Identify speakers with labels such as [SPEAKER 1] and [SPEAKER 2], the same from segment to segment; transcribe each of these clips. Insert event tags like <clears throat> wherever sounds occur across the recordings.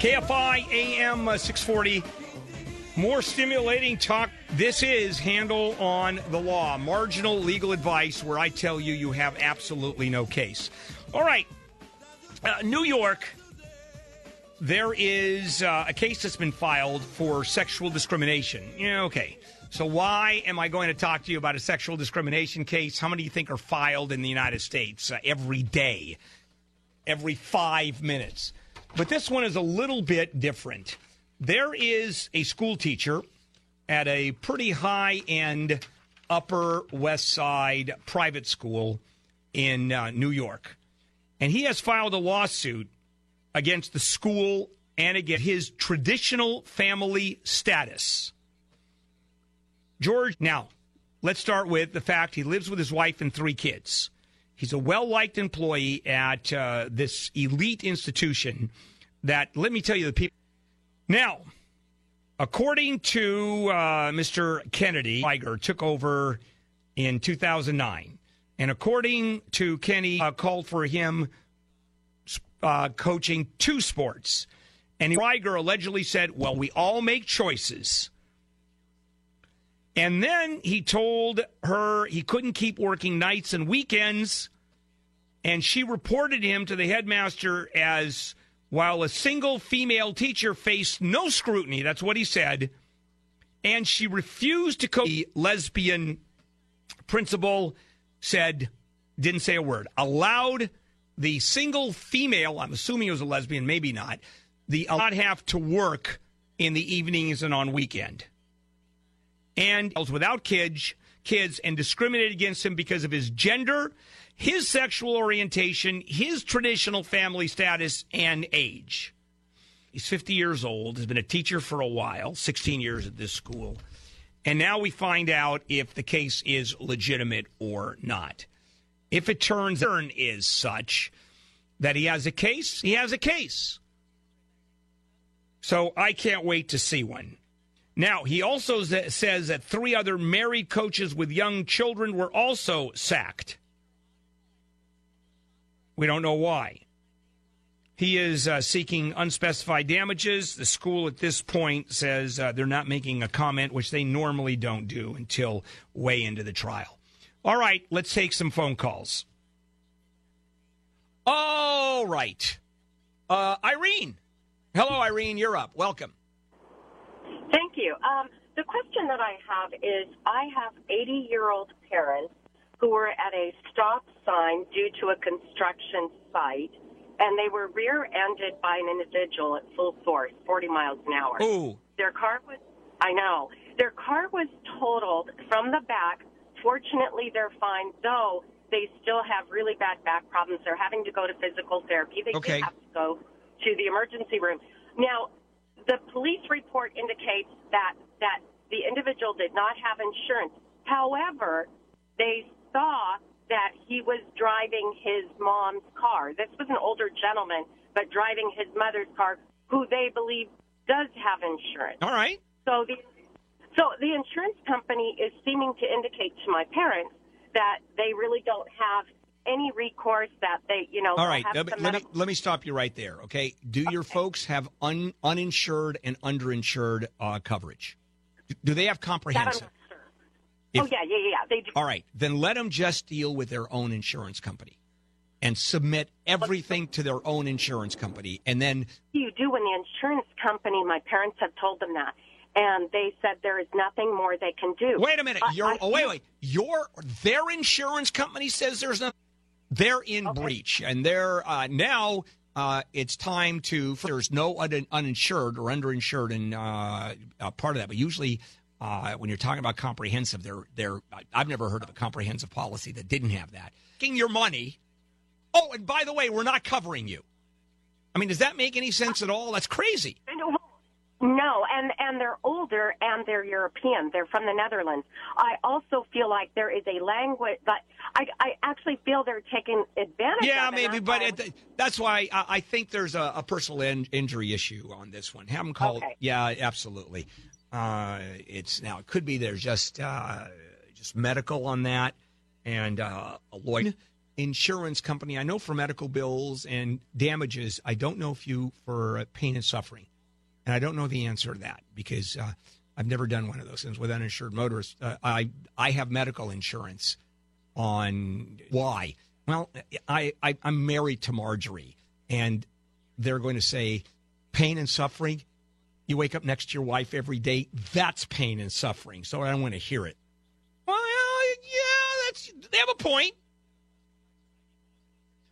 [SPEAKER 1] KFI AM uh, 640. More stimulating talk. This is Handel on the Law, marginal legal advice where I tell you you have absolutely no case. All right. Uh, New York, there is uh, a case that's been filed for sexual discrimination. Yeah, okay. So, why am I going to talk to you about a sexual discrimination case? How many do you think are filed in the United States uh, every day, every five minutes? But this one is a little bit different. There is a school teacher at a pretty high end Upper West Side private school in uh, New York. And he has filed a lawsuit against the school and against his traditional family status. George, now, let's start with the fact he lives with his wife and three kids. He's a well liked employee at uh, this elite institution that, let me tell you, the people. Now, according to uh, Mr. Kennedy, Tiger took over in 2009. And according to Kenny, uh, called for him uh, coaching two sports. And Reiger allegedly said, Well, we all make choices. And then he told her he couldn't keep working nights and weekends. And she reported him to the headmaster as while a single female teacher faced no scrutiny. That's what he said. And she refused to coach. The lesbian principal said, didn't say a word, allowed the single female, I'm assuming it was a lesbian, maybe not, the not have to work in the evenings and on weekend and without kids, kids, and discriminated against him because of his gender, his sexual orientation, his traditional family status, and age. He's 50 years old, has been a teacher for a while, 16 years at this school. And now we find out if the case is legitimate or not. If it turns out is such that he has a case, he has a case. So I can't wait to see one. Now, he also says that three other married coaches with young children were also sacked. We don't know why. He is uh, seeking unspecified damages. The school at this point says uh, they're not making a comment, which they normally don't do until way into the trial. All right, let's take some phone calls. All right. Uh, Irene. Hello, Irene. You're up. Welcome.
[SPEAKER 2] Thank you. Um, the question that I have is I have 80 year old parents who were at a stop sign due to a construction site, and they were rear ended by an individual at full force, 40 miles an hour.
[SPEAKER 1] Ooh.
[SPEAKER 2] Their car was, I know, their car was totaled from the back. Fortunately, they're fine, though they still have really bad back problems. They're having to go to physical therapy. They
[SPEAKER 1] okay.
[SPEAKER 2] have to go to the emergency room. Now, the police report indicates that that the individual did not have insurance. However, they saw that he was driving his mom's car. This was an older gentleman, but driving his mother's car, who they believe does have insurance.
[SPEAKER 1] All right.
[SPEAKER 2] So the so the insurance company is seeming to indicate to my parents that they really don't have any recourse that they, you know.
[SPEAKER 1] All right, let me, let me, let me stop you right there. Okay, do okay. your folks have un, uninsured and underinsured uh, coverage? Do they have comprehensive?
[SPEAKER 2] If, oh yeah, yeah, yeah. They do.
[SPEAKER 1] All right, then let them just deal with their own insurance company and submit everything to their own insurance company, and then
[SPEAKER 2] you do when the insurance company. My parents have told them that and they said there is nothing more they can do.
[SPEAKER 1] Wait a minute. Your I, oh wait wait. Your their insurance company says there's nothing. They're in okay. breach, and they're uh, now. Uh, it's time to. There's no un- uninsured or underinsured in uh, part of that, but usually uh, when you're talking about comprehensive, they're they're. I've never heard of a comprehensive policy that didn't have that. Taking your money. Oh, and by the way, we're not covering you. I mean, does that make any sense at all? That's crazy.
[SPEAKER 2] No, and and they're older and they're European. They're from the Netherlands. I also feel like there is a language that I I actually feel they're taking advantage.
[SPEAKER 1] Yeah, maybe, but it, that's why I, I, think there's a, a personal in, injury issue on this one. Have them called. Okay. Yeah, absolutely. Uh, it's now it could be there's just uh, just medical on that and uh, a lawyer insurance company. I know for medical bills and damages. I don't know if you for pain and suffering, and I don't know the answer to that because uh, I've never done one of those things with uninsured motorists. Uh, I I have medical insurance on why. Well, I, I I'm married to Marjorie, and they're going to say pain and suffering. You wake up next to your wife every day. That's pain and suffering. So I don't want to hear it. Well, yeah, that's they have a point.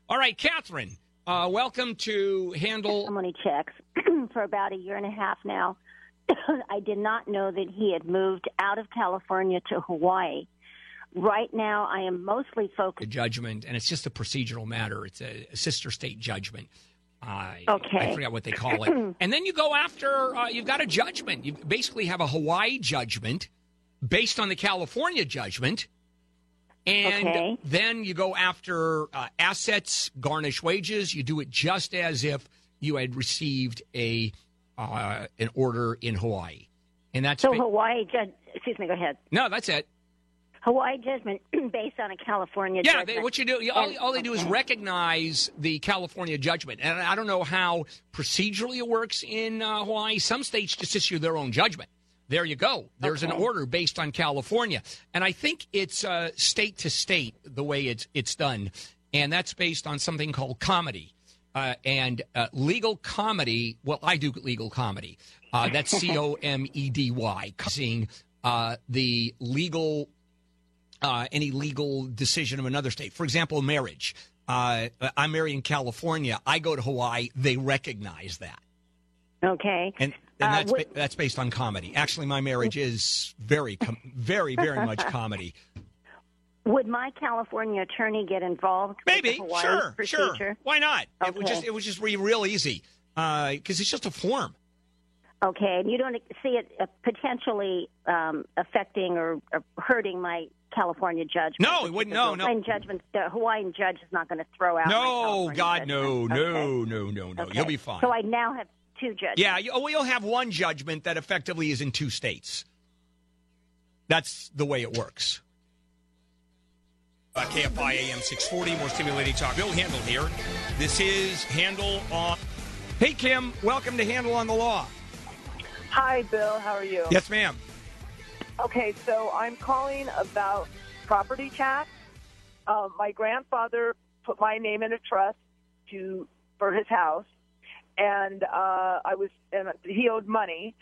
[SPEAKER 1] All right, Catherine. Uh, welcome to Handel.
[SPEAKER 3] Testimony checks <clears throat> for about a year and a half now. <clears throat> I did not know that he had moved out of California to Hawaii. Right now, I am mostly focused.
[SPEAKER 1] The judgment, and it's just a procedural matter. It's a, sister state judgment. I,
[SPEAKER 3] Okay.
[SPEAKER 1] I forgot what they call it. <clears throat> and then you go after, uh, you've got a judgment. You basically have a Hawaii judgment based on the California judgment. And
[SPEAKER 3] Okay.
[SPEAKER 1] then you go after uh, assets, garnish wages. You do it just as if you had received a uh, an order in Hawaii. And that's
[SPEAKER 3] So
[SPEAKER 1] ba-
[SPEAKER 3] Hawaii judge. Excuse me. Go ahead.
[SPEAKER 1] no, that's it.
[SPEAKER 3] Hawaii judgment <clears throat> based on a California
[SPEAKER 1] Yeah,
[SPEAKER 3] judgment.
[SPEAKER 1] they, what you do, all, all they do is recognize the California judgment. And I don't know how procedurally it works in uh, Hawaii. Some states just issue their own judgment. There you go. There's an order based on California, and I think it's uh, state to state the way it's it's done, and that's based on something called comedy. Uh, and uh, legal comedy. Well, I do legal comedy. Uh, that's <laughs> C O M E D Y. Causing uh, the legal uh, any legal decision of another state. For example, marriage. Uh, I'm married in California. I go to Hawaii. They recognize that,
[SPEAKER 3] Okay.
[SPEAKER 1] and, and
[SPEAKER 3] Uh,
[SPEAKER 1] that's
[SPEAKER 3] what-
[SPEAKER 1] ba- that's based on comedy. Actually, my marriage is very, com- very, very much <laughs> comedy.
[SPEAKER 3] Would my California attorney get involved? with
[SPEAKER 1] Maybe, sure,
[SPEAKER 3] procedure?
[SPEAKER 1] sure. Why not? It would just it would just be real easy because it's just a form.
[SPEAKER 3] Okay, and you don't see it uh, potentially um, affecting or, or hurting my California judge.
[SPEAKER 1] No, it wouldn't. No,
[SPEAKER 3] The
[SPEAKER 1] no.
[SPEAKER 3] Hawaiian judgment. The Hawaiian judge is not going to throw out.
[SPEAKER 1] No, God, no,
[SPEAKER 3] judgment.
[SPEAKER 1] no,
[SPEAKER 3] Okay.
[SPEAKER 1] no, no, no.
[SPEAKER 3] Okay.
[SPEAKER 1] You'll be fine.
[SPEAKER 3] So I now have two judges.
[SPEAKER 1] Yeah, you, oh, you'll have one judgment that effectively is in two states. That's the way it works. Uh, KFI AM 640, more stimulating talk. Bill Handel here. This is Handel on. Hey, Kim, welcome to Handel on the Law.
[SPEAKER 4] Hi, Bill. How are you?
[SPEAKER 1] Yes, ma'am.
[SPEAKER 4] Okay, so I'm calling about property tax. Um, my grandfather put my name in a trust to for his house, and uh, I was and he owed money.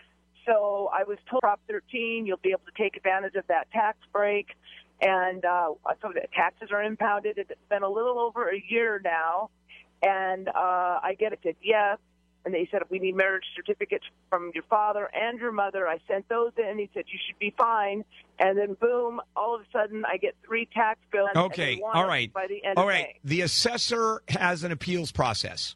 [SPEAKER 4] So I was told Prop 13, you'll be able to take advantage of that tax break, and uh, so the taxes are impounded. It's been a little over a year now, and uh, I get it. Said yes, and they said we need marriage certificates from your father and your mother. I sent those in. He said you should be fine, and then boom, all of a sudden I get three tax bills.
[SPEAKER 1] Okay, all right.
[SPEAKER 4] By the end
[SPEAKER 1] All
[SPEAKER 4] of
[SPEAKER 1] right.
[SPEAKER 4] May.
[SPEAKER 1] The assessor has an appeals process.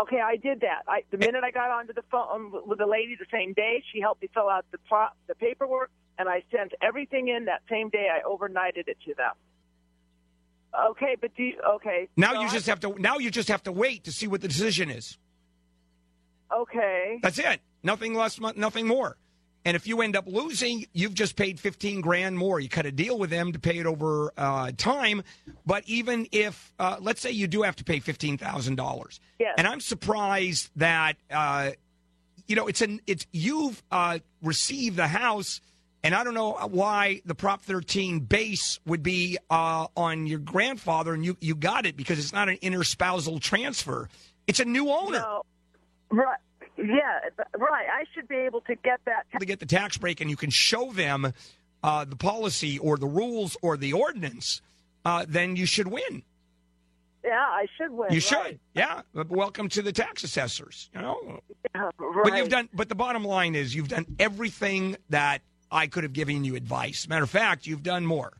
[SPEAKER 4] Okay, I did that. I, the minute I got onto the phone with the lady the same day, she helped me fill out the pro, the paperwork, and I sent everything in that same day. I overnighted it to them. Okay, but do you, okay.
[SPEAKER 1] Now
[SPEAKER 4] so
[SPEAKER 1] you
[SPEAKER 4] I-
[SPEAKER 1] just have to. Now you just have to wait to see what the decision is.
[SPEAKER 4] okay.
[SPEAKER 1] That's it. Nothing less, nothing more. And if you end up losing, you've just paid 15 grand more. You cut a deal with them to pay it over uh, time. But even if, uh, let's say you do have to pay $15,000.
[SPEAKER 4] Yes.
[SPEAKER 1] And I'm surprised that, uh, you know, it's an, it's, you've uh, received the house. And I don't know why the Prop 13 base would be uh, on your grandfather and you, you got it because it's not an interspousal transfer. It's a new owner.
[SPEAKER 4] No, right. Yeah, right. I should be able to get that.
[SPEAKER 1] to get the tax break and you can show them uh, the policy or the rules or the ordinance, uh, then you should win.
[SPEAKER 4] Yeah, I should win.
[SPEAKER 1] You
[SPEAKER 4] right.
[SPEAKER 1] should, yeah. Welcome to the tax assessors. You know,
[SPEAKER 4] Yeah,
[SPEAKER 1] but you've done. But the bottom line is you've done everything that I could have given you advice. Matter of fact, you've done more.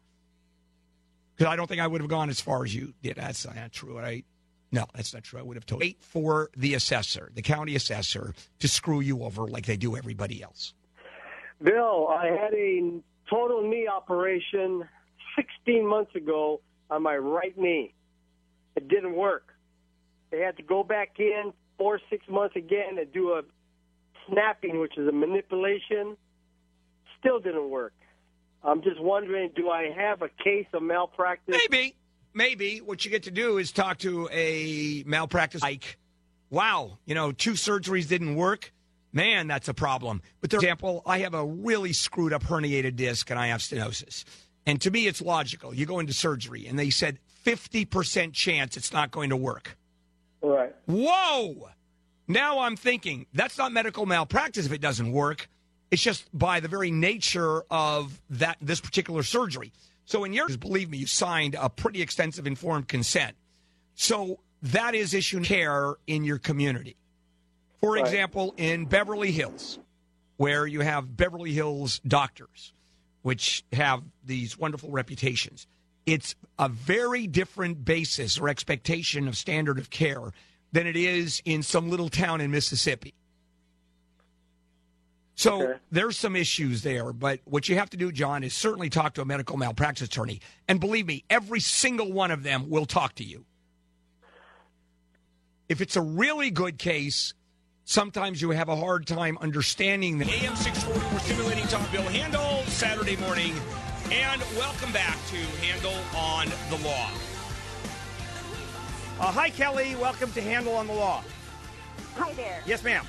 [SPEAKER 1] Because I don't think I would have gone as far as you did. That's not true, right? No, that's not true. I would have told. Wait for the assessor, the county assessor, to screw you over like they do everybody else.
[SPEAKER 5] Bill, I had a total knee operation 16 months ago on my right knee. It didn't work. They had to go back in four, six months again and do a snapping, which is a manipulation. Still didn't work. I'm just wondering, do I have a case of malpractice?
[SPEAKER 1] Maybe. Maybe what you get to do is talk to a malpractice like, wow, you know, two surgeries didn't work. Man, that's a problem. But for example, I have a really screwed up herniated disc and I have stenosis. And to me, it's logical. You go into surgery and they said 50% chance it's not going to work.
[SPEAKER 5] Right.
[SPEAKER 1] Whoa! Now I'm thinking that's not medical malpractice if it doesn't work. It's just by the very nature of that this particular surgery. So in yours, believe me, you signed a pretty extensive informed consent. So that is issue care in your community. For
[SPEAKER 5] Right.
[SPEAKER 1] example, in Beverly Hills, where you have Beverly Hills doctors, which have these wonderful reputations, it's a very different basis or expectation of standard of care than it is in some little town in Mississippi. So
[SPEAKER 5] Okay.
[SPEAKER 1] there's some issues there, but what you have to do, John, is certainly talk to a medical malpractice attorney. And believe me, every single one of them will talk to you. If it's a really good case, sometimes you have a hard time understanding the AM 640, we're stimulating Tom Bill Handel, Saturday morning. And welcome back to Handel on the Law. Uh, hi, Kelly. Welcome to Handel on the Law.
[SPEAKER 6] Hi there.
[SPEAKER 1] Yes, ma'am.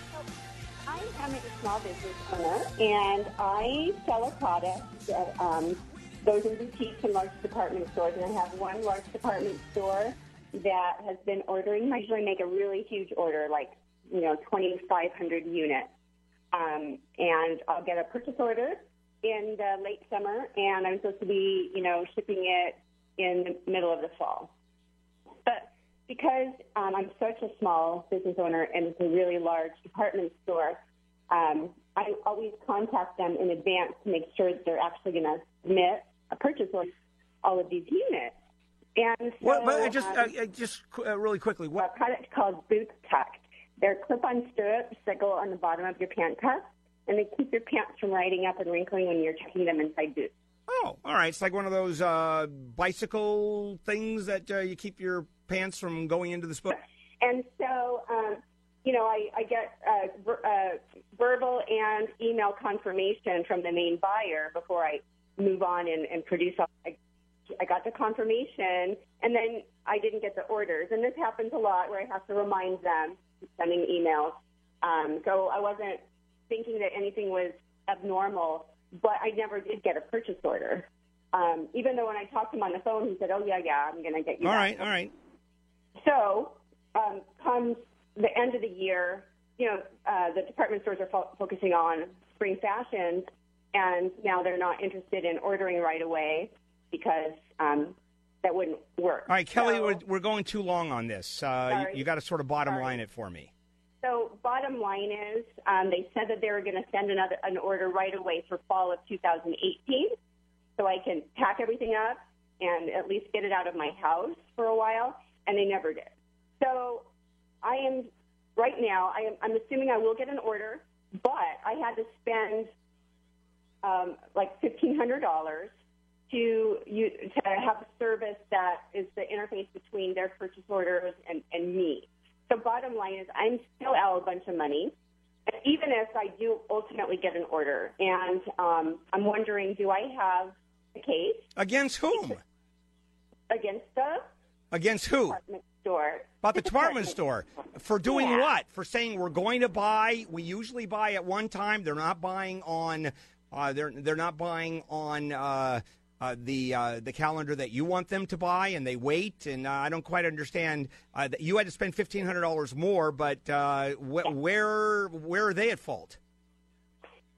[SPEAKER 6] I am a small business owner, and I sell a product that um, goes in boutiques and large department stores. And I have one large department store that has been ordering. I usually make a really huge order, like you know, 2,500 units. Um, and I'll get a purchase order in the late summer, and I'm supposed to be, you know, shipping it in the middle of the fall. But because um, I'm such a small business owner and it's a really large department store, um, I always contact them in advance to make sure that they're actually going to submit a purchase order all of these units. And so,
[SPEAKER 1] Well, but just,
[SPEAKER 6] um,
[SPEAKER 1] uh, uh, just uh, really quickly,
[SPEAKER 6] a
[SPEAKER 1] what?
[SPEAKER 6] product called Boot Tuck. They're clip-on stirrups that go on the bottom of your pant cuff, and they keep your pants from riding up and wrinkling when you're tucking them inside boots.
[SPEAKER 1] Oh, all right. It's like one of those uh, bicycle things that uh, you keep your pants from going into the spoon.
[SPEAKER 6] And so, um, you know, I, I get uh, ver- uh, verbal and email confirmation from the main buyer before I move on and, and produce. all- I, I got the confirmation, and then I didn't get the orders. And this happens a lot where I have to remind them, sending emails. Um, so I wasn't thinking that anything was abnormal, but I never did get a purchase order. Um, even though when I talked to him on the phone, he said, "Oh yeah, yeah, I'm going to get you."
[SPEAKER 1] All
[SPEAKER 6] that."
[SPEAKER 1] right, all right.
[SPEAKER 6] So, um, comes the end of the year, you know, uh, the department stores are fo- focusing on spring fashions, and now they're not interested in ordering right away because um, that wouldn't work.
[SPEAKER 1] All right, Kelly,
[SPEAKER 6] So-
[SPEAKER 1] we're, we're going too long on this. Uh, you, you got to sort of bottom
[SPEAKER 6] Sorry.
[SPEAKER 1] line it for me.
[SPEAKER 6] So, bottom line is, um, they said that they were going to send another an order right away for fall of 2018, so I can pack everything up and at least get it out of my house for a while, and they never did. So, I am right now. I am. I'm assuming I will get an order, but I had to spend um, like fifteen hundred dollars to you to have a service that is the interface between their purchase orders and, and me. So bottom line is I'm still out a bunch of money, even if I do ultimately get an order. And um, I'm wondering, do I have a case
[SPEAKER 1] Against whom?
[SPEAKER 6] against the
[SPEAKER 1] Against who?
[SPEAKER 6] department store?
[SPEAKER 1] About the department store. For doing
[SPEAKER 6] Yeah.
[SPEAKER 1] what? For saying we're going to buy. We usually buy at one time. They're not buying on. Uh, they're they're not buying on uh, uh, the uh, the calendar that you want them to buy, and they wait. And uh, I don't quite understand uh, that you had to spend fifteen hundred dollars more. But uh, wh- where where are they at fault?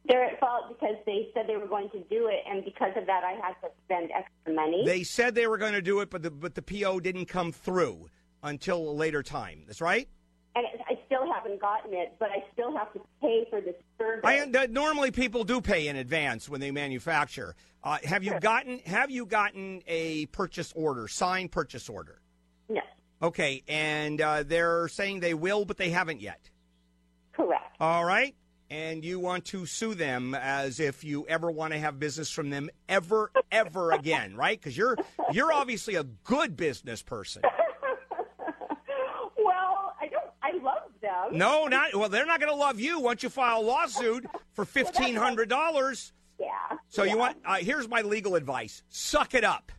[SPEAKER 6] They're at fault because they said they were going to do it, and because of that, I had to spend extra money.
[SPEAKER 1] They said they were going to do it, but the but the PO didn't come through until a later time. That's right.
[SPEAKER 6] and I still haven't gotten it, but I still have to pay for the service.
[SPEAKER 1] I normally people do pay in advance when they manufacture. Uh, have you gotten Have you gotten a purchase order, signed purchase order?
[SPEAKER 6] yes,
[SPEAKER 1] Okay, and uh, they're saying they will, but they haven't yet.
[SPEAKER 6] correct.
[SPEAKER 1] All right, and you want to sue them as if you ever want to have business from them ever, ever again, right? Because you're you're obviously a good business person.
[SPEAKER 6] well, I don't. I love them.
[SPEAKER 1] No, not well. They're not going to love you once you file a lawsuit for fifteen hundred dollars.
[SPEAKER 6] Yeah.
[SPEAKER 1] So
[SPEAKER 6] yeah.
[SPEAKER 1] you want? Uh, here's my legal advice: suck it up.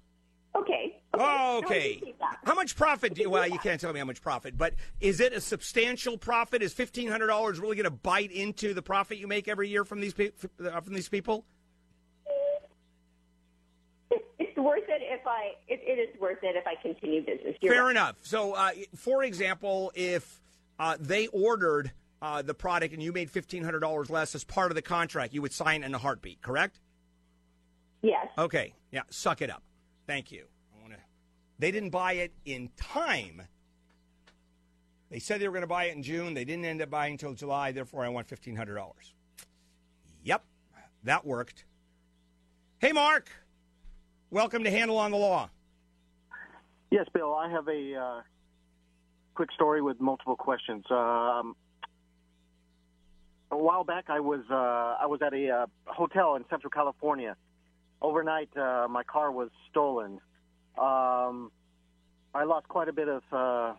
[SPEAKER 6] Okay.
[SPEAKER 7] Oh,
[SPEAKER 6] I
[SPEAKER 7] okay. How much profit? Do you, well, you can't tell me how much profit, but is it a substantial profit? Is fifteen hundred dollars really going to bite into the profit you make every year from these pe- uh, from these people?
[SPEAKER 6] It's worth it if I. It, it is worth it if I continue business. You're
[SPEAKER 7] Fair
[SPEAKER 6] right.
[SPEAKER 7] enough. So, uh, for example, if uh, they ordered uh, the product and you made fifteen hundred dollars less as part of the contract, you would sign in a heartbeat, correct?
[SPEAKER 6] Yes.
[SPEAKER 7] Okay. Yeah. Suck it up. Thank you. They didn't buy it in time. They said they were going to buy it in June. They didn't end up buying until July. Therefore, I want fifteen hundred dollars. Yep, that worked. Hey, Mark. Welcome to Handel on the Law.
[SPEAKER 8] Yes, Bill. I have a uh, quick story with multiple questions. Um, a while back, I was uh, I was at a uh, hotel in Central California. Overnight, uh, my car was stolen. Um, I lost quite a bit of uh,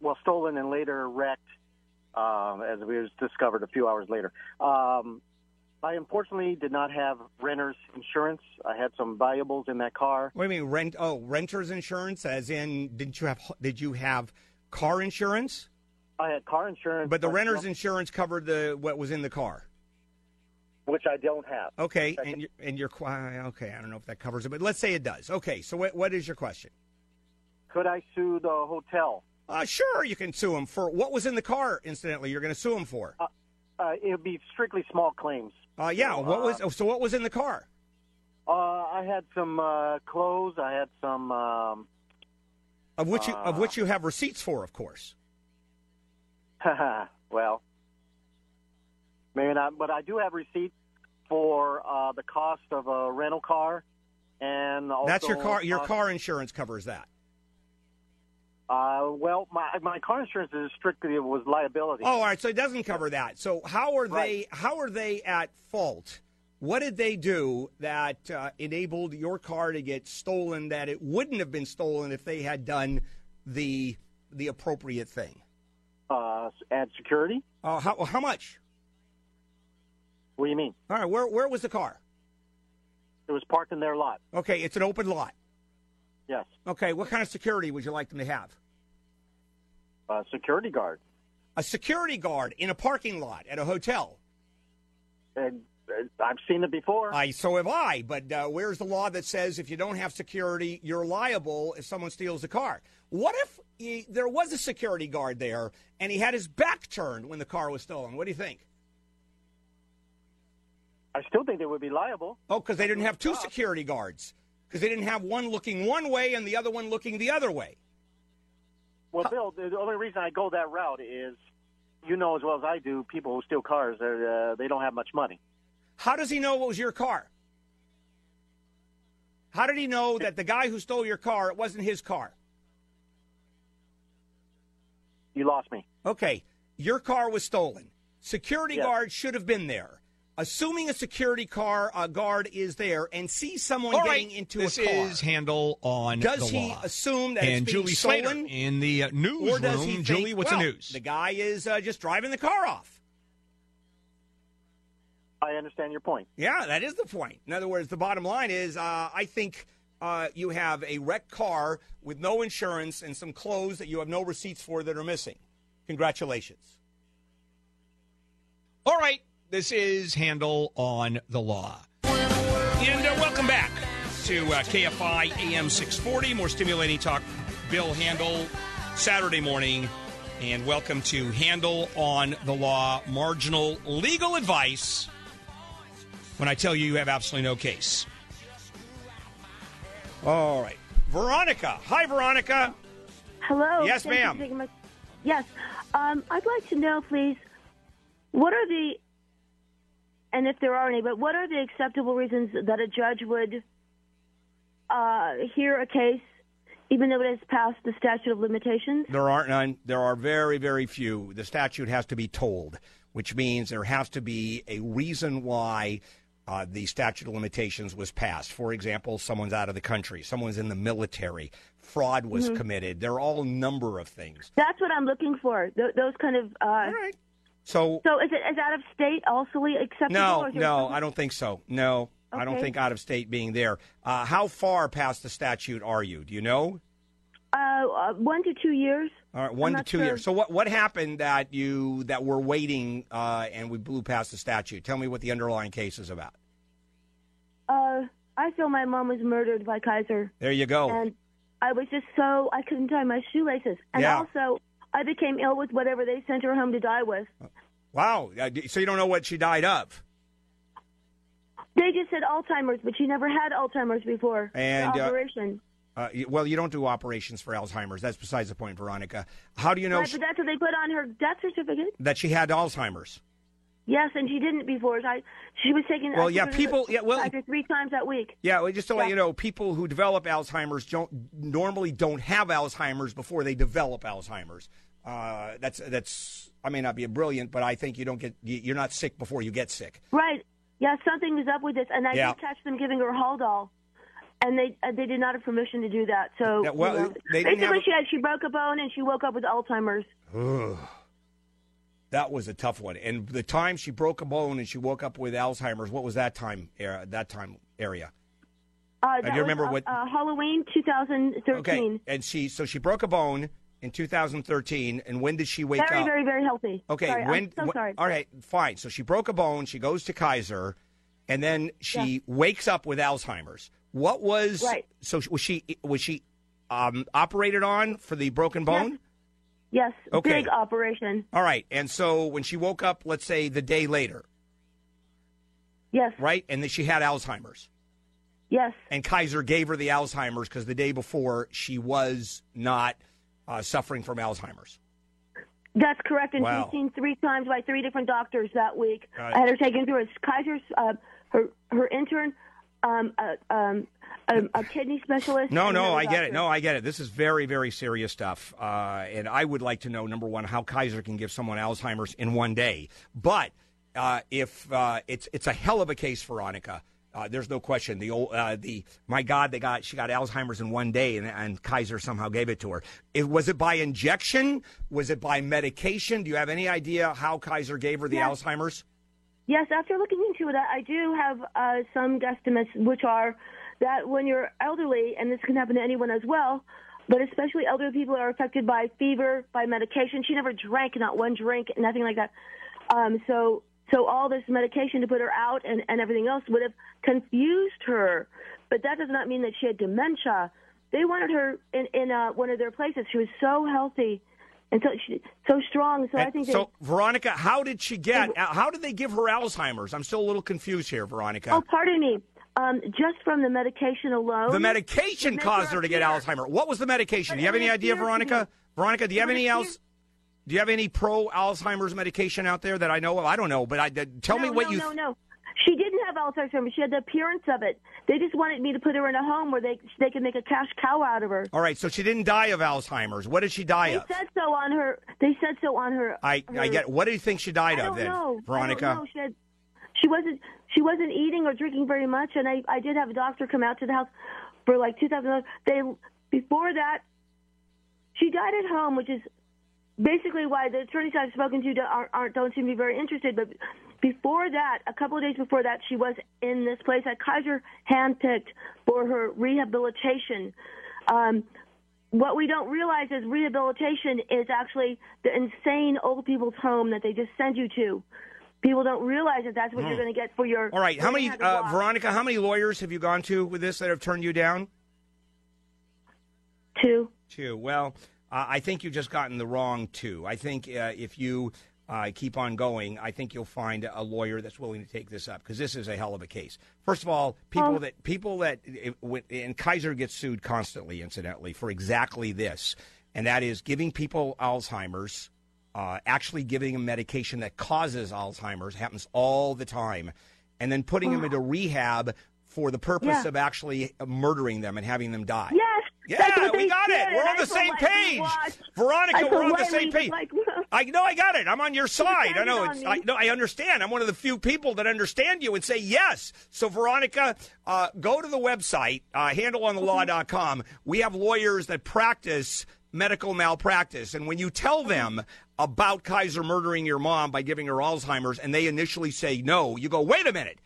[SPEAKER 8] well, stolen and later wrecked, um, as we was discovered a few hours later. Um, I unfortunately did not have renter's insurance. I had some valuables in that car.
[SPEAKER 7] What do you mean rent? Oh, renter's insurance, as in, didn't you have? Did you have car insurance?
[SPEAKER 8] I had car insurance,
[SPEAKER 7] But the renter's insurance covered the what was in the car.
[SPEAKER 8] Which I don't have.
[SPEAKER 7] Okay,
[SPEAKER 8] Second.
[SPEAKER 7] and you're, and you're qui- okay. I don't know if that covers it, but let's say it does. Okay, so what, what is your question?
[SPEAKER 8] Could I sue the hotel?
[SPEAKER 7] Uh, sure, you can sue them for what was in the car. Incidentally, you're going to sue them for.
[SPEAKER 8] Uh, it would be strictly small claims.
[SPEAKER 7] Uh, yeah. What was so? What was in the car?
[SPEAKER 8] Uh, I had some uh, clothes. I had some. Um,
[SPEAKER 7] Of which you of
[SPEAKER 8] Uh.
[SPEAKER 7] which you have receipts for, of course. <laughs>
[SPEAKER 8] well, maybe not, but I do have receipts for uh, the cost of a rental car, and
[SPEAKER 7] That's your car. Your car insurance covers that.
[SPEAKER 8] Uh, well, my my car insurance is strictly was liability.
[SPEAKER 7] Oh, all right. So it doesn't cover that. So how are they? How are they at fault? What did they do that uh, enabled your car to get stolen? That it wouldn't have been stolen if they had done the the appropriate thing.
[SPEAKER 8] Uh, add security.
[SPEAKER 7] Uh, how how much?
[SPEAKER 8] What do you mean?
[SPEAKER 7] All right. Where where was the car?
[SPEAKER 8] It was parked in their lot.
[SPEAKER 7] Okay, it's an open lot.
[SPEAKER 8] Yes,
[SPEAKER 7] Okay, what kind of security would you like them to have?
[SPEAKER 8] A security guard.
[SPEAKER 7] A security guard in a parking lot at a hotel.
[SPEAKER 8] And uh, I've seen it before.
[SPEAKER 7] I so have I. But uh, where's the law that says if you don't have security, you're liable if someone steals the car? What if he, there was a security guard there and he had his back turned when the car was stolen? What do you think?
[SPEAKER 8] I still think they would be liable.
[SPEAKER 7] Oh, because they didn't have two security guards. Because they didn't have one looking one way and the other one looking the other way.
[SPEAKER 8] Well, Bill, the only reason I go that route is, you know as well as I do, people who steal cars, uh, they don't have much money.
[SPEAKER 7] How does he know it was your car? How did he know that the guy who stole your car, it wasn't his car?
[SPEAKER 8] You lost me.
[SPEAKER 7] Okay, your car was stolen. Security
[SPEAKER 8] Yes.
[SPEAKER 7] guard should have been there. Assuming a security car uh, guard is there and sees someone
[SPEAKER 1] All
[SPEAKER 7] getting into
[SPEAKER 1] this
[SPEAKER 7] a car,
[SPEAKER 1] is Handel on
[SPEAKER 7] does
[SPEAKER 1] the
[SPEAKER 7] he
[SPEAKER 1] law.
[SPEAKER 7] assume that
[SPEAKER 1] and
[SPEAKER 7] it's being
[SPEAKER 1] Julie
[SPEAKER 7] stolen?
[SPEAKER 1] Slater in the uh,
[SPEAKER 7] or does he
[SPEAKER 1] newsroom.
[SPEAKER 7] think,
[SPEAKER 1] Julie, what's
[SPEAKER 7] well,
[SPEAKER 1] the news?
[SPEAKER 7] The guy is uh, just driving the car off.
[SPEAKER 8] I understand your point.
[SPEAKER 7] Yeah, that is the point. In other words, the bottom line is uh, I think uh, you have a wrecked car with no insurance and some clothes that you have no receipts for that are missing. Congratulations.
[SPEAKER 1] All right, this is handel on the law.
[SPEAKER 7] And uh, welcome back to uh, KFI AM 640. More stimulating talk. Bill Handel, Saturday morning. And welcome to Handel on the Law, marginal legal advice when I tell you you have absolutely no case. All right. Veronica. Hi, Veronica.
[SPEAKER 3] Hello.
[SPEAKER 7] Yes,
[SPEAKER 3] Thank
[SPEAKER 7] ma'am.
[SPEAKER 3] my- yes. Um, I'd like to know, please, what are the, and if there are any, but what are the acceptable reasons that a judge would uh, hear a case, even though it has passed the statute of limitations?
[SPEAKER 7] There aren't none. There are very, very few. The statute has to be tolled, which means there has to be a reason why uh, the statute of limitations was passed. For example, someone's out of the country, someone's in the military, fraud was
[SPEAKER 3] Mm-hmm.
[SPEAKER 7] committed. There are all a number of things.
[SPEAKER 3] That's what I'm looking for. Th- those kind of. Uh,
[SPEAKER 7] All right. So
[SPEAKER 3] So is it is out of state also acceptable?
[SPEAKER 7] no,
[SPEAKER 3] or is there
[SPEAKER 7] no, I don't think so. No, I don't think out of state being there. Uh, how far past the statute are you? Do you know?
[SPEAKER 3] Uh, uh, one to two years.
[SPEAKER 7] All right, one
[SPEAKER 3] I'm
[SPEAKER 7] to two
[SPEAKER 3] sure.
[SPEAKER 7] years. So what what happened that you that we're waiting uh, and we blew past the statute? Tell me what the underlying case is about.
[SPEAKER 3] Uh, I feel my mom was murdered by Kaiser,
[SPEAKER 7] There you go.
[SPEAKER 3] and I was just so I couldn't tie my shoelaces, and
[SPEAKER 7] Yeah.
[SPEAKER 3] also I became ill with whatever they sent her home to die with.
[SPEAKER 7] Wow. So you don't know what she died of?
[SPEAKER 3] They just said Alzheimer's, but she never had Alzheimer's before.
[SPEAKER 7] And, uh,
[SPEAKER 3] operation.
[SPEAKER 7] Uh, well, you don't do operations for Alzheimer's. That's besides the point, Veronica. How do you know
[SPEAKER 3] right,
[SPEAKER 7] sh-
[SPEAKER 3] but that's what they put on her death certificate.
[SPEAKER 7] that she had Alzheimer's?
[SPEAKER 3] Yes, and she didn't before. I, she was taking.
[SPEAKER 7] Well, yeah, people- yeah, well-
[SPEAKER 3] Kaiser three times that week.
[SPEAKER 7] Yeah, well, just to let you know, people who develop Alzheimer's don't normally don't have Alzheimer's before they develop Alzheimer's. Uh, that's that's. I may not be a brilliant, but I think you don't get you- you're not sick before you get sick.
[SPEAKER 3] Right. Yeah, something is up with this, and I
[SPEAKER 7] Yeah.
[SPEAKER 3] did catch them giving her Haldol, and they uh, they did not have permission to do that. So
[SPEAKER 7] Yeah, well,
[SPEAKER 3] you know,
[SPEAKER 7] they
[SPEAKER 3] basically
[SPEAKER 7] have-
[SPEAKER 3] she had she broke a bone and she woke up with Alzheimer's.
[SPEAKER 7] That was a tough one. And the time she broke a bone and she woke up with Alzheimer's, what was that time? Era, that time area.
[SPEAKER 3] Uh,
[SPEAKER 7] do
[SPEAKER 3] that
[SPEAKER 7] you
[SPEAKER 3] was,
[SPEAKER 7] remember
[SPEAKER 3] uh,
[SPEAKER 7] what-
[SPEAKER 3] uh, Halloween 2013.
[SPEAKER 7] Okay, and she so she broke a bone in 2013. And when did she wake
[SPEAKER 3] Very,
[SPEAKER 7] up?
[SPEAKER 3] very, very very healthy.
[SPEAKER 7] Okay,
[SPEAKER 3] Sorry,
[SPEAKER 7] when?
[SPEAKER 3] I'm so sorry.
[SPEAKER 7] All right, fine. So she broke a bone. She goes to Kaiser, and then she wakes up with Alzheimer's. What was?
[SPEAKER 3] Right.
[SPEAKER 7] So was she was she um, operated on for the broken bone?
[SPEAKER 3] Yes,
[SPEAKER 7] Okay.
[SPEAKER 3] big operation.
[SPEAKER 7] All right, and so when she woke up, let's say the day later,
[SPEAKER 3] Yes,
[SPEAKER 7] right, and then she had Alzheimer's,
[SPEAKER 3] yes,
[SPEAKER 7] and Kaiser gave her the Alzheimer's because the day before she was not uh, suffering from Alzheimer's.
[SPEAKER 3] that's correct. And
[SPEAKER 7] Wow.
[SPEAKER 3] she's seen three times by three different doctors that week.
[SPEAKER 7] Right.
[SPEAKER 3] I had her taken through a Kaiser's, uh, her her intern, um, a, um, a, a kidney specialist.
[SPEAKER 7] No, no, I get it. No, I get it. This is very, very serious stuff. Uh, and I would like to know, number one, how Kaiser can give someone Alzheimer's in one day. But uh, if uh, it's it's a hell of a case, Veronica. Uh, there's no question. The old, uh, the my God, they got she got Alzheimer's in one day, and, and Kaiser somehow gave it to her. It, was it by injection? Was it by medication? Do you have any idea how Kaiser gave her the
[SPEAKER 3] Yes.
[SPEAKER 7] Alzheimer's?
[SPEAKER 3] Yes, after looking into it, I I do have uh, some guesstimates, which are that when you're elderly, and this can happen to anyone as well, but especially elderly people are affected by fever, by medication. She never drank, not one drink, nothing like that. Um, so, so all this medication to put her out and, and everything else would have confused her. But that does not mean that she had dementia. They wanted her in, in uh, one of their places. She was so healthy and so she, so strong. So I
[SPEAKER 7] And
[SPEAKER 3] think they,
[SPEAKER 7] so, Veronica, how did she get? How did they give her Alzheimer's? I'm still a little confused here, Veronica.
[SPEAKER 3] Oh, pardon me. Um, just from the medication alone.
[SPEAKER 7] The medication caused her to get
[SPEAKER 3] appear-
[SPEAKER 7] Alzheimer. What was the medication? Do you have any idea, Veronica? Veronica, do you have any else? Do you have any pro Alzheimer's medication out there that I know of? I don't know, but I tell
[SPEAKER 3] no,
[SPEAKER 7] me what you.
[SPEAKER 3] no,
[SPEAKER 7] you.
[SPEAKER 3] No, no, She didn't have Alzheimer's. She had the appearance of it. They just wanted me to put her in a home where they they could make a cash cow out of her.
[SPEAKER 7] All right, so she didn't die of Alzheimer's. What did she die
[SPEAKER 3] They
[SPEAKER 7] of?
[SPEAKER 3] They said so on her. They said so on her.
[SPEAKER 7] I
[SPEAKER 3] her,
[SPEAKER 7] I get. What do you think she died
[SPEAKER 3] I
[SPEAKER 7] of then,
[SPEAKER 3] know.
[SPEAKER 7] Veronica?
[SPEAKER 3] She had. She wasn't. She wasn't eating or drinking very much, and I I did have a doctor come out to the house for like 2000. They before that, she died at home, which is basically why the attorneys I've spoken to don't, aren't, aren't don't seem to be very interested. But before that, a couple of days before that, she was in this place that Kaiser handpicked for her rehabilitation. Um, what we don't realize is rehabilitation is actually the insane old people's home that they just send you to. People don't realize that that's what you're going to get for your.
[SPEAKER 7] Hmm. All right, how many, uh. Veronica? How many lawyers have you gone to with this that have turned you down?
[SPEAKER 3] Two.
[SPEAKER 7] Two. Well, uh, I think you've just gotten the wrong two. I think uh, if you uh, keep on going, I think you'll find a lawyer that's willing to take this up because this is a hell of a case. First of all, people
[SPEAKER 3] Oh.
[SPEAKER 7] that people that and Kaiser gets sued constantly, incidentally, for exactly this, and that is giving people Alzheimer's. Uh, actually giving them medication that causes Alzheimer's happens all the time, and then putting them into rehab for the purpose.
[SPEAKER 3] Yeah.
[SPEAKER 7] of actually murdering them and having them die.
[SPEAKER 3] Yes.
[SPEAKER 7] Yeah, we got
[SPEAKER 3] did,
[SPEAKER 7] it. We're on the same page. Veronica, we're on the same page.
[SPEAKER 3] like-
[SPEAKER 7] I know I got it. I'm on your side. I know it's I no, I understand. I'm one of the few people that understand you and say yes. So Veronica, uh, go to the website, uh, handelonthelaw.com. We have lawyers that practice medical malpractice. And when you tell them about Kaiser murdering your mom by giving her Alzheimer's and they initially say no, you go, wait a minute.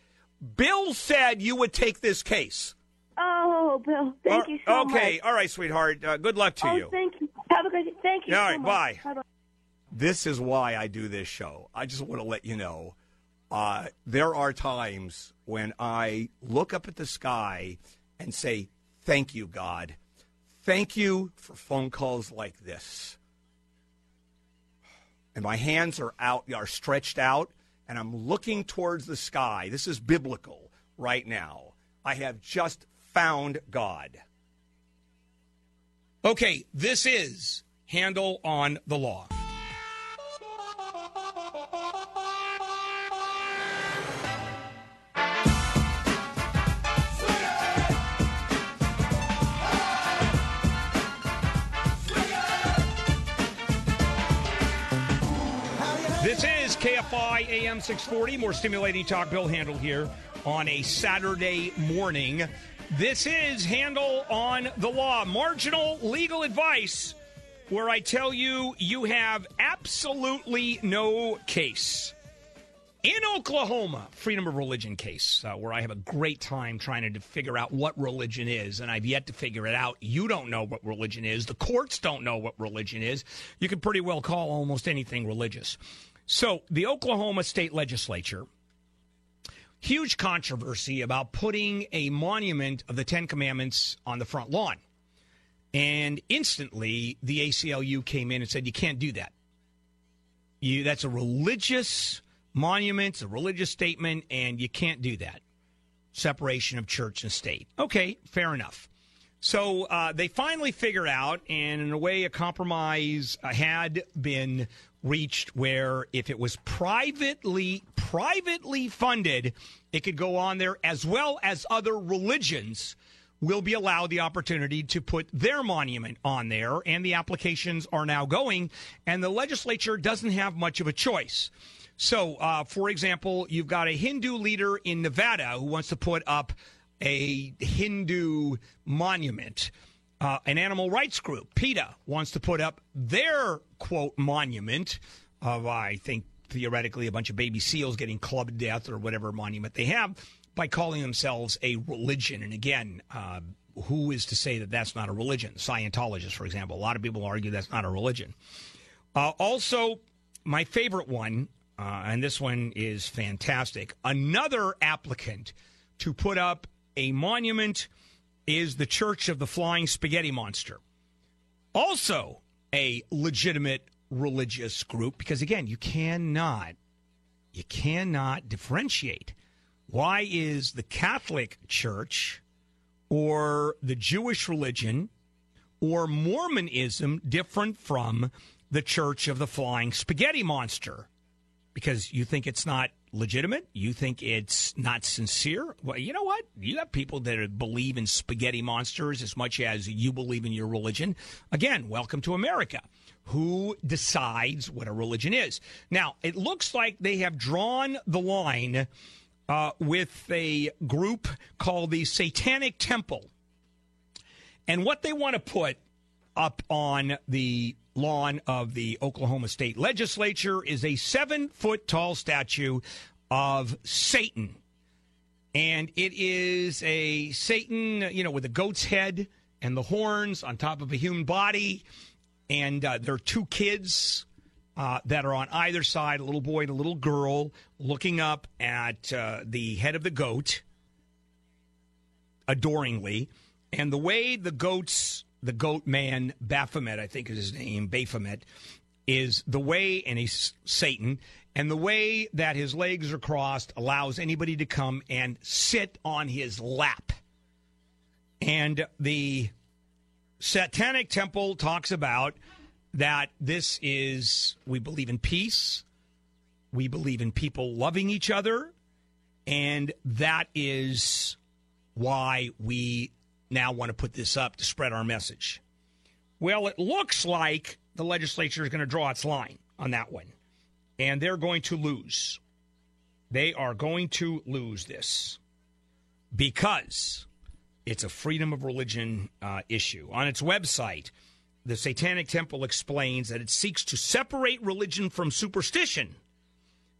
[SPEAKER 1] Bill said you would take this case.
[SPEAKER 3] Oh, Bill, thank you so
[SPEAKER 1] okay,
[SPEAKER 3] much.
[SPEAKER 1] Okay, all right, sweetheart. Uh, good luck to
[SPEAKER 3] oh,
[SPEAKER 1] you.
[SPEAKER 3] thank you. Have a great day. Thank you
[SPEAKER 1] All
[SPEAKER 3] so
[SPEAKER 1] right, bye.
[SPEAKER 3] Bye-bye.
[SPEAKER 1] This is why I do this show. I just want to let you know uh, there are times when I look up at the sky and say, Thank you, God. Thank you for phone calls like this. And my hands are out, are stretched out, and I'm looking towards the sky. This is biblical right now. I have just found God. Okay, this is Handel on the Law. KFI AM 640, more stimulating talk. Bill Handel here on a Saturday morning. This is Handle on the Law, marginal legal advice, where I tell you you have absolutely no case. In Oklahoma, freedom of religion case, uh, where I have a great time trying to figure out what religion is, and I've yet to figure it out. You don't know what religion is. The courts don't know what religion is. You can pretty well call almost anything religious. So, the Oklahoma state legislature, huge controversy about putting a monument of the Ten Commandments on the front lawn. And instantly, the ACLU came in and said, you can't do that. You, that's a religious monument, a religious statement, and you can't do that. Separation of church and state. Okay, fair enough. So uh, they finally figured out, and in a way, a compromise had been reached where if it was privately privately funded, it could go on there as well as other religions will be allowed the opportunity to put their monument on there, and the applications are now going, and the legislature doesn't have much of a choice. So, uh, for example, you've got a Hindu leader in Nevada who wants to put up a Hindu monument. Uh, an animal rights group, PETA, wants to put up their quote monument of, I think, theoretically, a bunch of baby seals getting clubbed to death or whatever monument they have by calling themselves a religion. And again, uh, who is to say that that's not a religion? Scientologists, for example. A lot of people argue that's not a religion. Uh, also, my favorite one, uh, and this one is fantastic. Another applicant to put up a monument is the Church of the Flying Spaghetti Monster. Also, a legitimate religious group, because again, you cannot, you cannot differentiate. Why is the Catholic Church or the Jewish religion or Mormonism different from the Church of the Flying Spaghetti Monster? Because you think it's not legitimate? You think it's not sincere? Well, you know what? You have people that believe in spaghetti monsters as much as you believe in your religion. Again, welcome to America. Who decides what a religion is? Now, it looks like they have drawn the line uh, with a group called the Satanic Temple. And what they want to put up on the lawn of the Oklahoma State Legislature is a seven foot tall statue of Satan. And it is a Satan, you know, with a goat's head and the horns on top of a human body. And uh, there are two kids uh, that are on either side a little boy and a little girl looking up at uh, the head of the goat adoringly. And the way the goats the goat man Baphomet, I think is his name, Baphomet, is the way, and he's Satan, and the way that his legs are crossed allows anybody to come and sit on his lap. And the Satanic Temple talks about that this is, we believe in peace, we believe in people loving each other, and that is why we now want to put this up to spread our message. Well, it looks like the legislature is going to draw its line on that one, and they're going to lose. They are going to lose this because it's a freedom of religion uh, issue. On its website, the Satanic Temple explains that it seeks to separate religion from superstition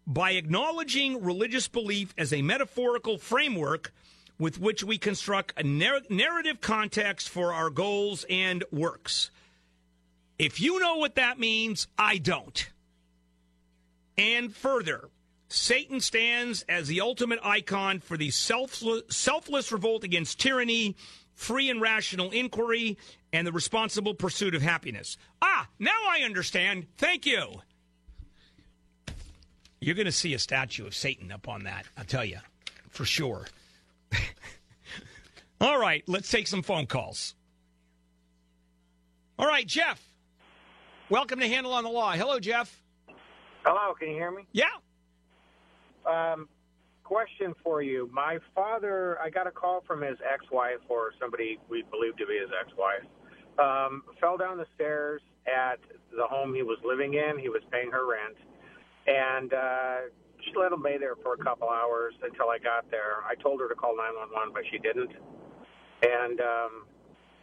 [SPEAKER 1] by acknowledging religious belief as a metaphorical framework with which we construct a narr- narrative context for our goals and works. If you know what that means, I don't. And further, Satan stands as the ultimate icon for the selfless, selfless revolt against tyranny, free and rational inquiry, and the responsible pursuit of happiness. Ah, now I understand. Thank you. You're going to see a statue of Satan up on that, I'll tell you, for sure. <laughs> All right, let's take some phone calls. All right, Jeff. Welcome to Handel on the Law. Hello, Jeff.
[SPEAKER 9] Hello, can you hear me?
[SPEAKER 1] Yeah.
[SPEAKER 9] Um, question for you. My father, I got a call from his ex-wife or somebody we believe to be his ex-wife. Um, fell down the stairs at the home he was living in. He was paying her rent, and uh, she let him lay there for a couple hours until I got there. I told her to call 911, but she didn't. And um,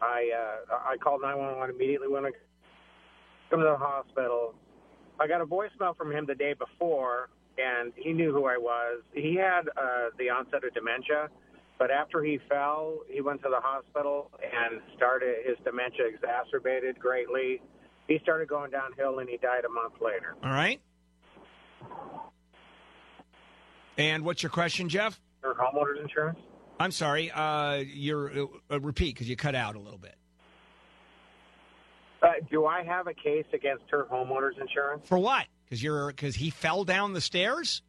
[SPEAKER 9] I uh, I called 911 immediately when I come to the hospital. I got a voicemail from him the day before, and he knew who I was. He had uh, the onset of dementia, but after he fell, he went to the hospital and started his dementia exacerbated greatly. He started going downhill, and he died a month later.
[SPEAKER 1] All right. And what's your question, Jeff?
[SPEAKER 9] Or homeowners insurance?
[SPEAKER 1] I'm sorry. Uh, you're uh, repeat because you cut out a little bit.
[SPEAKER 9] Uh, do I have a case against her homeowners insurance?
[SPEAKER 1] For what? Because you're because he fell down the stairs.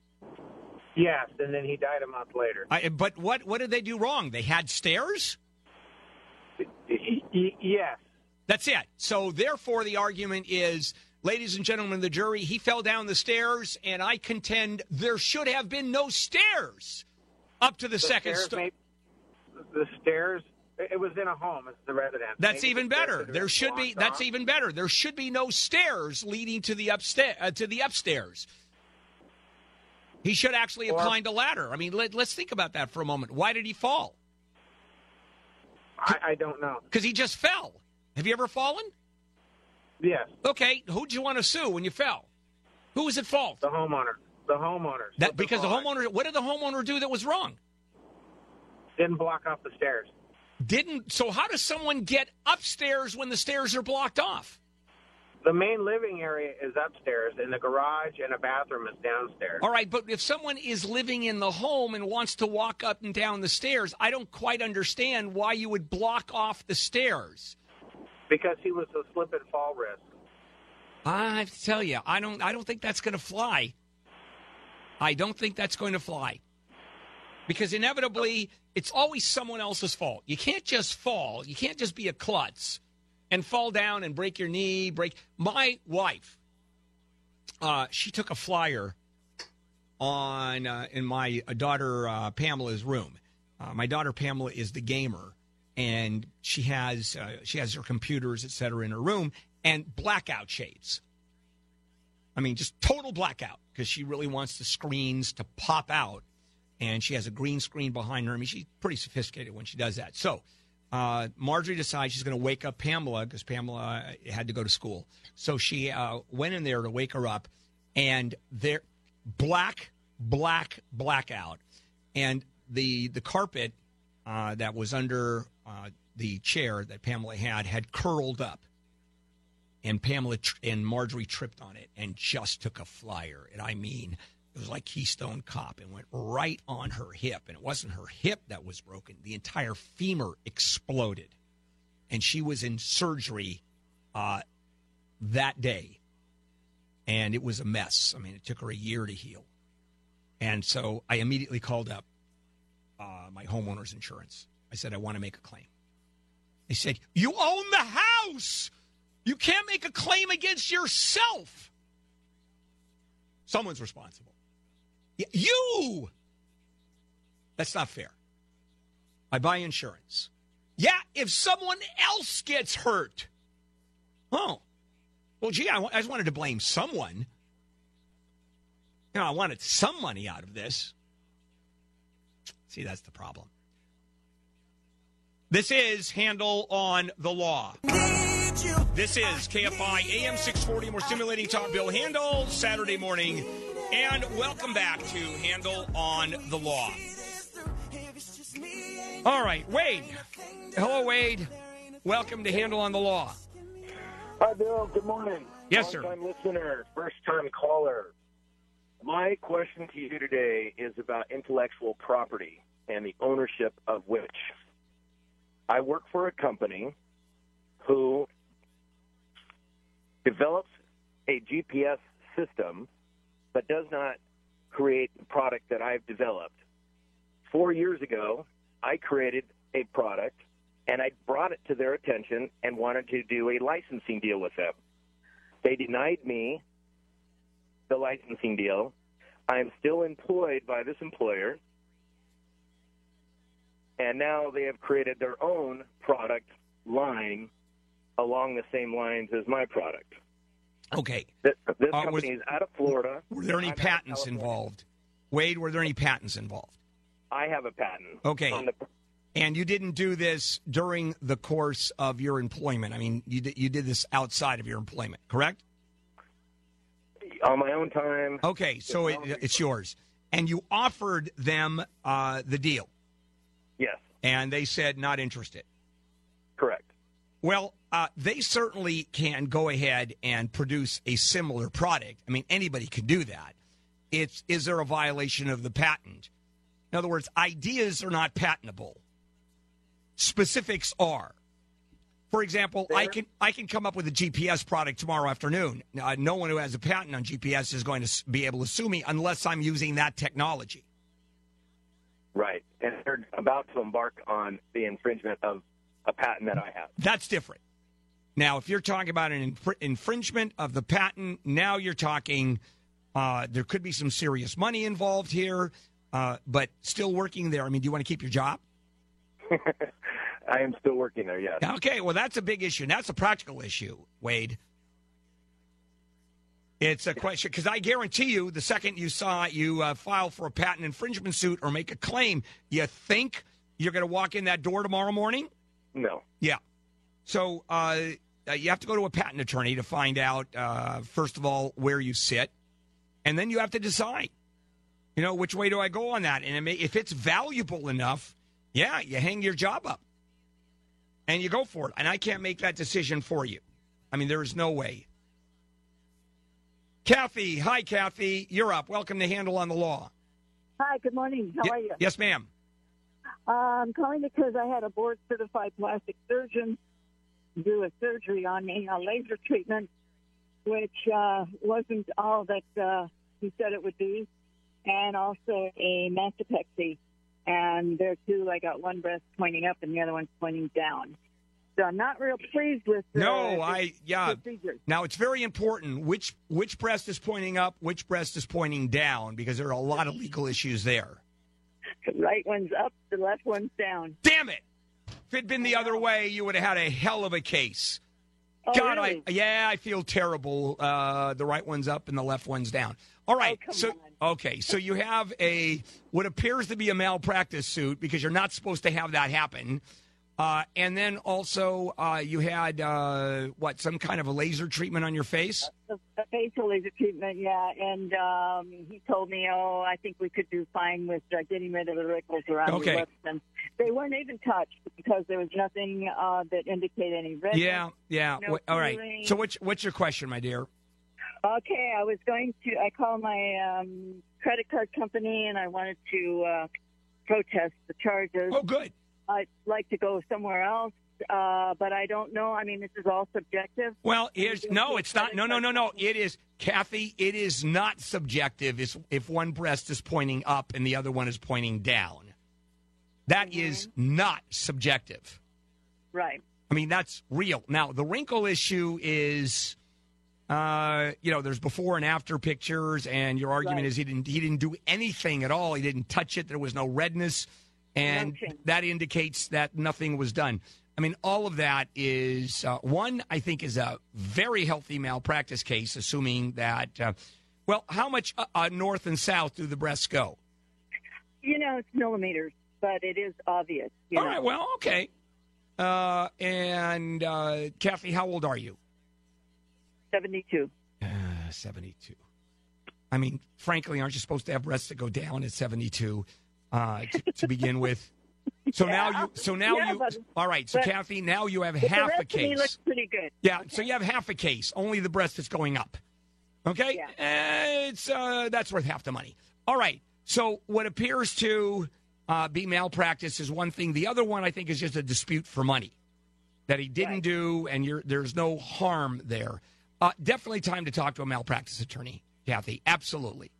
[SPEAKER 9] Yes, and then he died a month later.
[SPEAKER 1] I, but what what did they do wrong? They had stairs.
[SPEAKER 9] Y- y- yes.
[SPEAKER 1] That's it. So therefore, the argument is, ladies and gentlemen of the jury, he fell down the stairs, and I contend there should have been no stairs up to the,
[SPEAKER 9] The
[SPEAKER 1] second story.
[SPEAKER 9] the stairs. It was in a home. It's the residence.
[SPEAKER 1] That's
[SPEAKER 9] Maybe
[SPEAKER 1] even better. There should be. That's
[SPEAKER 9] off.
[SPEAKER 1] even better. There should be no stairs leading to the upstairs. Uh, to the upstairs. He should actually have
[SPEAKER 9] Or-
[SPEAKER 1] climbed a ladder. I mean, let, let's think about that for a moment. Why did he fall?
[SPEAKER 9] I, I don't know.
[SPEAKER 1] Because he just fell. Have you ever fallen?
[SPEAKER 9] Yes,
[SPEAKER 1] Okay, who'd you want to sue when you fell? Who was at fault?
[SPEAKER 9] the homeowner. The homeowner.
[SPEAKER 1] That because the homeowner. What did the homeowner do that was wrong?
[SPEAKER 9] didn't block off the stairs.
[SPEAKER 1] Didn't. So how does someone get upstairs when the stairs are blocked off?
[SPEAKER 9] The main living area is upstairs, and the garage and a bathroom is downstairs.
[SPEAKER 1] All right, but if someone is living in the home and wants to walk up and down the stairs, I don't quite understand why you would block off the stairs.
[SPEAKER 9] Because he was a slip and fall risk.
[SPEAKER 1] I have to tell you, I don't. I don't think that's going to fly. I don't think that's going to fly. Because inevitably, it's always someone else's fault. You can't just fall. You can't just be a klutz and fall down and break your knee. Break. My wife, uh, she took a flyer on uh, in my daughter uh, Pamela's room. Uh, my daughter Pamela is the gamer, and she has uh, she has her computers, et cetera, in her room, and blackout shades. I mean, just total blackout because she really wants the screens to pop out, and she has a green screen behind her. I mean, she's pretty sophisticated when she does that. So. Uh, Marjorie decides she's going to wake up Pamela because Pamela uh, had to go to school. So she uh, went in there to wake her up, and there, black, black, blackout, and the the carpet uh, that was under uh, the chair that Pamela had had curled up, and Pamela tr- and Marjorie tripped on it and just took a flyer, and I mean. It was like Keystone Cop and went right on her hip. And it wasn't her hip that was broken, the entire femur exploded. And she was in surgery uh, that day. And it was a mess. I mean, it took her a year to heal. And so I immediately called up uh, my homeowner's insurance. I said, I want to make a claim. They said, You own the house. You can't make a claim against yourself. Someone's responsible. You! That's not fair. I buy insurance. Yeah, if someone else gets hurt. Oh. Well, gee, I, wa- I just wanted to blame someone. You know, I wanted some money out of this. See, that's the problem. This is Handel on the Law. This is KFI AM 640. More stimulating talk. Bill Handel, Saturday morning, And welcome back to Handel on the Law. All right, Wade. Hello, Wade. Welcome to Handel on the Law.
[SPEAKER 10] Hi, Bill. Good morning.
[SPEAKER 1] Yes, sir.
[SPEAKER 10] Long-time listener, first-time caller. My question to you today is about intellectual property and the ownership of which. I work for a company who develops a GPS system but does not create the product that I've developed. Four years ago, I created a product and I brought it to their attention and wanted to do a licensing deal with them. They denied me the licensing deal. I am still employed by this employer, and now they have created their own product line along the same lines as my product.
[SPEAKER 1] Okay.
[SPEAKER 10] This, this
[SPEAKER 1] Uh,
[SPEAKER 10] company
[SPEAKER 1] was-
[SPEAKER 10] is out of Florida.
[SPEAKER 1] Were there any
[SPEAKER 10] I'm
[SPEAKER 1] patents involved? Wade, were there any patents involved?
[SPEAKER 10] I have a patent.
[SPEAKER 1] Okay.
[SPEAKER 10] On the,
[SPEAKER 1] And you didn't do this during the course of your employment. I mean, you did, you did this outside of your employment, correct?
[SPEAKER 10] on my own time.
[SPEAKER 1] Okay, so it, it's yours. And you offered them uh, the deal, and they said not interested.
[SPEAKER 10] correct.
[SPEAKER 1] Well, uh, they certainly can go ahead and produce a similar product. I mean, anybody can do that. It's is there a violation of the patent? In other words, ideas are not patentable. Specifics are. For example, I can I can come up with a GPS product tomorrow afternoon. Uh, no one who has a patent on GPS is going to be able to sue me unless I'm using that technology.
[SPEAKER 10] Right. And they're about to embark on the infringement of a patent that I have.
[SPEAKER 1] That's different. Now, if you're talking about an infr- infringement of the patent, now you're talking. Uh, there could be some serious money involved here, uh, but still working there. I mean, do you want to keep your job? <laughs>
[SPEAKER 10] I am still working there, yes.
[SPEAKER 1] Okay, well, that's a big issue. and That's a practical issue, Wade. It's a question because I guarantee you, the second you saw you uh, file for a patent infringement suit or make a claim, you think you're going to walk in that door tomorrow morning?
[SPEAKER 10] No.
[SPEAKER 1] Yeah. So uh, uh, you have to go to a patent attorney to find out, uh, first of all, where you sit, and then you have to decide, you know, which way do I go on that? And it may, if it's valuable enough, yeah, you hang your job up and you go for it. And I can't make that decision for you. I mean, there is no way. Kathy, hi, Kathy. You're up. Welcome to Handel on the Law.
[SPEAKER 11] Hi, good morning. How
[SPEAKER 1] Ye-
[SPEAKER 11] are you?
[SPEAKER 1] Yes, ma'am.
[SPEAKER 11] Uh, I'm calling because I had a board certified plastic surgeon do a surgery on me, a laser treatment, which uh, wasn't all that uh, he said it would be, and also a mastopexy. And there too, I got one breast pointing up and the other one's pointing down. So I'm not real pleased with the
[SPEAKER 1] No, I yeah. Now it's very important which which breast is pointing up, which breast is pointing down, because there are a lot of legal issues there.
[SPEAKER 11] The right one's up, the left one's down.
[SPEAKER 1] Damn it! If it'd been the other way, you would have had a hell of a case.
[SPEAKER 11] Oh,
[SPEAKER 1] God,
[SPEAKER 11] really?
[SPEAKER 1] I yeah, I feel terrible. Uh, the right one's up and the left one's down. All right,
[SPEAKER 11] Oh,
[SPEAKER 1] so okay, so you have a what appears to be a malpractice suit because you're not supposed to have that happen. Uh, and then also, uh, you had uh, what some kind of a laser treatment on your face.
[SPEAKER 11] the facial laser treatment, yeah. And um, he told me, oh, I think we could do fine with uh, getting rid of the wrinkles around
[SPEAKER 1] Okay.
[SPEAKER 11] your lips. And they weren't even touched because there was nothing uh, that indicated any redness.
[SPEAKER 1] Yeah, yeah.
[SPEAKER 11] No
[SPEAKER 1] all right. So what's what's your question, my dear?
[SPEAKER 11] Okay, I was going to. I called my um, credit card company and I wanted to uh, protest the charges.
[SPEAKER 1] Oh, good.
[SPEAKER 11] I'd like to go somewhere else, uh, but I don't know. I mean, this is all subjective.
[SPEAKER 1] Well, here's no, it's not. No, no, no, no. It is, Kathy. It is not subjective. It's if one breast is pointing up and the other one is pointing down. That is not subjective.
[SPEAKER 11] Right.
[SPEAKER 1] I mean, that's real. Now, the wrinkle issue is, uh, you know, there's before and after pictures, and your argument
[SPEAKER 11] Right.
[SPEAKER 1] is he didn't he didn't do anything at all. He didn't touch it. There was no redness, and that indicates that nothing was done. I mean, all of that is uh, one. I think is a very healthy malpractice case, assuming that. Uh, well, how much uh, uh, north and south do the breasts go?
[SPEAKER 11] You know, it's millimeters, but it is obvious. You
[SPEAKER 1] All
[SPEAKER 11] know.
[SPEAKER 1] right. Well, okay. Uh, and uh, Kathy, how old are you?
[SPEAKER 11] 72.
[SPEAKER 1] Uh, 72. I mean, frankly, aren't you supposed to have breasts that go down at 72 uh, to, to begin with? <laughs> So
[SPEAKER 11] Yeah.
[SPEAKER 1] now you, so now
[SPEAKER 11] Yeah,
[SPEAKER 1] you,
[SPEAKER 11] but-
[SPEAKER 1] all right. So Kathy, now you have half a case.
[SPEAKER 11] looks pretty good.
[SPEAKER 1] Yeah, so you have half a case. Only the breast is going up. Okay, Eh, it's uh, that's worth half the money. All right. So what appears to uh, be malpractice is one thing. The other one, I think, is just a dispute for money that he didn't do, and you're, there's no harm there. Uh, definitely time to talk to a malpractice attorney, Kathy. Absolutely.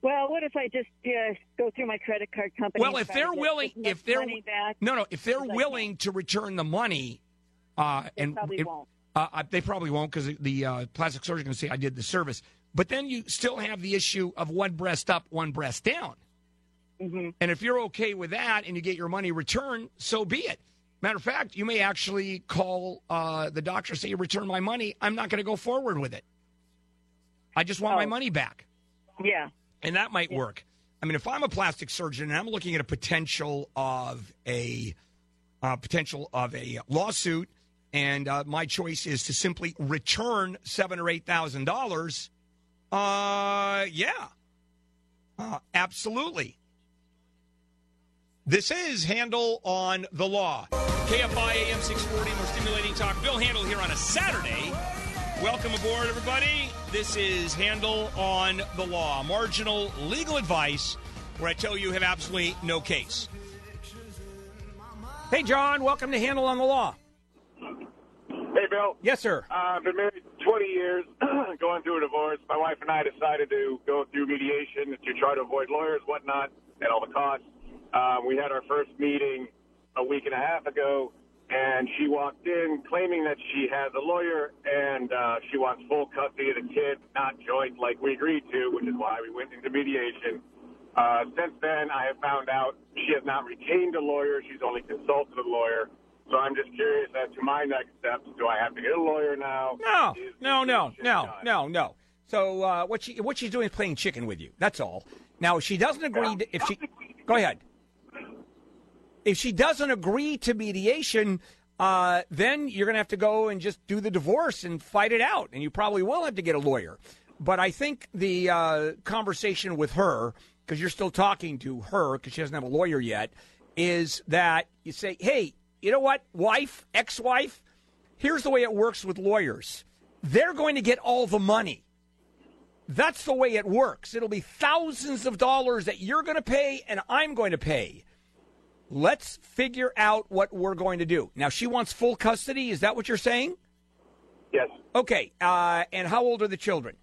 [SPEAKER 11] Well, what if I just uh, go through my credit card company?
[SPEAKER 1] Well, if they're willing, if they're
[SPEAKER 11] money back?
[SPEAKER 1] no, no, if they're willing to return the money, uh, and
[SPEAKER 11] probably
[SPEAKER 1] it-
[SPEAKER 11] won't.
[SPEAKER 1] Uh, uh, they probably won't because the uh, plastic surgeon can say I did the service. But then you still have the issue of one breast up, one breast down.
[SPEAKER 11] Mm-hmm.
[SPEAKER 1] And if you're okay with that and you get your money returned, so be it. Matter of fact, you may actually call uh, the doctor say, "Return my money. I'm not going to go forward with it. I just want my
[SPEAKER 11] Oh.
[SPEAKER 1] money back."
[SPEAKER 11] Yeah.
[SPEAKER 1] And that might work. I mean, if I'm a plastic surgeon and I'm looking at a potential of a uh, potential of a lawsuit, and uh, my choice is to simply return seven or eight thousand dollars, uh, yeah, uh, absolutely. This is Handel on the Law. KFI AM 640, more stimulating talk. Bill Handel here on a Saturday. Welcome aboard, everybody. This is Handel on the Law, marginal legal advice where I tell you you have absolutely no case. Hey, John, welcome to Handel on the Law.
[SPEAKER 12] Hey, Bill.
[SPEAKER 1] Yes, sir.
[SPEAKER 12] Uh, I've been married 20 years, <clears throat> going through a divorce. My wife and I decided to go through mediation to try to avoid lawyers, whatnot, and all the costs. Uh, we had our first meeting a week and a half ago, and she walked in claiming that she has a lawyer and uh, she wants full custody of the kid, not joint like we agreed to, which is why we went into mediation. Uh, since then, I have found out she has not retained a lawyer. She's only consulted a lawyer. So I'm just curious as to my next steps. Do I have to get a lawyer now?
[SPEAKER 1] No, no, no, no, no, no. So uh, what she what she's doing is playing chicken with you. That's all. Now, if she doesn't agree, to, if she go ahead, if she doesn't agree to mediation, uh, then you're going to have to go and just do the divorce and fight it out, and you probably will have to get a lawyer. But I think the uh, conversation with her, because you're still talking to her because she doesn't have a lawyer yet, is that you say, "Hey, you know what, wife, ex-wife." Here's the way it works with lawyers. They're going to get all the money. That's the way it works. It'll be thousands of dollars that you're going to pay and I'm going to pay. Let's figure out what we're going to do. Now, she wants full custody. Is that what you're saying?
[SPEAKER 12] Yes.
[SPEAKER 1] Okay. Uh, and how old are the children?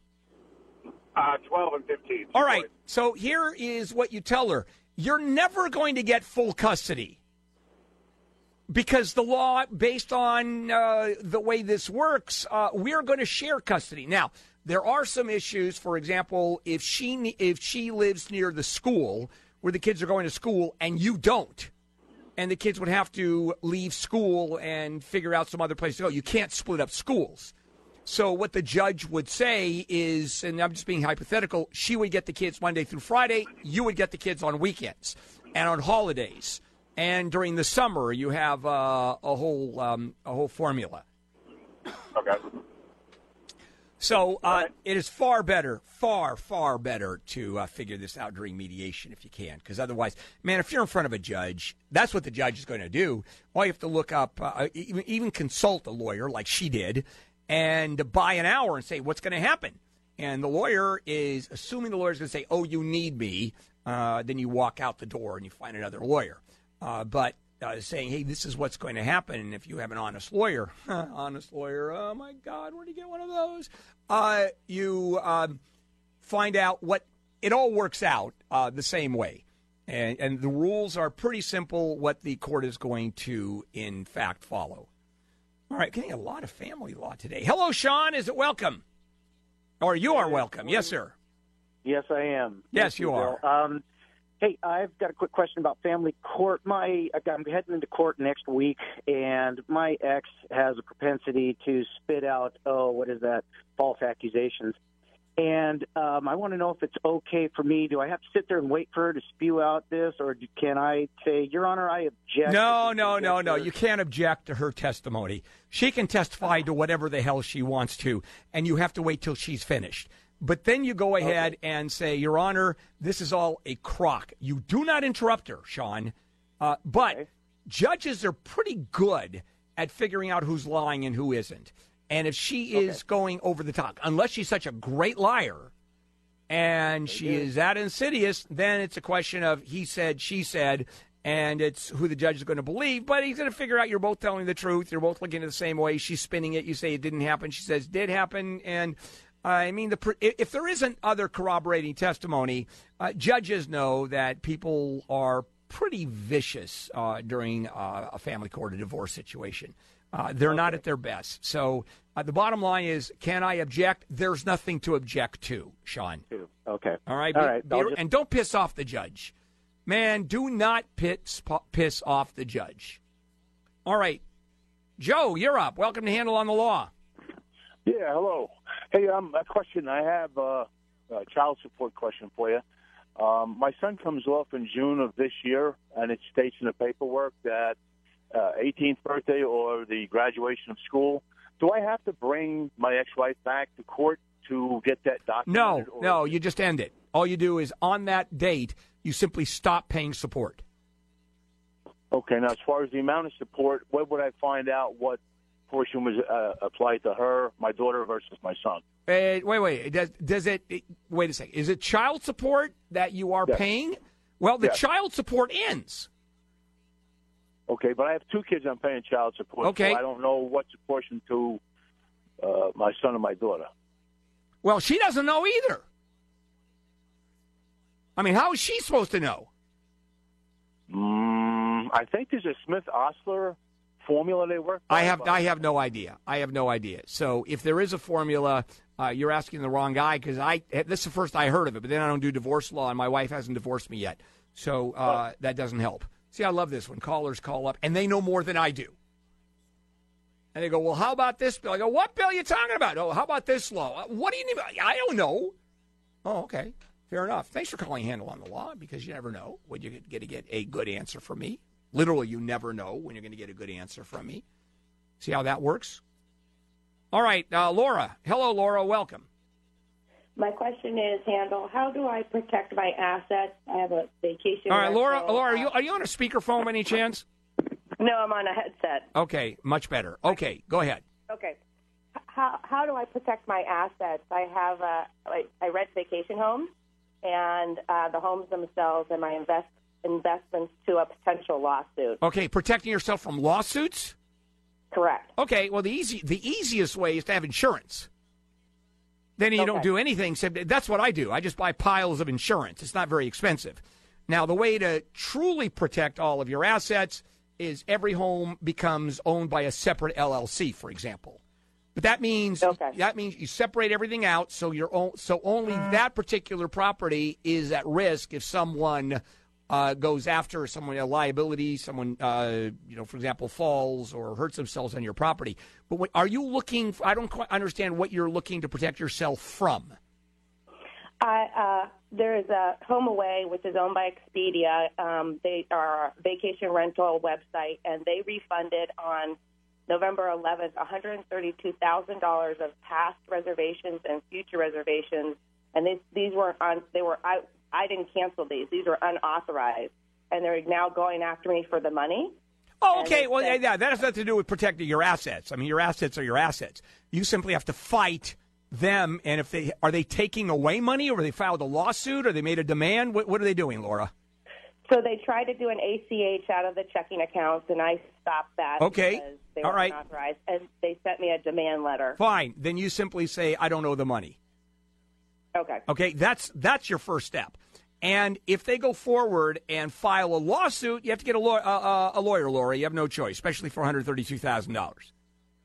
[SPEAKER 12] Uh, 12 and 15.
[SPEAKER 1] All right. So here is what you tell her you're never going to get full custody because the law, based on uh, the way this works, uh, we're going to share custody. Now, there are some issues. For example, if she if she lives near the school where the kids are going to school and you don't, and the kids would have to leave school and figure out some other place to go, you can't split up schools. So what the judge would say is, and I'm just being hypothetical, she would get the kids Monday through Friday, you would get the kids on weekends and on holidays, and during the summer you have uh, a whole um, a whole formula.
[SPEAKER 12] Okay.
[SPEAKER 1] So uh, it is far better, far far better to uh, figure this out during mediation if you can, because otherwise, man, if you're in front of a judge, that's what the judge is going to do. All you have to look up, uh, even, even consult a lawyer like she did, and buy an hour and say what's going to happen. And the lawyer is assuming the lawyer is going to say, "Oh, you need me." Uh, then you walk out the door and you find another lawyer. Uh, but uh, saying, "Hey, this is what's going to happen," and if you have an honest lawyer, <laughs> honest lawyer, oh my God, where do you get one of those? Uh, you um, find out what it all works out uh, the same way, and, and the rules are pretty simple. What the court is going to, in fact, follow. All right, getting a lot of family law today. Hello, Sean. Is it welcome? Or you are welcome. Yes, sir.
[SPEAKER 8] Yes, I am.
[SPEAKER 1] Yes,
[SPEAKER 8] Thank
[SPEAKER 1] you
[SPEAKER 8] are. Um, hey, I've got a quick question about family court. My I'm heading into court next week, and my ex has a propensity to spit out, oh, what is that? False accusations. And um, I want to know if it's okay for me. Do I have to sit there and wait for her to spew out this, or can I say, Your Honor, I object?
[SPEAKER 1] No, no, no, no. You can't object to her testimony. She can testify to whatever the hell she wants to, and you have to wait till she's finished. But then you go ahead and say, Your Honor, this is all a crock. You do not interrupt her, Sean. Uh, but judges are pretty good at figuring out who's lying and who isn't. And if she is going over the top, unless she's such a great liar and she is that insidious, then it's a question of he said, she said, and it's who the judge is going to believe. But he's going to figure out you're both telling the truth. You're both looking at it the same way. She's spinning it. You say it didn't happen. She says did happen. And I mean, the, if there isn't other corroborating testimony, uh, judges know that people are pretty vicious uh, during uh, a family court or divorce situation. Uh, they're not at their best. So uh, the bottom line is, can I object? There's nothing to object to, Sean.
[SPEAKER 13] Okay.
[SPEAKER 1] All right.
[SPEAKER 13] All
[SPEAKER 1] Be-
[SPEAKER 13] right.
[SPEAKER 1] be-
[SPEAKER 13] just-
[SPEAKER 1] and don't piss off the judge. Man, do not piss, piss off the judge. All right. Joe, you're up. Welcome to Handel on the Law.
[SPEAKER 14] Yeah, hello. Hey, um, a question. I have uh, a child support question for you. Um, my son comes off in June of this year, and it states in the paperwork that uh, 18th birthday or the graduation of school. Do I have to bring my ex-wife back to court to get that
[SPEAKER 1] document?
[SPEAKER 14] No, or-
[SPEAKER 1] no, you just end it. All you do is on that date, you simply stop paying support.
[SPEAKER 14] Okay. Now, as far as the amount of support, where would I find out what portion was uh, applied to her, my daughter versus my son?
[SPEAKER 1] Uh, wait, wait. Does, does it, wait a second. Is it child support that you are
[SPEAKER 14] Yes.
[SPEAKER 1] paying? Well, the
[SPEAKER 14] Yes.
[SPEAKER 1] child support ends.
[SPEAKER 14] Okay, but I have two kids I'm paying child support.
[SPEAKER 1] Okay.
[SPEAKER 14] So I don't know what's portion to uh, my son and my daughter.
[SPEAKER 1] Well, she doesn't know either. I mean, how is she supposed to know?
[SPEAKER 14] Mm, I think there's a Smith Ostler formula they work.
[SPEAKER 1] I have I have no idea. I have no idea. So if there is a formula, uh, you're asking the wrong guy because I this is the first I heard of it. But then I don't do divorce law, and my wife hasn't divorced me yet, so uh, that doesn't help. See, I love this when callers call up and they know more than I do. And they go, "Well, how about this bill?" I go, "What bill are you talking about?" "Oh, how about this law?" "Uh, "What do you need?" I don't know. Oh, okay, fair enough. Thanks for calling Handel on the Law because you never know when you're going to get a good answer from me. Literally, you never know when you're going to get a good answer from me. See how that works? All right, uh, Laura. Hello, Laura. Welcome.
[SPEAKER 15] My question is, Handel, how do I protect my assets? I have a vacation.
[SPEAKER 1] All right, Laura. Laura, are you are you on a speakerphone any chance?
[SPEAKER 16] No, I'm on a headset.
[SPEAKER 1] Okay, much better. Okay, go ahead.
[SPEAKER 15] Okay. How how do I protect my assets? I have a I, I rent vacation homes, and uh, the homes themselves and my invest investments to a potential lawsuit.
[SPEAKER 1] Okay, protecting yourself from lawsuits.
[SPEAKER 15] Correct.
[SPEAKER 1] Okay, well the easy the easiest way is to have insurance. Then you don't do anything. Except that's what I do. I just buy piles of insurance. It's not very expensive. Now the way to truly protect all of your assets is every home becomes owned by a separate LLC, for example. But that means that means you separate everything out, so you're so only mm. that particular property is at risk if someone uh, goes after someone a liability, someone uh, you know, for example, falls or hurts themselves on your property. But what, are you looking? I don't quite understand what you're looking to protect yourself from.
[SPEAKER 15] I, uh, there is a HomeAway, which is owned by Expedia. Um, they are a vacation rental website, and they refunded on November 11th $132,000 of past reservations and future reservations. And these, these weren't on. They were. I, I didn't cancel these. These were unauthorized, and they're now going after me for the money.
[SPEAKER 1] Oh, okay. Well, yeah, yeah, that has nothing to do with protecting your assets. I mean, your assets are your assets. You simply have to fight them. And if they are they taking away money, or they filed a lawsuit, or they made a demand, what, what are they doing, Laura?
[SPEAKER 15] So they tried to do an ACH out of the checking accounts, and I stopped that.
[SPEAKER 1] Okay.
[SPEAKER 15] They
[SPEAKER 1] All
[SPEAKER 15] were unauthorized, and they sent me a demand letter.
[SPEAKER 1] Fine. Then you simply say, I don't owe the money.
[SPEAKER 15] Okay.
[SPEAKER 1] Okay, that's that's your first step. And if they go forward and file a lawsuit, you have to get a, law- uh, uh, a lawyer, Laura. You have no choice, especially for one hundred thirty-two thousand dollars.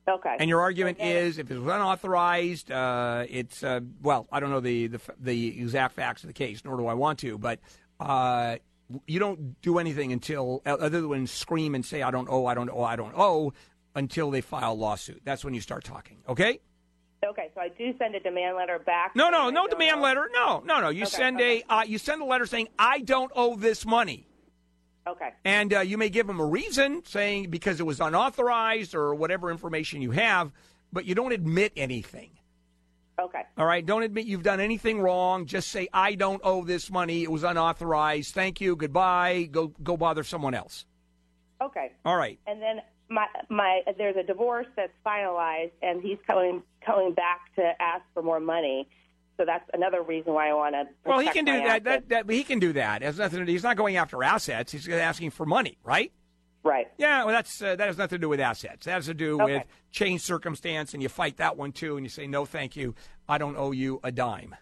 [SPEAKER 15] Okay.
[SPEAKER 1] And your argument is, if it was unauthorized, uh, it's uh, well, I don't know the, the the exact facts of the case, nor do I want to, but uh, you don't do anything until other than scream and say, "I don't owe, I don't owe, I don't owe," until they file a lawsuit. That's when you start talking. Okay.
[SPEAKER 15] Okay, so I do send a demand letter back.
[SPEAKER 1] No, no, no demand letter. No, no, no. You
[SPEAKER 15] Okay,
[SPEAKER 1] send a uh, you send a letter saying I don't owe this money,
[SPEAKER 15] Okay.
[SPEAKER 1] and uh, you may give them a reason saying because it was unauthorized or whatever information you have, but you don't admit anything.
[SPEAKER 15] Okay.
[SPEAKER 7] All right. Don't admit you've done anything wrong. Just say I don't owe this money. It was unauthorized. Thank you. Goodbye. Go go bother someone else.
[SPEAKER 15] Okay.
[SPEAKER 7] All right.
[SPEAKER 15] And then my my there's a divorce that's finalized, and he's coming coming back to ask for more money. So that's another reason why I want to.
[SPEAKER 7] Well, he can do that. That, that. He can do that. It has nothing. To, he's not going after assets. He's asking for money, right?
[SPEAKER 15] Right.
[SPEAKER 7] Yeah. Well, that's uh, that has nothing to do with assets. That has to do
[SPEAKER 15] Okay.
[SPEAKER 7] with change circumstance, and you fight that one too, and you say no, thank you. I don't owe you a dime.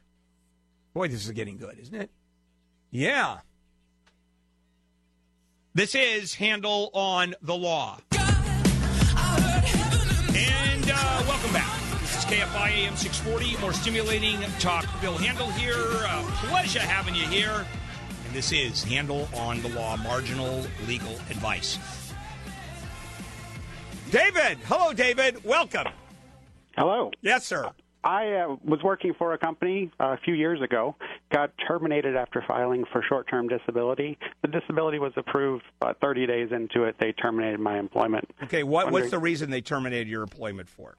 [SPEAKER 7] Boy, this is getting good, isn't it? Yeah. This is Handel on the Law. And uh, welcome back. This is KFI AM 640, more stimulating talk. Bill Handel here. Uh, pleasure having you here. And this is Handel on the Law, marginal legal advice. David. Hello, David. Welcome.
[SPEAKER 17] Hello.
[SPEAKER 7] Yes, sir.
[SPEAKER 17] I uh, was working for a company uh, a few years ago, got terminated after filing for short term disability. The disability was approved, but 30 days into it, they terminated my employment.
[SPEAKER 7] Okay, what, what's the reason they terminated your employment for?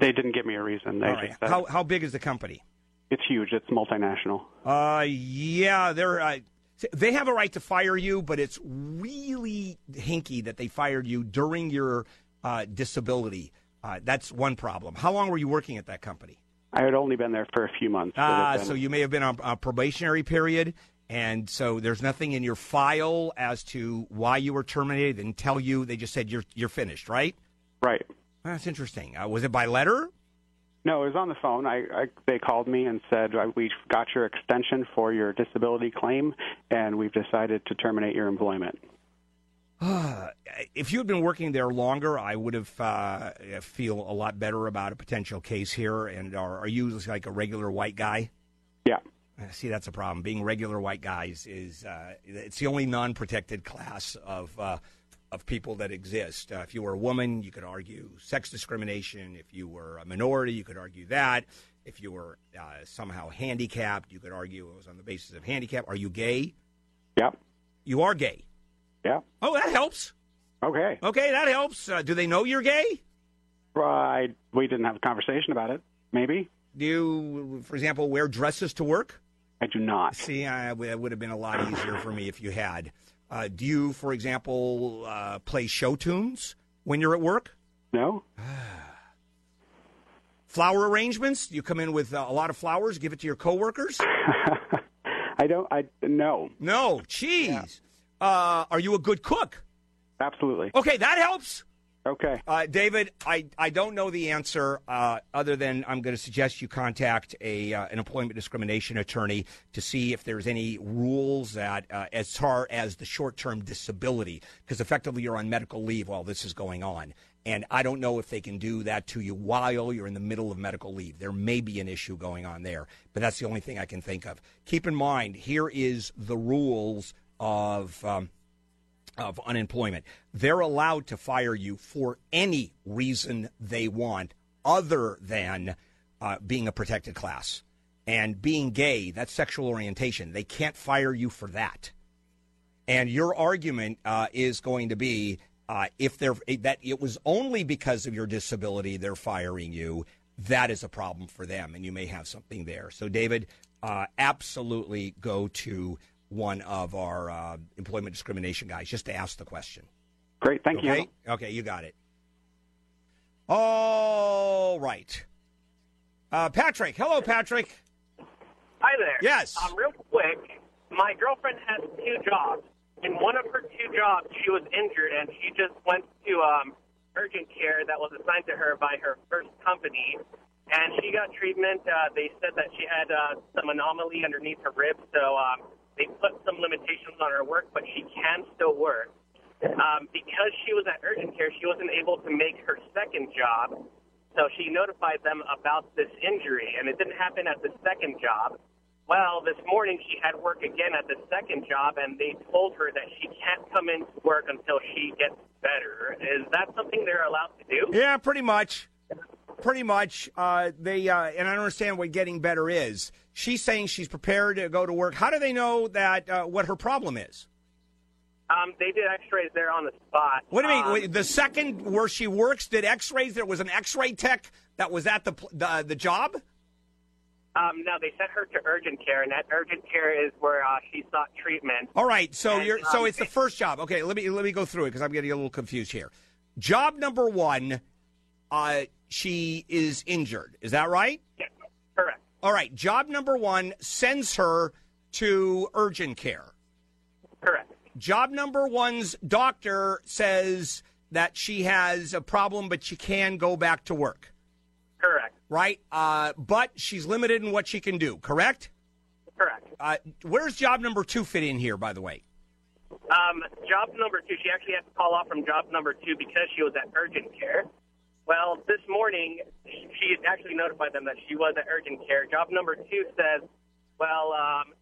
[SPEAKER 17] They didn't give me a reason. They
[SPEAKER 7] All right.
[SPEAKER 17] just said,
[SPEAKER 7] How, how big is the company?
[SPEAKER 17] it's huge, it's multinational.
[SPEAKER 7] Uh, yeah, they're uh, they have a right to fire you, but it's really hinky that they fired you during your uh, disability. Uh, that's one problem. How long were you working at that company?
[SPEAKER 17] I had only been there for a few months.
[SPEAKER 7] Ah, so you may have been on a probationary period, and so there's nothing in your file as to why you were terminated. They didn't tell you. They just said you're you're finished, right?
[SPEAKER 17] Right.
[SPEAKER 7] That's interesting. Uh, was it by letter?
[SPEAKER 17] No, it was on the phone. I, I they called me and said uh, we got your extension for your disability claim, and we've decided to terminate your employment. <sighs>
[SPEAKER 7] if you had been working there longer, I would have uh, feel a lot better about a potential case here. And are, are you like a regular white guy?
[SPEAKER 17] Yeah.
[SPEAKER 7] Uh, See, that's a problem. Being regular white guys is uh, it's the only non-protected class of uh, of people that exist. Uh, if you were a woman, you could argue sex discrimination. If you were a minority, you could argue that. If you were uh, somehow handicapped, you could argue it was on the basis of handicap. Are you gay?
[SPEAKER 17] Yep.
[SPEAKER 7] You are gay.
[SPEAKER 17] Yeah.
[SPEAKER 7] Oh, that helps.
[SPEAKER 17] Okay.
[SPEAKER 7] Okay, that helps. Uh, do they know you're gay?
[SPEAKER 17] I we didn't have a conversation about it. Maybe.
[SPEAKER 7] Do you, for example, wear dresses to work?
[SPEAKER 17] I do not.
[SPEAKER 7] See, I, it would have been a lot easier for me if you had. Uh, do you, for example, uh, play show tunes when you're at work?
[SPEAKER 17] No. <sighs>
[SPEAKER 7] Flower arrangements? You come in with uh, a lot of flowers, give it to your coworkers? <laughs>
[SPEAKER 17] I don't. I no.
[SPEAKER 7] No. Jeez. Uh, are you a good cook?
[SPEAKER 17] Absolutely.
[SPEAKER 7] Okay, that helps.
[SPEAKER 17] Okay.
[SPEAKER 7] Uh, David, I, I don't know the answer uh, other than I'm going to suggest you contact a uh, an employment discrimination attorney to see if there's any rules that uh, as far as the short term disability because effectively you're on medical leave while this is going on. And I don't know if they can do that to you while you're in the middle of medical leave. There may be an issue going on there, but that's the only thing I can think of. Keep in mind, here is the rules of um, of unemployment. They're allowed to fire you for any reason they want other than uh, being a protected class. And being gay, that's sexual orientation. They can't fire you for that. And your argument uh, is going to be uh, if they're that it was only because of your disability they're firing you. That is a problem for them, and you may have something there. So, David, uh, absolutely go to one of our uh, employment discrimination guys just to ask the question.
[SPEAKER 17] Great. Thank
[SPEAKER 7] okay?
[SPEAKER 17] you.
[SPEAKER 7] Okay, you got it. All right. Uh, Patrick. Hello, Patrick.
[SPEAKER 18] Hi there.
[SPEAKER 7] Yes.
[SPEAKER 18] Um, real quick, my girlfriend has two jobs. In one of her two jobs, she was injured, and she just went to um, urgent care that was assigned to her by her first company, and she got treatment. Uh, they said that she had uh, some anomaly underneath her ribs, so um, they put some limitations on her work, but she can still work. Um, because she was at urgent care, she wasn't able to make her second job, so she notified them about this injury, and it didn't happen at the second job. Well, this morning she had work again at the second job, and they told her that she can't come into work until she gets better. Is that something they're allowed to do?
[SPEAKER 7] Yeah, pretty much. Pretty much. Uh, they uh, and I don't understand what getting better is. She's saying she's prepared to go to work. How do they know that uh, what her problem is?
[SPEAKER 18] Um, they did X-rays there on the spot.
[SPEAKER 7] What do you mean?
[SPEAKER 18] Um,
[SPEAKER 7] Wait, the second where she works did X-rays. There was an X-ray tech that was at the the, the job.
[SPEAKER 18] Um, no, they sent her to urgent care, and that urgent care is where uh, she sought treatment.
[SPEAKER 1] All right, so
[SPEAKER 18] And,
[SPEAKER 1] you're so
[SPEAKER 18] um,
[SPEAKER 1] it's the first job. Okay, let me let me go through it because I'm getting a little confused here. Job number one, uh, she is injured. Is that right?
[SPEAKER 18] Yes, correct.
[SPEAKER 1] All right. Job number one sends her to urgent care.
[SPEAKER 18] Correct.
[SPEAKER 1] Job number one's doctor says that she has a problem, but she can go back to work.
[SPEAKER 18] Correct.
[SPEAKER 1] Right. Uh, but she's limited in what she can do. Correct.
[SPEAKER 18] Correct.
[SPEAKER 1] Uh, where's job number two fit in here? By the way.
[SPEAKER 18] Um, job number two, she actually had to call off from job number two because she was at urgent care. Well, this morning, she actually notified them that she was at urgent care. Job number two says, well, um,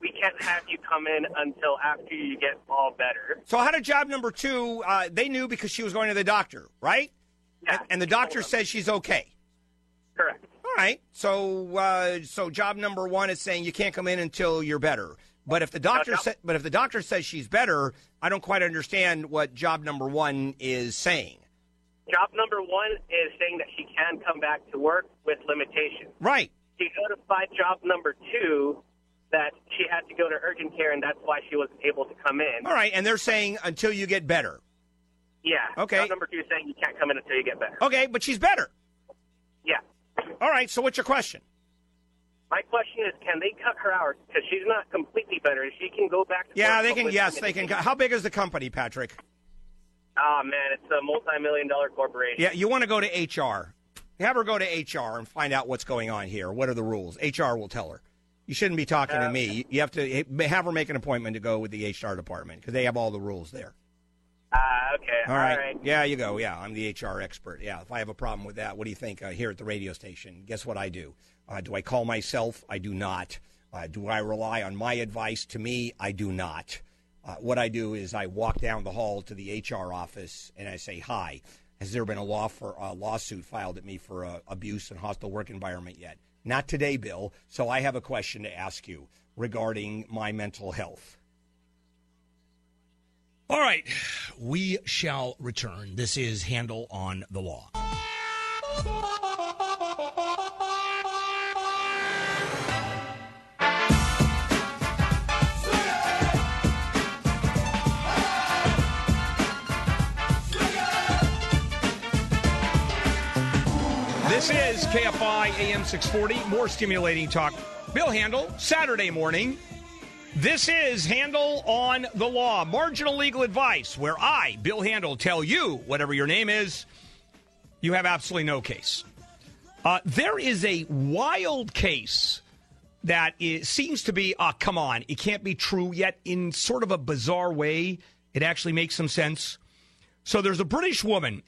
[SPEAKER 18] we can't have you come in until after you get all better.
[SPEAKER 1] So how did job number two? Uh, they knew because she was going to the doctor, right?
[SPEAKER 18] Yeah.
[SPEAKER 1] And, and the doctor says she's okay.
[SPEAKER 18] Correct.
[SPEAKER 1] All right. So uh, so job number one is saying you can't come in until you're better. But if the doctor sa- but if the doctor says she's better, I don't quite understand what job number one is saying.
[SPEAKER 18] Job number one is saying that she can come back to work with limitations.
[SPEAKER 1] Right.
[SPEAKER 18] She notified job number two that she had to go to urgent care, and that's why she wasn't able to come in.
[SPEAKER 1] All right. And they're saying until you get better.
[SPEAKER 18] Yeah.
[SPEAKER 1] Okay.
[SPEAKER 18] Job number two is saying you can't come in until you get better.
[SPEAKER 1] Okay, but she's better.
[SPEAKER 18] Yeah.
[SPEAKER 1] All right. So what's your question?
[SPEAKER 18] My question is, can they cut her hours because she's not completely better? She can go back. to
[SPEAKER 1] Yeah, they can. Yes, they can. How big is the company, Patrick?
[SPEAKER 18] Oh man, it's a multi-million dollar corporation.
[SPEAKER 1] Yeah, you want to go to HR. Have her go to HR and find out what's going on here. What are the rules? HR will tell her. You shouldn't be talking to me. You- have to have her make an appointment to go with the HR department because they have all the rules there.
[SPEAKER 18] Ah, okay.
[SPEAKER 1] All right. Yeah, you go. Yeah, I'm the HR expert. Yeah, if I have a problem with that, what do you think uh, here at the radio station? Guess what I do? Uh, do I call myself? I do not. Uh, do I rely on my advice? To me, I do not. Uh, what I do is I walk down the hall to the HR office and I say, "Hi, has there been a law for a lawsuit filed at me for uh, abuse and hostile work environment yet?" Not today, Bill. So I have a question to ask you regarding my mental health.
[SPEAKER 7] All right, we shall return. This is Handel on the Law.
[SPEAKER 1] This is KFI AM 640, more stimulating talk. Bill Handel, Saturday morning. This is Handel on the Law, marginal legal advice, where I, Bill Handel, tell you, whatever your name is, you have absolutely no case. Uh, there is a wild case that is, seems to be, ah, come on, it can't be true yet in sort of a bizarre way. It actually makes some sense. So there's a British woman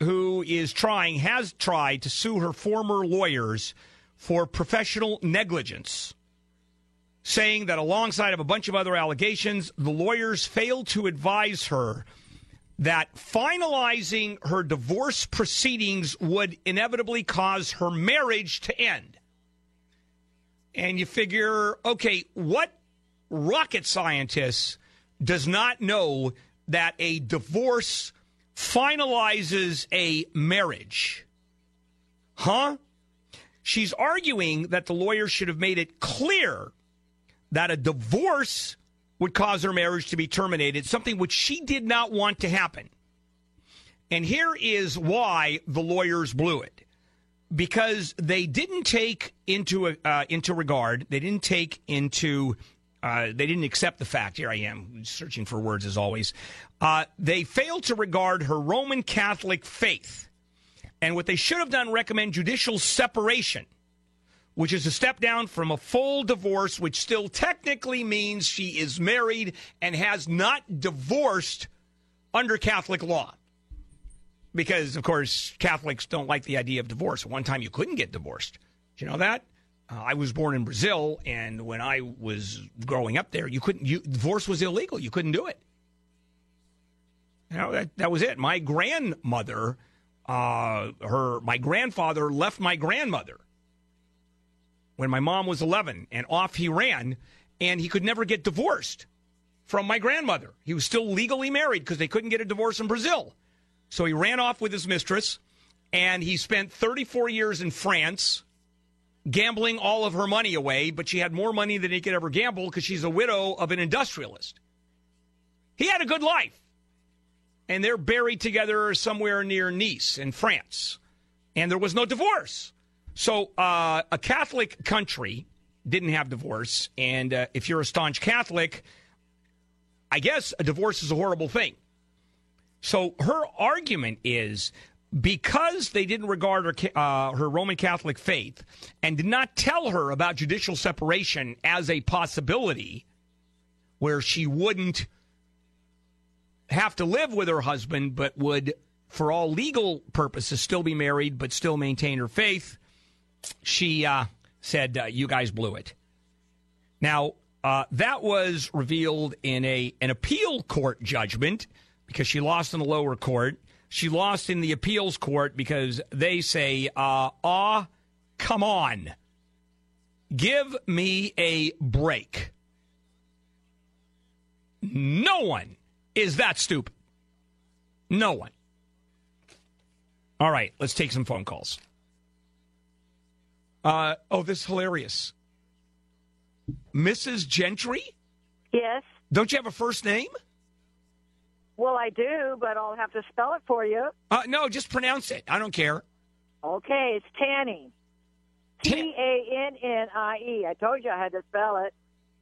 [SPEAKER 1] who is trying, has tried to sue her former lawyers for professional negligence, saying that alongside of a bunch of other allegations, the lawyers failed to advise her that finalizing her divorce proceedings would inevitably cause her marriage to end. And you figure, okay, what rocket scientist does not know that a divorce finalizes a marriage? Huh? She's arguing that the lawyer should have made it clear that a divorce would cause her marriage to be terminated, something which she did not want to happen. And here is why the lawyers blew it. Because they didn't take into uh, into regard, they didn't take into, uh, they didn't accept the fact. Here I am searching for words as always. Uh, they failed to regard her Roman Catholic faith, and what they should have done recommend judicial separation which is a step down from a full divorce, which still technically means she is married and has not divorced under Catholic law. Because, of course, Catholics don't like the idea of divorce. One time you couldn't get divorced. Do you know that? Uh, I was born in Brazil, and when I was growing up there, you couldn't. You, divorce was illegal. You couldn't do it. You know that that was it. My grandmother, uh, her, my grandfather left my grandmother when my mom was 11 and off he ran and he could never get divorced from my grandmother. He was still legally married because they couldn't get a divorce in Brazil. So he ran off with his mistress and he spent 34 years in France gambling all of her money away, but she had more money than he could ever gamble because she's a widow of an industrialist. He had a good life. And they're buried together somewhere near Nice in France. And there was no divorce. So uh, a Catholic country didn't have divorce. And uh, if you're a staunch Catholic, I guess a divorce is a horrible thing. So her argument is because they didn't regard her, uh, her Roman Catholic faith and did not tell her about judicial separation as a possibility where she wouldn't have to live with her husband, but would, for all legal purposes, still be married, but still maintain her faith, she uh, said, uh, You guys blew it. Now, uh, that was revealed in a an appeal court judgment because she lost in the lower court. She lost in the appeals court because they say, uh, "Ah, come on, give me a break." No one is that stupid. No one. All right, let's take some phone calls. Uh, oh, this is hilarious. Mrs. Gentry?
[SPEAKER 19] Yes.
[SPEAKER 1] Don't you have a first name?
[SPEAKER 19] Well, I do, but I'll have to spell it for you.
[SPEAKER 1] Uh, no, just pronounce it. I don't care.
[SPEAKER 19] Okay, it's Tanny. T A N N I E. I told you I had to spell it.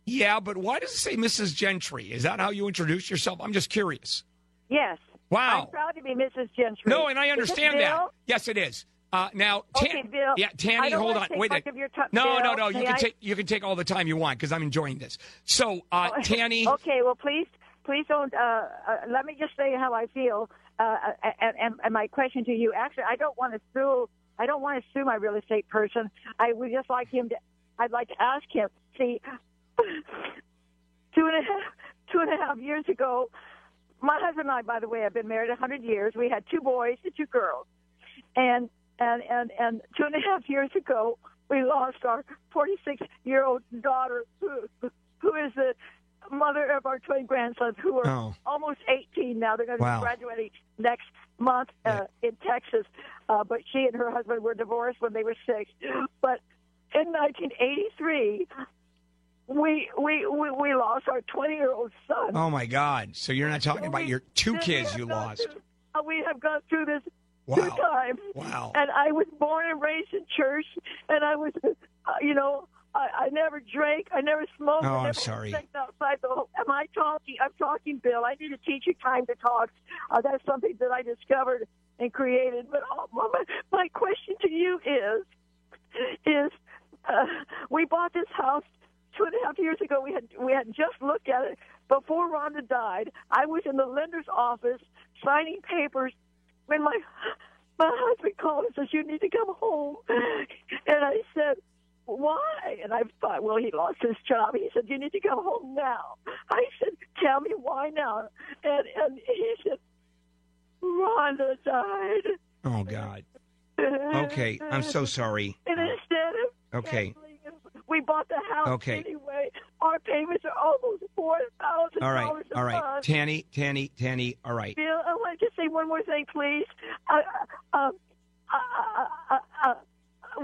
[SPEAKER 1] Yeah, but why does it say Mrs. Gentry? Is that how you introduce yourself? I'm just curious.
[SPEAKER 19] Yes.
[SPEAKER 1] Wow.
[SPEAKER 19] I'm proud to be Mrs. Gentry.
[SPEAKER 1] No, and I understand that. Yes, it is. Uh, now, Tan-
[SPEAKER 19] Okay, Bill.
[SPEAKER 1] yeah, Tanny, hold on, wait. a
[SPEAKER 19] of your ti-
[SPEAKER 1] no, no, no. You
[SPEAKER 19] may
[SPEAKER 1] can
[SPEAKER 19] I-
[SPEAKER 1] take you can take all the time you want because I'm enjoying this. So, uh, <laughs> Tanny,
[SPEAKER 19] Okay, well, please, please don't. Uh, uh, let me just say how I feel. Uh, and, and, and my question to you, actually, I don't want to sue. I don't want to sue my real estate person. I would just like him to. I'd like to ask him. See, two and a half, two and a half years ago, my husband and I, by the way, have been married a hundred years. We had two boys and two girls, and and and and two and a half years ago, we lost our 46 year old daughter, who who is the mother of our twin grandsons, who are
[SPEAKER 1] Oh.
[SPEAKER 19] almost 18 now. They're going to
[SPEAKER 1] Wow.
[SPEAKER 19] be graduating next month uh, in Texas. Uh, but she and her husband were divorced when they were six. But in 1983, we we we, we lost our 20 year old son.
[SPEAKER 1] oh my God! So you're not talking about your two kids you lost.
[SPEAKER 19] Uh, we have gone through this
[SPEAKER 1] Wow.
[SPEAKER 19] two times.
[SPEAKER 1] Wow.
[SPEAKER 19] And I was born and raised in church, and I was, uh, you know, I, I never drank, I never smoked.
[SPEAKER 1] Oh,
[SPEAKER 19] I
[SPEAKER 1] I'm sorry.
[SPEAKER 19] outside the home. Am I talking? I'm talking, Bill. I need to teach you time to talk. Uh, that's something that I discovered and created. But uh, my, my question to you is, is uh, we bought this house two and a half years ago. We had we had just looked at it before Rhonda died. I was in the lender's office signing papers when my my husband called and says you need to come home, and I said. Why? And I thought, well, he lost his job. He said, "You need to come home now." I said, "Tell me why now?" And and he said, "Rhonda died."
[SPEAKER 1] Oh God. <laughs> Okay, I'm so sorry.
[SPEAKER 19] And instead of
[SPEAKER 1] Okay.
[SPEAKER 19] we bought the house
[SPEAKER 1] Okay.
[SPEAKER 19] anyway. Our payments are almost four thousand
[SPEAKER 1] All right. All right.
[SPEAKER 19] month.
[SPEAKER 1] Tanny, Tanny, Tanny. All right.
[SPEAKER 19] Bill, I want to just say one more thing, please. Uh, uh, uh,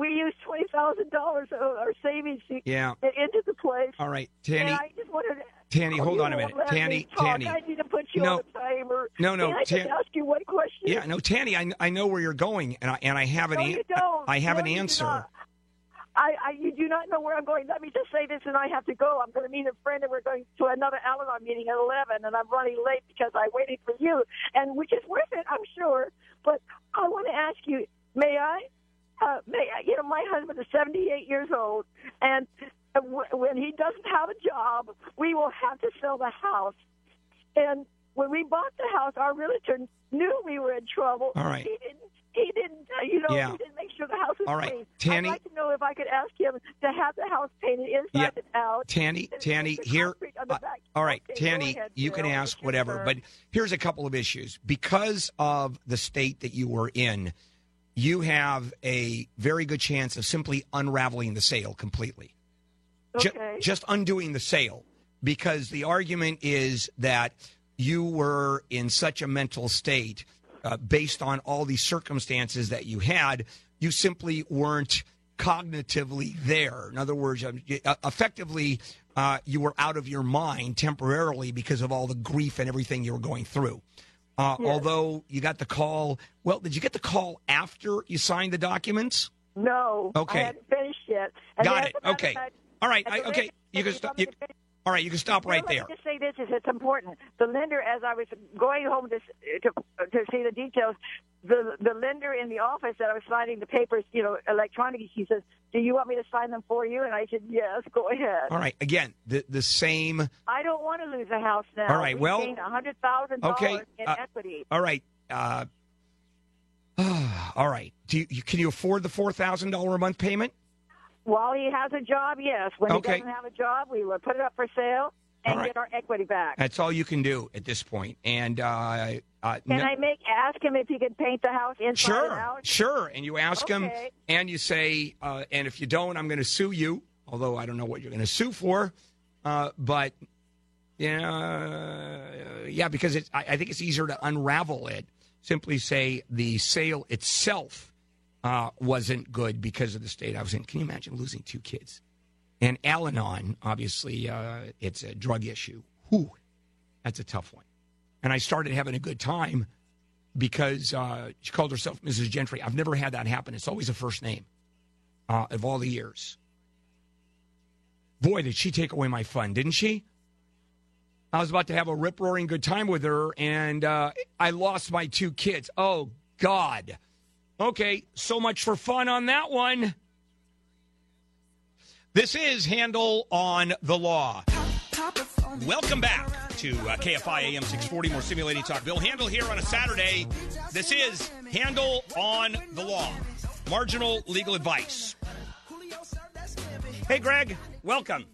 [SPEAKER 19] we used twenty thousand dollars of our savings to
[SPEAKER 1] Yeah.
[SPEAKER 19] get into the place.
[SPEAKER 1] All right, Tanny.
[SPEAKER 19] I just wanted
[SPEAKER 1] Tanny, hold on a minute. Tanny. Tanny.
[SPEAKER 19] I need to put you
[SPEAKER 1] No.
[SPEAKER 19] on timer.
[SPEAKER 1] No, no,
[SPEAKER 19] Can I
[SPEAKER 1] Tan-
[SPEAKER 19] just ask you one question?
[SPEAKER 1] Yeah, no, Tanny. I, I know where you're going, and I and I have an
[SPEAKER 19] No,
[SPEAKER 1] an-
[SPEAKER 19] you don't.
[SPEAKER 1] I have
[SPEAKER 19] No,
[SPEAKER 1] an answer.
[SPEAKER 19] I, I, you do not know where I'm going. Let me just say this, and I have to go. I'm going to meet a friend, and we're going to another Al-Anon meeting at 11, and I'm running late because I waited for you, and which is worth it, I'm sure. But I want to ask you, may I? Uh, you know, my husband is 78 years old, and when he doesn't have a job, we will have to sell the house. And when we bought the house, our realtor knew we were in trouble.
[SPEAKER 1] All right.
[SPEAKER 19] He didn't. He didn't. Uh, you know,
[SPEAKER 1] Yeah.
[SPEAKER 19] he didn't make sure the house was
[SPEAKER 1] All right. Tanny-
[SPEAKER 19] I'd like to know if I could ask him to have the house painted inside
[SPEAKER 1] Yeah.
[SPEAKER 19] and out.
[SPEAKER 1] Tanny, Tanny, here. uh, all right,
[SPEAKER 19] Okay,
[SPEAKER 1] Tanny,
[SPEAKER 19] ahead,
[SPEAKER 1] you can ask whatever, but here's a couple of issues. Because of the state that you were in, you have a very good chance of simply unraveling the sale completely.
[SPEAKER 19] Okay.
[SPEAKER 1] just undoing the sale because the argument is that you were in such a mental state uh, based on all these circumstances that you had, you simply weren't cognitively there. In other words, um, uh, effectively, uh, you were out of your mind temporarily because of all the grief and everything you were going through. Uh,
[SPEAKER 19] Yes.
[SPEAKER 1] Although you got the call, well, did you get the call after you signed the documents?
[SPEAKER 19] No.
[SPEAKER 1] Okay.
[SPEAKER 19] I hadn't finished yet. And
[SPEAKER 1] Got it.
[SPEAKER 19] as a matter
[SPEAKER 1] Okay. All right. I, okay. You can. St- you, all right. You can stop right there.
[SPEAKER 19] Let me just say this: is it's important. The lender, as I was going home to to, to see the details, the the lender in the office that I was signing the papers, you know, electronically, he says, "Do you want me to sign them for you?" And I said, "Yes, go ahead."
[SPEAKER 1] All right. Again, the the same.
[SPEAKER 19] I don't want to lose a house now.
[SPEAKER 1] All right,
[SPEAKER 19] we
[SPEAKER 1] well,
[SPEAKER 19] a hundred thousand
[SPEAKER 1] okay,
[SPEAKER 19] dollars in
[SPEAKER 1] uh,
[SPEAKER 19] equity.
[SPEAKER 1] All right. Uh, <sighs> all right. Do you, you- can you afford the four thousand dollar a month payment?
[SPEAKER 19] While he has a job, yes. When
[SPEAKER 1] Okay.
[SPEAKER 19] he doesn't have a job, we will put it up for sale and
[SPEAKER 1] right.
[SPEAKER 19] get our equity back.
[SPEAKER 1] That's all you can do at this point. And uh, uh,
[SPEAKER 19] Can
[SPEAKER 1] no-
[SPEAKER 19] I make ask him if he can paint the house inside and
[SPEAKER 1] Sure,
[SPEAKER 19] out?
[SPEAKER 1] sure. And you ask him, and you say, uh, and if you don't, I'm going to sue you. Although I don't know what you're going to sue for, uh, but yeah, yeah, because it's, I, I think it's easier to unravel it. Simply say the sale itself uh, wasn't good because of the state I was in. Can you imagine losing two kids? And Al-Anon, obviously, uh, it's a drug issue. Whew, that's a tough one. And I started having a good time because uh, she called herself Mrs. Gentry. I've never had that happen. It's always a first name uh, of all the years. Boy, did she take away my fun, didn't she? I was about to have a rip roaring good time with her, and uh, I lost my two kids. Oh, God. Okay, so much for fun on that one. This is Handel on the Law. Welcome back to uh, KFI AM 640, more simulating talk. Bill Handel here on a Saturday. This is Handel on the Law, marginal legal advice. Hey, Greg, welcome.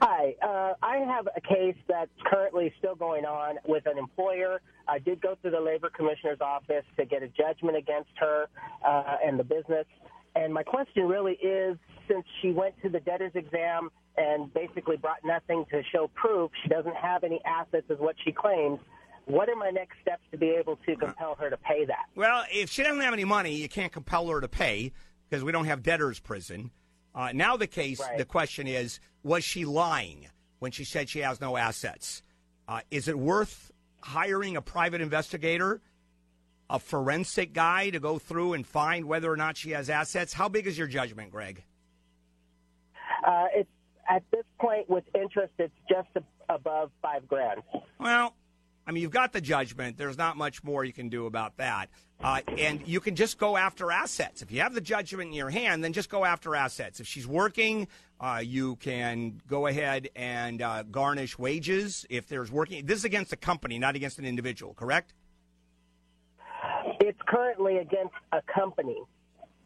[SPEAKER 20] Hi, uh, I have a case that's currently still going on with an employer. I did go to the labor commissioner's office to get a judgment against her uh, and the business. And my question really is, since she went to the debtor's exam and basically brought nothing to show proof, she doesn't have any assets, is what she claims. What are my next steps to be able to compel her to pay that?
[SPEAKER 1] Well, if she doesn't have any money, you can't compel her to pay because we don't have debtor's prison. Uh, now the case, the question is, was she lying when she said she has no assets? Uh, is it worth hiring a private investigator, a forensic guy to go through and find whether or not she has assets? How big is your judgment, Greg?
[SPEAKER 20] Uh, it's at this point with interest, it's just above five grand.
[SPEAKER 1] Well, I mean, you've got the judgment. There's not much more you can do about that. Uh, and you can just go after assets. If you have the judgment in your hand, then just go after assets. If she's working, uh, you can go ahead and uh, garnish wages. If there's working, this is against a company, not against an individual, correct?
[SPEAKER 20] It's currently against a company.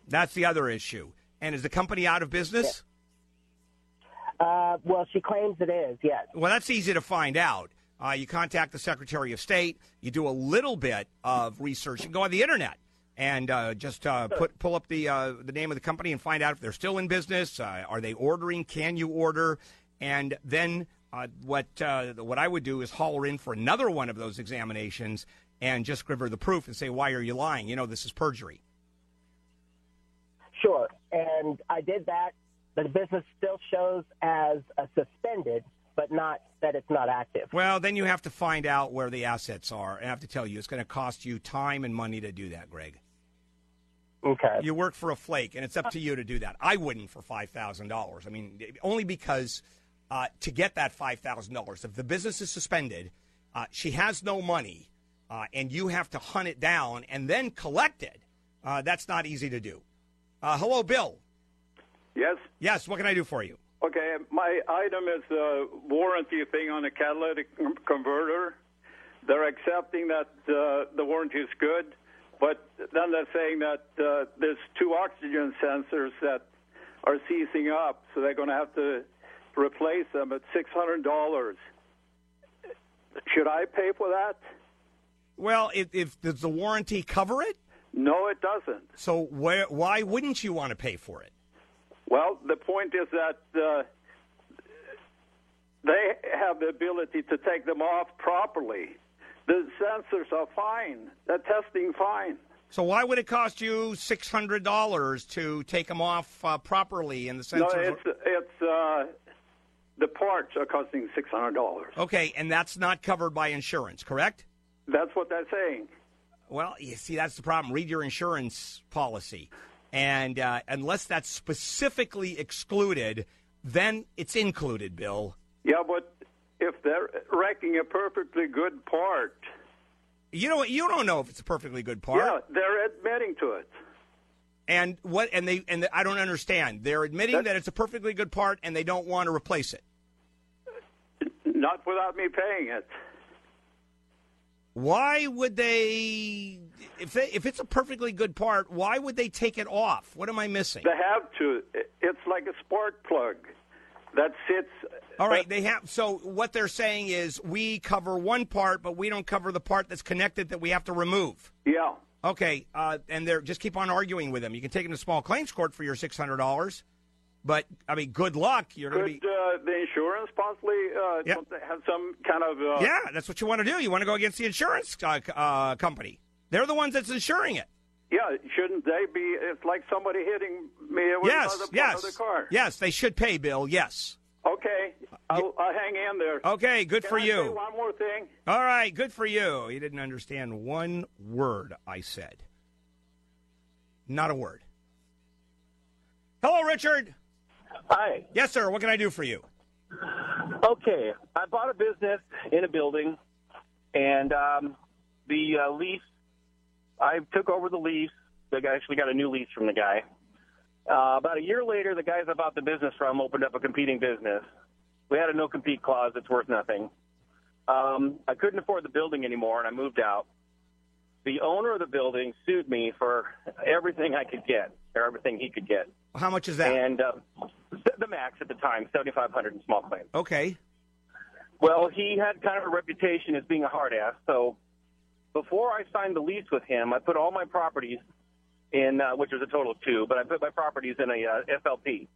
[SPEAKER 1] That's the other issue. And is the company out of business?
[SPEAKER 20] Uh, well, she claims it is, yes.
[SPEAKER 1] Well, that's easy to find out. Uh, you contact the Secretary of State. You do a little bit of research. You go on the internet and uh, just uh, put pull up the uh, the name of the company and find out if they're still in business. Uh, are they ordering? Can you order? And then uh, what what I would do is haul her in for another one of those examinations and just give her the proof and say, "Why are you lying? You know this is perjury."
[SPEAKER 20] Sure. And I did that. The business still shows as suspended, but not that it's not active.
[SPEAKER 1] Well, then you have to find out where the assets are. And I have to tell you, it's going to cost you time and money to do that, Greg.
[SPEAKER 20] Okay.
[SPEAKER 1] You work for a flake, and it's up to you to do that. I wouldn't for five thousand dollars. I mean, only because uh, to get that five thousand dollars, if the business is suspended, uh, she has no money, uh, and you have to hunt it down and then collect it. Uh, that's not easy to do. Uh, hello, Bill.
[SPEAKER 21] Yes.
[SPEAKER 1] Yes. What can I do for you?
[SPEAKER 21] Okay, my item is a warranty thing on a catalytic converter. They're accepting that uh, the warranty is good, but then they're saying that uh, there's two oxygen sensors that are seizing up, so they're going to have to replace them at six hundred dollars. Should I pay for that?
[SPEAKER 1] Well, if, if does the warranty cover it?
[SPEAKER 21] No, it doesn't.
[SPEAKER 1] So where, why wouldn't you want to pay for it?
[SPEAKER 21] Well, the point is that uh, they have the ability to take them off properly. The sensors are fine. They're testing fine.
[SPEAKER 7] So why would it cost you six hundred dollars to take them off uh, properly in the sense
[SPEAKER 21] No, it's it's uh, the parts are costing six hundred dollars.
[SPEAKER 7] okay, and that's not covered by insurance, correct?
[SPEAKER 21] That's what they're saying.
[SPEAKER 7] Well, you see, that's the problem. Read your insurance policy, and uh, unless that's specifically excluded, then it's included. Bill,
[SPEAKER 21] Yeah, but if they're wrecking a perfectly good part,
[SPEAKER 7] you know what? You don't know if it's a perfectly good part.
[SPEAKER 21] yeah, they're admitting to it.
[SPEAKER 7] And what? And they and I don't understand. They're admitting that it's a perfectly good part, and they don't want to replace it.
[SPEAKER 21] Not without me paying it.
[SPEAKER 7] Why would they? If they, if it's a perfectly good part, why would they take it off? What am I missing?
[SPEAKER 21] They have to. It's like a spark plug that sits.
[SPEAKER 7] All right, they have. So what they're saying is we cover one part, but we don't cover the part that's connected that we have to remove.
[SPEAKER 21] Yeah.
[SPEAKER 7] Okay, uh, and they're just keep on arguing with them. You can take them to small claims court for your six hundred dollars, but I mean, good luck. You're going to be.
[SPEAKER 21] uh, the insurance possibly uh, something- have some kind of? Uh,
[SPEAKER 7] yeah, that's what you want to do. You want to go against the insurance uh, uh, company. They're the ones that's insuring it.
[SPEAKER 21] Yeah, shouldn't they be? It's like somebody hitting me with
[SPEAKER 7] yes,
[SPEAKER 21] another part
[SPEAKER 7] yes,
[SPEAKER 21] of the car.
[SPEAKER 7] yes. They should pay, Bill. Yes.
[SPEAKER 21] Okay, I'll, I'll hang in there.
[SPEAKER 7] Okay, good
[SPEAKER 21] Can
[SPEAKER 7] for
[SPEAKER 21] I
[SPEAKER 7] you.
[SPEAKER 21] say one more thing.
[SPEAKER 7] All right, good for you. You didn't understand one word I said. Not a word. Hello, Richard.
[SPEAKER 18] Hi.
[SPEAKER 7] Yes, sir. What can I do for you?
[SPEAKER 18] Okay, I bought a business in a building, and um, the uh, lease. I took over the lease. I actually got a new lease from the guy. Uh, about a year later, the guys I bought the business from opened up a competing business. We had a no compete clause that's worth nothing. Um, I couldn't afford the building anymore, and I moved out. The owner of the building sued me for everything I could get, or everything he could get.
[SPEAKER 7] How much is that?
[SPEAKER 18] And uh, <laughs> the max at the time, seventy five hundred in small claims.
[SPEAKER 7] Okay.
[SPEAKER 18] Well, he had kind of a reputation as being a hard ass. So before I signed the lease with him, I put all my properties in, uh, which was a total of two, but I put my properties in a uh, FLP.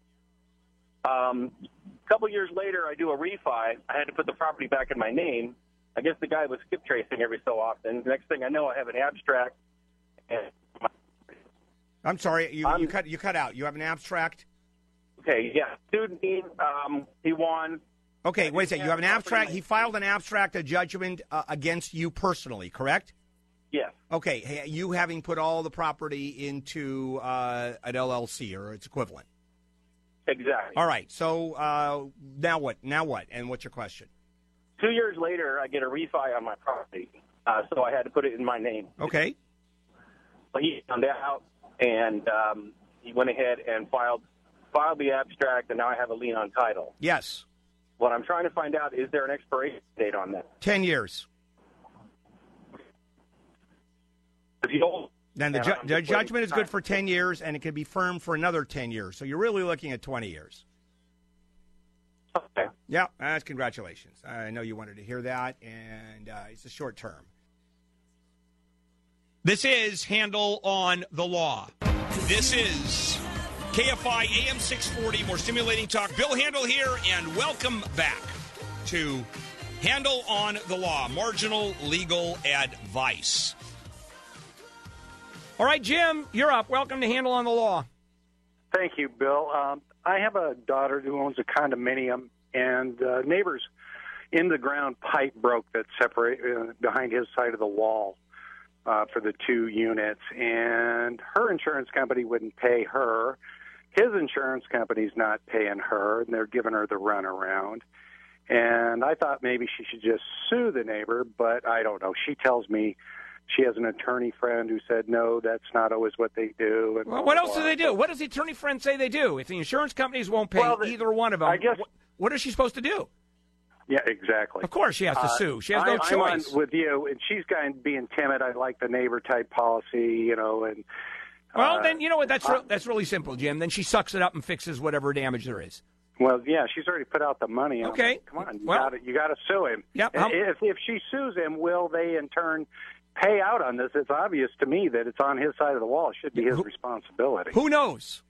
[SPEAKER 18] Um, a couple years later, I do a refi. I had to put the property back in my name. I guess the guy was skip tracing every so often. Next thing I know, I have an abstract. And
[SPEAKER 7] I'm sorry. You, you cut you cut out. You have an abstract.
[SPEAKER 18] okay, yeah, me. Um, he won.
[SPEAKER 7] Okay, wait a second. You have an abstract. He filed an abstract, a judgment uh, against you personally, correct?
[SPEAKER 18] Yes.
[SPEAKER 7] Okay, you having put all the property into uh, an LLC or its equivalent.
[SPEAKER 18] Exactly.
[SPEAKER 7] All right. So uh, now what? Now what? And what's your question?
[SPEAKER 18] Two years later, I get a refi on my property, uh, so I had to put it in my name.
[SPEAKER 7] Okay.
[SPEAKER 18] So he found out, and um, he went ahead and filed filed the abstract, and now I have a lien on title.
[SPEAKER 7] Yes.
[SPEAKER 18] What I'm trying to find out is there an expiration date on that?
[SPEAKER 7] Ten years.
[SPEAKER 18] If you don't,
[SPEAKER 7] Then the, ju- the judgment is good for 10 years, and it can be firm for another 10 years. So you're really looking at 20 years.
[SPEAKER 18] Okay.
[SPEAKER 7] Yeah, that's congratulations. I know you wanted to hear that, and uh, it's a short term. This is Handel on the Law. This is KFI AM 640, more stimulating talk. Bill Handel here, and welcome back to Handel on the Law, marginal legal advice. All right, Jim, you're up. Welcome to Handel on the Law.
[SPEAKER 22] Thank you, Bill. Um, I have a daughter who owns a condominium, and uh, neighbors in the ground pipe broke that separate uh, behind his side of the wall uh, for the two units, and her insurance company wouldn't pay her. His insurance company's not paying her, and they're giving her the runaround. And I thought maybe she should just sue the neighbor, but I don't know. She tells me she has an attorney friend who said no, that's not always what they do. And
[SPEAKER 7] Well, what else do they do? What does the attorney friend say they do? If the insurance companies won't pay
[SPEAKER 22] Well, the-
[SPEAKER 7] either one of them,
[SPEAKER 22] I guess-
[SPEAKER 7] what, what is she supposed to do?
[SPEAKER 22] Yeah, exactly.
[SPEAKER 7] Of course she has to
[SPEAKER 22] Uh,
[SPEAKER 7] sue. She has no
[SPEAKER 22] I, I'm on
[SPEAKER 7] choice.
[SPEAKER 22] with you, and she's kind of being timid. I like the neighbor type policy, you know, and
[SPEAKER 7] Well,
[SPEAKER 22] uh,
[SPEAKER 7] then you know what? That's
[SPEAKER 22] uh,
[SPEAKER 7] re- that's really simple, Jim. Then she sucks it up and fixes whatever damage there is.
[SPEAKER 22] well, yeah, she's already put out the money. I'm
[SPEAKER 7] Okay.
[SPEAKER 22] like, come on, you
[SPEAKER 7] Well-
[SPEAKER 22] got to you got to sue him.
[SPEAKER 7] Yep,
[SPEAKER 22] If if she sues him, will they in turn pay out on this? It's obvious to me that it's on his side of the wall. It should be his responsibility.
[SPEAKER 7] Who knows?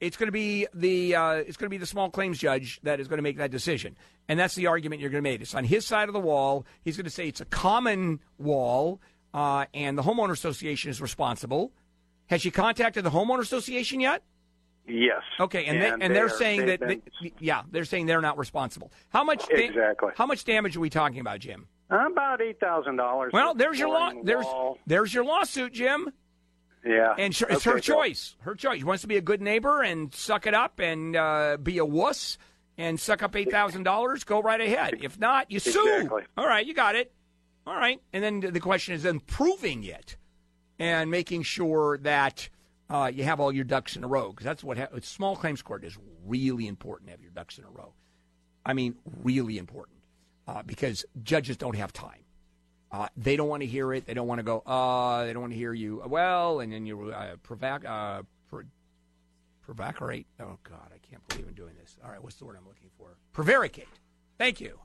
[SPEAKER 7] It's going to be the uh, it's going to be the small claims judge that is going to make that decision, and that's the argument you're going to make. It's on his side of the wall. He's going to say it's a common wall.
[SPEAKER 1] uh, and the homeowner association is responsible. Has she contacted the homeowner association yet?
[SPEAKER 22] Yes.
[SPEAKER 1] Okay, and, they, and,
[SPEAKER 22] they
[SPEAKER 1] they're saying that,
[SPEAKER 22] been-
[SPEAKER 1] they- yeah, they're saying they're not responsible. How much? da-
[SPEAKER 22] Exactly.
[SPEAKER 1] How much damage are we talking about, Jim?
[SPEAKER 22] About eight thousand dollars.
[SPEAKER 1] Well, there's your law. There's there's your lawsuit, Jim.
[SPEAKER 22] Yeah.
[SPEAKER 1] And sure, it's her
[SPEAKER 22] Bill.
[SPEAKER 1] choice. Her choice. She wants to be a good neighbor and suck it up and uh, be a wuss and suck up eight thousand dollars. Go right ahead. If not, you sue.
[SPEAKER 22] Exactly.
[SPEAKER 1] All right, you got it. All right, and then the question is then proving it and making sure that uh, you have all your ducks in a row because that's what ha- small claims court is really important to have your ducks in a row. I mean, really important uh, because judges don't have time. Uh, they don't want to hear it. They don't want to go. Uh, they don't want to hear you. Well, and then you uh, provac, uh. Oh God, I can't believe I'm doing this. All right, what's the word I'm looking for? Prevaricate. Thank you.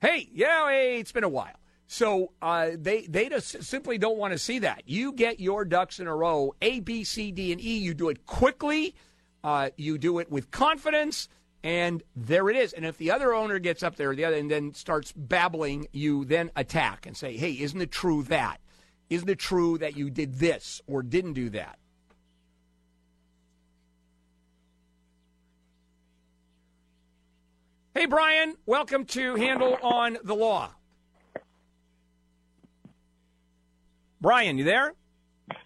[SPEAKER 1] Hey, yeah, hey, it's been a while. So uh, they they just simply don't want to see that. You get your ducks in a row, A, B, C, D, and E. You do it quickly. Uh, you do it with confidence, and there it is. And if the other owner gets up there, the other and then starts babbling, you then attack and say, "Hey, isn't it true that? Isn't it true that you did this or didn't do that?" Hey, Brian, welcome to Handel on the Law. Brian, you there?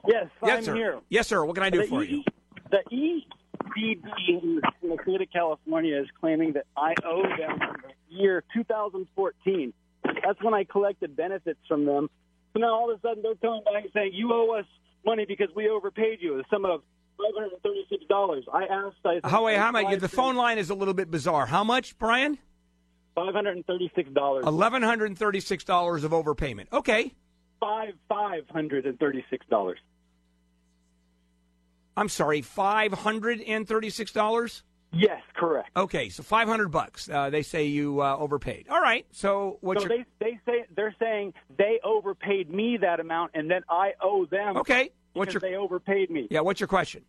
[SPEAKER 23] Yes,
[SPEAKER 1] yes,
[SPEAKER 23] I'm
[SPEAKER 1] sir.
[SPEAKER 23] here.
[SPEAKER 1] Yes, sir. What can I do
[SPEAKER 23] The
[SPEAKER 1] for
[SPEAKER 23] E-
[SPEAKER 1] you?
[SPEAKER 23] The EPB in the, state of California is claiming that I owe them the year 2014. That's when I collected benefits from them. So now all of a sudden they're coming back and saying, you owe us money because we overpaid you, the sum of $536. I asked, I said,
[SPEAKER 1] How, wait, how much? The phone line is a little bit bizarre. How much, Brian?
[SPEAKER 23] $536.
[SPEAKER 1] Eleven hundred and thirty-six dollars of overpayment. Okay.
[SPEAKER 23] Five $536.
[SPEAKER 1] I'm sorry, five hundred and thirty-six dollars.
[SPEAKER 23] Yes, correct.
[SPEAKER 1] Okay, so five hundred bucks. Uh, they say you uh, overpaid. All right. So what's
[SPEAKER 23] so
[SPEAKER 1] your?
[SPEAKER 23] they they say they're saying they overpaid me that amount, and then I owe them.
[SPEAKER 1] Okay. What's your-
[SPEAKER 23] they overpaid me.
[SPEAKER 1] Yeah. What's your question?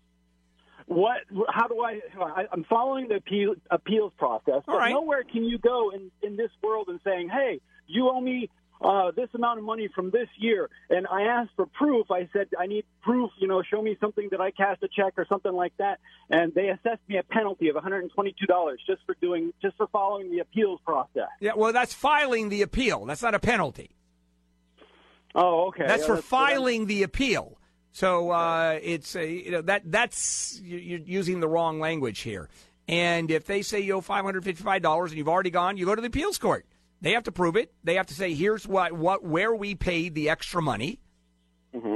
[SPEAKER 23] What? How do I? I I'm following the appeal, appeals process, but
[SPEAKER 1] All right.
[SPEAKER 23] nowhere can you go in in this world and saying, "Hey, you owe me." Uh, this amount of money from this year, and I asked for proof. I said I need proof. You know, show me something that I cashed a check or something like that. And they assessed me a penalty of 122 dollars just for doing, just for following the appeals process.
[SPEAKER 1] Yeah. Well, that's filing the appeal. That's not a penalty.
[SPEAKER 23] Oh, okay.
[SPEAKER 1] That's
[SPEAKER 23] Yeah,
[SPEAKER 1] for
[SPEAKER 23] that's
[SPEAKER 1] filing the appeal. So uh, it's a, you know that that's you're using the wrong language here. And if they say you owe five hundred fifty-five dollars and you've already gone, you go to the appeals court. They have to prove it. They have to say here's what what where we paid the extra money.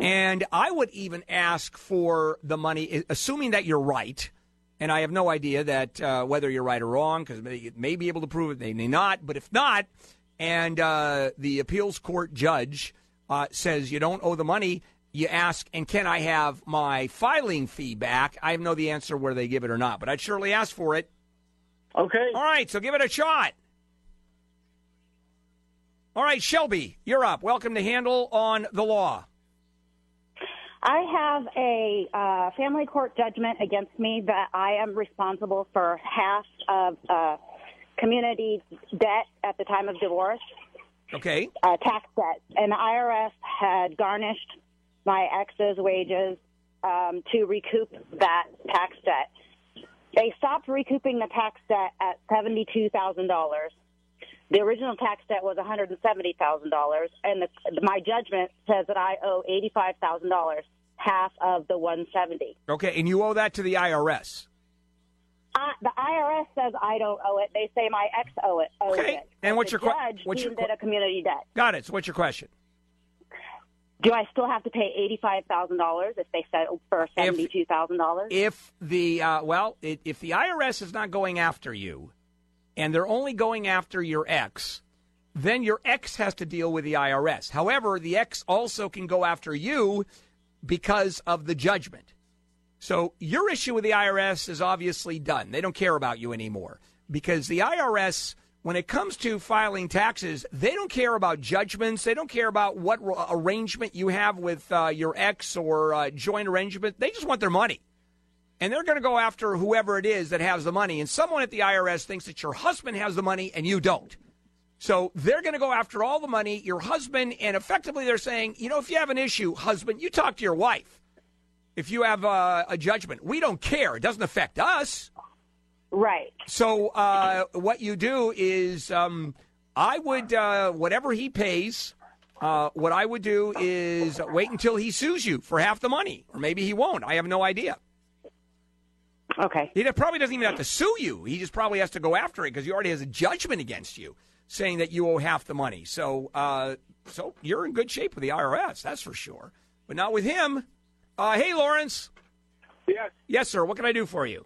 [SPEAKER 1] And I would even ask for the money, assuming that you're right. And I have no idea that uh, whether you're right or wrong, because they may be able to prove it, they may not. But if not, and uh, the appeals court judge uh, says you don't owe the money, you ask, and can I have my filing fee back? I know the answer whether they give it or not, but I'd surely ask for it.
[SPEAKER 23] Okay.
[SPEAKER 1] All right, so give it a shot. All right, Shelby, you're up. Welcome to Handel on the Law.
[SPEAKER 24] I have a uh, family court judgment against me that I am responsible for half of uh, community debt at the time of divorce,
[SPEAKER 1] Okay.
[SPEAKER 24] uh, tax debt. And the IRS had garnished my ex's wages um, to recoup that tax debt. They stopped recouping the tax debt at $72,000. The original tax debt was $170,000, and my judgment says that I owe $85,000, half of the 170.
[SPEAKER 1] Okay, and you owe that to the IRS.
[SPEAKER 24] Uh, the IRS says I don't owe it. They say my ex owe it. Owes
[SPEAKER 1] Okay,
[SPEAKER 24] it.
[SPEAKER 1] and what's your que-
[SPEAKER 24] judge
[SPEAKER 1] what's your
[SPEAKER 24] it a community debt?
[SPEAKER 1] Got it. So what's your question?
[SPEAKER 24] Do I still have to pay eighty-five thousand dollars if they settled for seventy-two thousand dollars?
[SPEAKER 1] If the uh, well, it, if the IRS is not going after you, and they're only going after your ex, then your ex has to deal with the IRS. However, the ex also can go after you because of the judgment. So your issue with the IRS is obviously done. They don't care about you anymore because the IRS, when it comes to filing taxes, they don't care about judgments. They don't care about what arrangement you have with uh, your ex or uh, joint arrangement. They just want their money. And they're going to go after whoever it is that has the money. And someone at the IRS thinks that your husband has the money and you don't. So they're going to go after all the money, your husband, and effectively they're saying, you know, if you have an issue, husband, you talk to your wife. If you have uh, a judgment, we don't care. It doesn't affect us.
[SPEAKER 24] Right.
[SPEAKER 1] So uh, what you do is, um, I would uh, whatever he pays. Uh, what I would do is wait until he sues you for half the money, or maybe he won't. I have no idea.
[SPEAKER 24] Okay.
[SPEAKER 1] He probably doesn't even have to sue you. He just probably has to go after it because he already has a judgment against you saying that you owe half the money. So, uh, so you're in good shape with the IRS, that's for sure. But not with him. Uh, hey, Lawrence.
[SPEAKER 25] Yes.
[SPEAKER 1] Yes, sir. What can I do for you?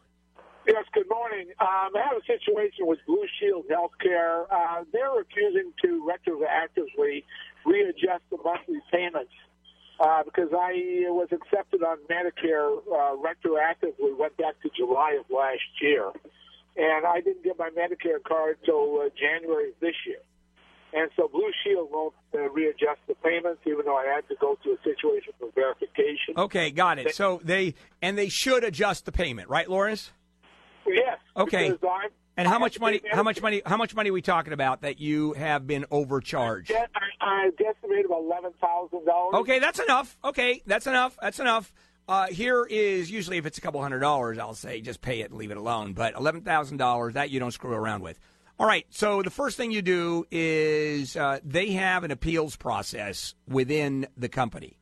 [SPEAKER 25] Yes, good morning. Um, I have a situation with Blue Shield Healthcare. Uh, they're refusing to retroactively readjust the monthly payments uh, because I was accepted on Medicare uh, retroactively, went back to July of last year. And I didn't get my Medicare card until uh, January of this year. And so Blue Shield won't uh, readjust the payments, even though I had to go to a situation for verification.
[SPEAKER 1] Okay, got it. So they and they should adjust the payment, right, Lawrence?
[SPEAKER 25] Yes.
[SPEAKER 1] Okay.
[SPEAKER 25] because I'm-
[SPEAKER 1] And how much money? How much money? How much money are we talking about that you have been overcharged?
[SPEAKER 25] I, I guesstimate about eleven thousand dollars.
[SPEAKER 1] Okay, that's enough. Okay, that's enough. That's enough. Uh, here is usually if it's a couple hundred dollars, I'll say just pay it and leave it alone. But eleven thousand dollars that you don't screw around with. All right. So the first thing you do is uh, they have an appeals process within the company,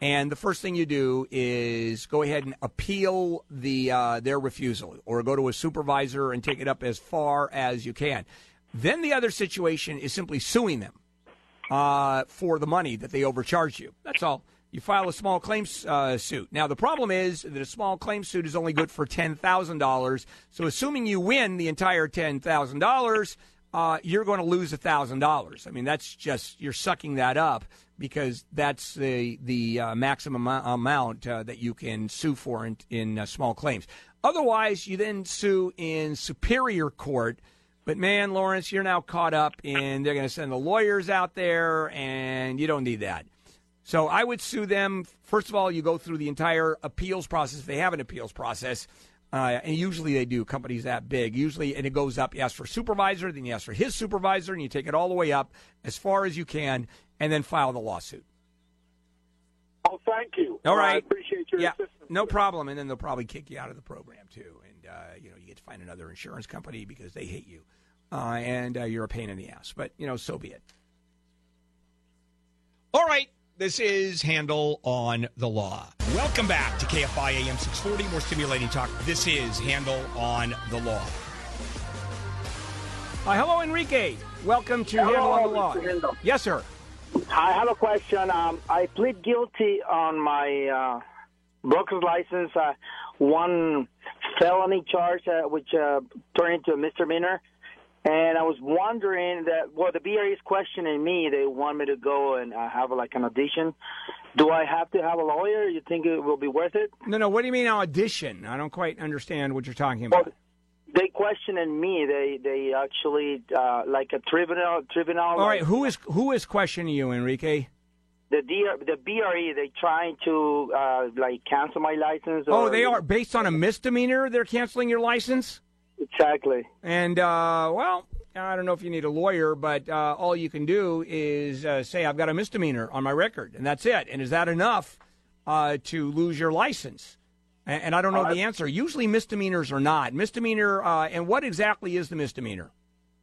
[SPEAKER 1] and the first thing you do is go ahead and appeal the uh, their refusal, or go to a supervisor and take it up as far as you can. Then the other situation is simply suing them uh, for the money that they overcharge you. That's all. You file a small claims uh, suit. Now, the problem is that a small claims suit is only good for $10,000. So, assuming you win the entire $10,000, uh, you're going to lose $1,000. I mean, that's just, you're sucking that up because that's the, the uh, maximum amount uh, that you can sue for in, in uh, small claims. Otherwise, you then sue in superior court. But man, Lawrence, you're now caught up in they're going to send the lawyers out there, and you don't need that. So I would sue them. First of all, you go through the entire appeals process. If they have an appeals process, uh, and usually they do, companies that big. Usually, and it goes up. You ask for supervisor, then you ask for his supervisor, and you take it all the way up as far as you can, and then file the lawsuit.
[SPEAKER 25] Oh, thank you.
[SPEAKER 1] All right.
[SPEAKER 25] I appreciate your
[SPEAKER 1] yeah,
[SPEAKER 25] assistance.
[SPEAKER 1] no problem. And then they'll probably kick you out of the program too, and uh, you know you get to find another insurance company because they hate you, uh, and uh, you're a pain in the ass. But you know, so be it. All right. This is Handel on the Law. Welcome back to KFI AM 640, more stimulating talk. This is Handel on the Law. Uh, hello, Enrique. Welcome to
[SPEAKER 26] Hello,
[SPEAKER 1] Handel on the Law. Yes, sir.
[SPEAKER 26] I have a question. Um, I plead guilty on my uh, broker's license. Uh, one felony charge, uh, which uh, turned into a misdemeanor. And I was wondering that, well, the BRE is questioning me. They want me to go and uh, have like an audition. Do I have to have a lawyer? You think it will be worth it?
[SPEAKER 1] No, no. What do you mean audition? I don't quite understand what you're talking about.
[SPEAKER 26] They questioning me. They they actually uh, like a tribunal tribunal.
[SPEAKER 1] All right. Who is who is questioning you, Enrique?
[SPEAKER 26] The DR, the BRE. They trying to uh, like cancel my license.
[SPEAKER 1] Oh, they are based on a misdemeanor. They're canceling your license.
[SPEAKER 26] Exactly.
[SPEAKER 1] And uh, well, I don't know if you need a lawyer, but uh, all you can do is uh, say I've got a misdemeanor on my record, and that's it. And is that enough uh, to lose your license? And, and I don't know
[SPEAKER 26] Uh,
[SPEAKER 1] the answer. Usually misdemeanors are not misdemeanor. Uh, and what exactly is the misdemeanor?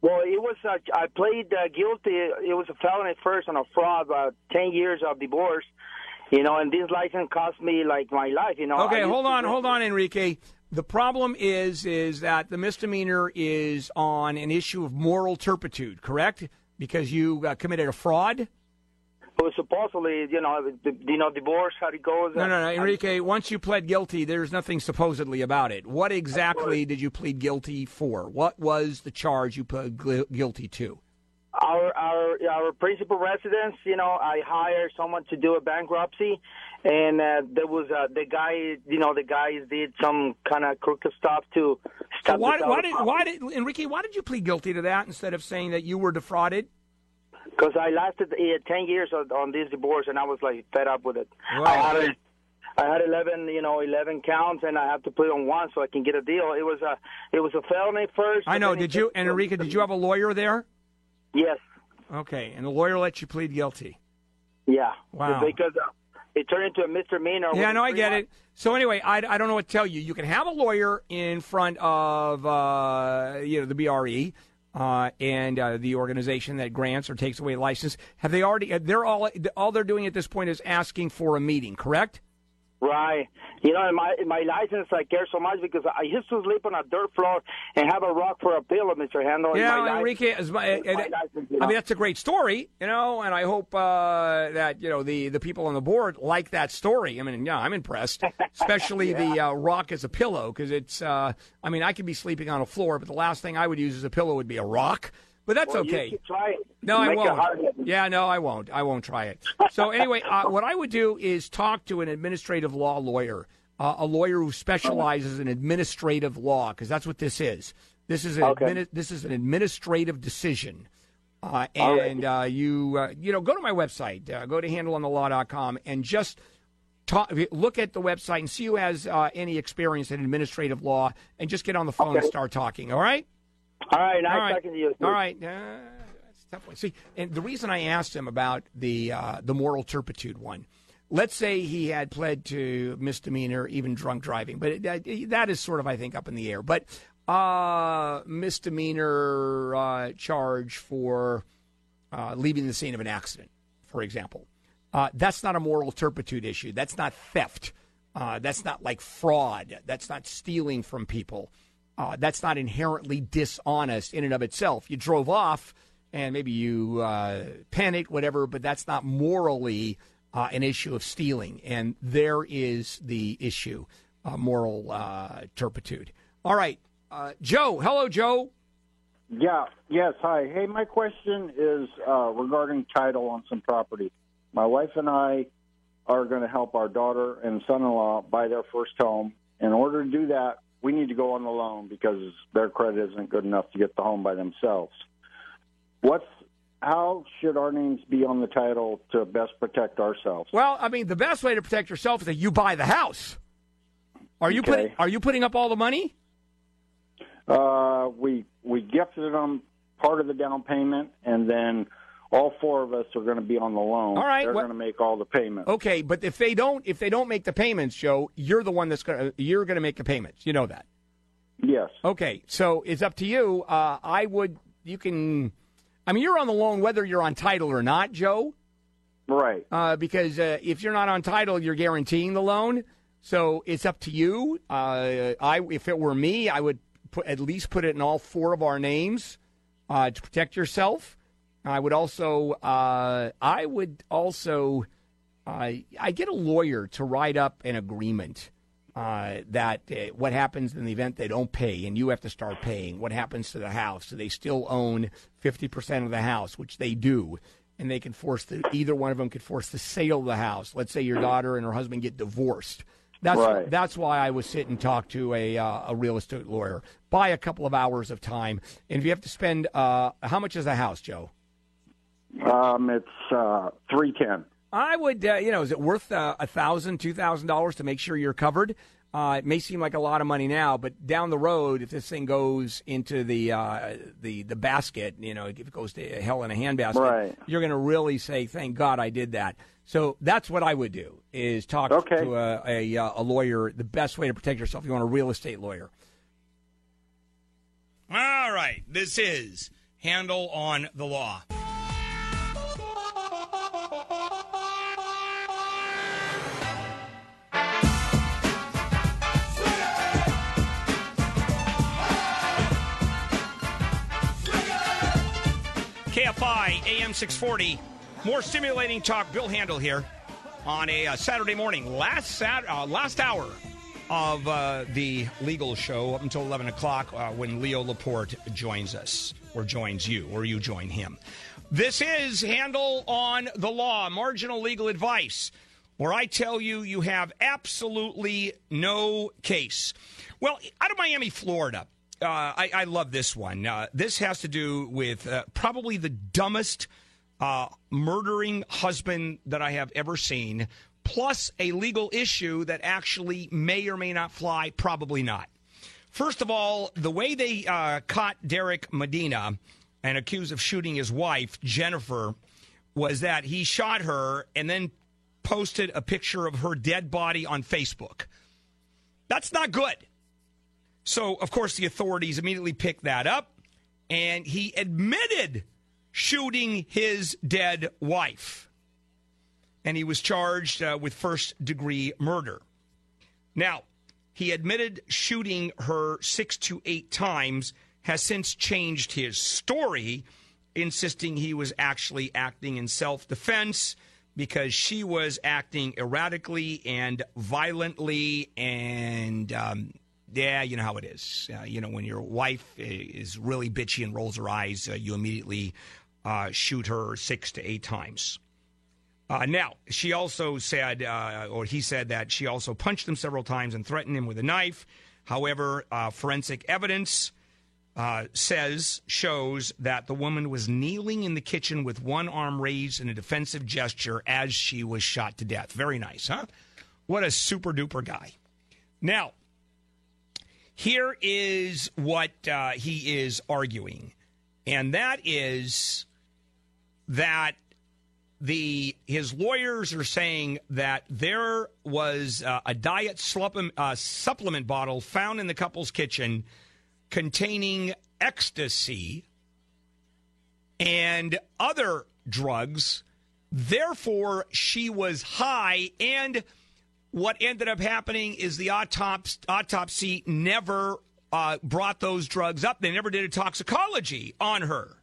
[SPEAKER 26] Well, it was. Uh, I played uh, guilty. It was a felony at first on a fraud, about ten years of divorce. You know, and this license cost me like my life. You know.
[SPEAKER 1] Okay,
[SPEAKER 26] used
[SPEAKER 1] hold on, hold on, Enrique. The problem is is that the misdemeanor is on an issue of moral turpitude, correct? Because you uh, committed a fraud.
[SPEAKER 26] Supposedly, you know, you know, divorce, how it goes.
[SPEAKER 1] No, no, no, Enrique. Once you pled guilty, there's nothing supposedly about it. What exactly did you plead guilty for? What was the charge you pled guilty to?
[SPEAKER 26] Our our our principal residence, you know, I hired someone to do a bankruptcy, and uh, there was uh, the guy, you know, the guys did some kind of crooked stuff to
[SPEAKER 1] So
[SPEAKER 26] stop.
[SPEAKER 1] why, why did why did Enrique? Why did you plead guilty to that instead of saying that you were defrauded?
[SPEAKER 26] Because I lasted uh, ten years on, on this divorce, and I was like fed up with it.
[SPEAKER 1] Wow.
[SPEAKER 26] I had a, I had eleven, you know, eleven counts, and I have to put on one so I can get a deal. It was a, it was a felony first.
[SPEAKER 1] I know. Did you, and Enrique? Did you have a lawyer there?
[SPEAKER 26] Yes.
[SPEAKER 1] Okay, and the lawyer let you plead guilty.
[SPEAKER 26] Yeah.
[SPEAKER 1] Wow.
[SPEAKER 26] Because uh, it turned into a misdemeanor.
[SPEAKER 1] Yeah, no, I get
[SPEAKER 26] months.
[SPEAKER 1] it. So anyway, I, I don't know what to tell you. You can have a lawyer in front of uh, you know the BRE uh, and uh, the organization that grants or takes away license. Have they already? They're all all they're doing at this point is asking for a meeting. Correct?
[SPEAKER 26] Right. You know, in my in my license, I care so much because I used to sleep on a dirt floor and have a rock for a pillow, Mr. Handel. in my
[SPEAKER 1] Yeah. Enrique. As my,
[SPEAKER 26] It's my license, you
[SPEAKER 1] I mean, that's a great story, you know, and I hope uh, that you know the the people on the board like that story. I mean, yeah, I'm impressed, <laughs> especially the uh, rock as a pillow because it's. Uh, I mean, I could be sleeping on a floor, but the last thing I would use as a pillow would be a rock. But that's
[SPEAKER 26] Well, you
[SPEAKER 1] okay.
[SPEAKER 26] should try it.
[SPEAKER 1] No, I won't. Yeah, no, I won't. I won't try it. So anyway, uh, what I would do is talk to an administrative law lawyer, uh, a lawyer who specializes in administrative law, because that's what this is. This is an
[SPEAKER 26] Okay.
[SPEAKER 1] admini- this is an administrative decision. Uh, and uh, you uh, you know go to my website, uh, go to handelonthelaw.com, and just talk, look at the website and see who has uh, any experience in administrative law, and just get on the phone and start talking. All right.
[SPEAKER 26] All right, nice
[SPEAKER 1] All right.
[SPEAKER 26] talking to you.
[SPEAKER 1] All right. Tough one. See, and the reason I asked him about the uh, the moral turpitude one, let's say he had pled to misdemeanor, even drunk driving, but it, that is sort of, I think, up in the air. But uh, misdemeanor uh, charge for uh, leaving the scene of an accident, for example, uh, that's not a moral turpitude issue. That's not theft. Uh, that's not like fraud. That's not stealing from people. Uh, that's not inherently dishonest in and of itself. You drove off and maybe you uh, whatever, but that's not morally uh, an issue of stealing. And there is the issue, uh, moral uh, turpitude. All right, uh, Joe. Hello, Joe.
[SPEAKER 27] Yeah. Yes. Hi. Hey, my question is uh, regarding title on some property. My wife and I are going to help our daughter and son-in-law buy their first home. In order to do that, we need to go on the loan because their credit isn't good enough to get the home by themselves. What's how should our names be on the title to best protect ourselves?
[SPEAKER 1] Well, I mean, the best way to protect yourself is that you buy the house. Are you
[SPEAKER 27] Okay.
[SPEAKER 1] putting Are you putting up all the money?
[SPEAKER 27] Uh, we we gifted them part of the down payment, and then all four of us are going to be on the loan.
[SPEAKER 1] All right,
[SPEAKER 27] they're going to make all the payments.
[SPEAKER 1] Okay, but if they don't, if they don't make the payments, Joe, you're the one that's gonna you're gonna make the payments. You know that.
[SPEAKER 27] Yes.
[SPEAKER 1] Okay, so it's up to you. Uh, I would. You can. I mean, you're on the loan whether you're on title or not, Joe.
[SPEAKER 27] Right.
[SPEAKER 1] Uh, because uh, if you're not on title, you're guaranteeing the loan. So it's up to you. Uh, I, if it were me, I would put at least put it in all four of our names uh, to protect yourself. I would also. Uh, I would also. Uh, I get a lawyer to write up an agreement uh, that uh, what happens in the event they don't pay and you have to start paying. What happens to the house? Do they still own fifty percent of the house, which they do, and they can force the either one of them could force the sale of the house. Let's say your daughter and her husband get divorced. That's
[SPEAKER 27] Right.
[SPEAKER 1] that's why I would sit and talk to a uh, a real estate lawyer. Buy a couple of hours of time, and if you have to spend, uh, how much is the house, Joe?
[SPEAKER 27] Um, it's uh, three ten.
[SPEAKER 1] I would, uh, you know, is it worth uh, a thousand, two thousand dollars to make sure you're covered? Uh, it may seem like a lot of money now, but down the road, if this thing goes into the uh, the the basket, you know, if it goes to hell in a handbasket,
[SPEAKER 27] Right.
[SPEAKER 1] you're going to really say, "Thank God I did that." So that's what I would do: is talk
[SPEAKER 27] Okay.
[SPEAKER 1] to a, a uh, a lawyer. The best way to protect yourself, if you want a real estate lawyer. All right, this is handel on the law. 640. More stimulating talk. Bill Handel here on a uh, Saturday morning. Last Sat- uh, last hour of uh, the legal show up until 11 o'clock uh, when Leo Laporte joins us or joins you or you join him. This is Handel on the Law, marginal legal advice, where I tell you you have absolutely no case. Well, out of Miami, Florida, uh, I, I love this one. This has to do with probably the dumbest uh, murdering husband that I have ever seen, plus a legal issue that actually may or may not fly, probably not. First of all, the way they uh, caught Derek Medina and accused of shooting his wife, Jennifer, was that he shot her and then posted a picture of her dead body on Facebook. That's not good. So, of course, the authorities immediately picked that up, and he admitted shooting his dead wife. And he was charged uh, with first degree murder. Now, he admitted shooting her six to eight times, has since changed his story, insisting he was actually acting in self defense because she was acting erratically and violently and um, yeah you know how it is uh, you know when your wife is really bitchy and rolls her eyes uh, you immediately uh, shoot her six to eight times uh, now she also said uh, or he said that she also punched him several times and threatened him with a knife however uh, forensic evidence uh, says shows that the woman was kneeling in the kitchen with one arm raised in a defensive gesture as she was shot to death. Very nice, huh? What a super duper guy. Now, here is what uh, he is arguing, and that is that the his lawyers are saying that there was uh, a diet supplement, uh, supplement bottle found in the couple's kitchen containing ecstasy and other drugs. Therefore, she was high. And what ended up happening is the autopsy, autopsy never uh, brought those drugs up. They never did a toxicology on her.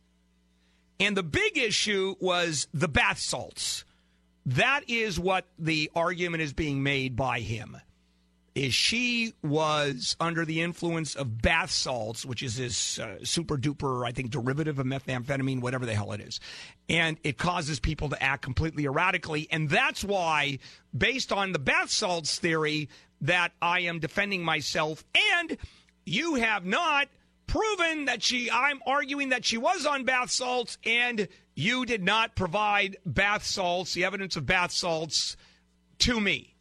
[SPEAKER 1] And the big issue was the bath salts. That is what the argument is being made by him is she was under the influence of bath salts, which is this uh, super duper, I think, derivative of methamphetamine, whatever the hell it is. And it causes people to act completely erratically. And that's why, based on the bath salts theory, that I am defending myself. And you have not proven that she, I'm arguing that she was on bath salts, and you did not provide bath salts, the evidence of bath salts, to me.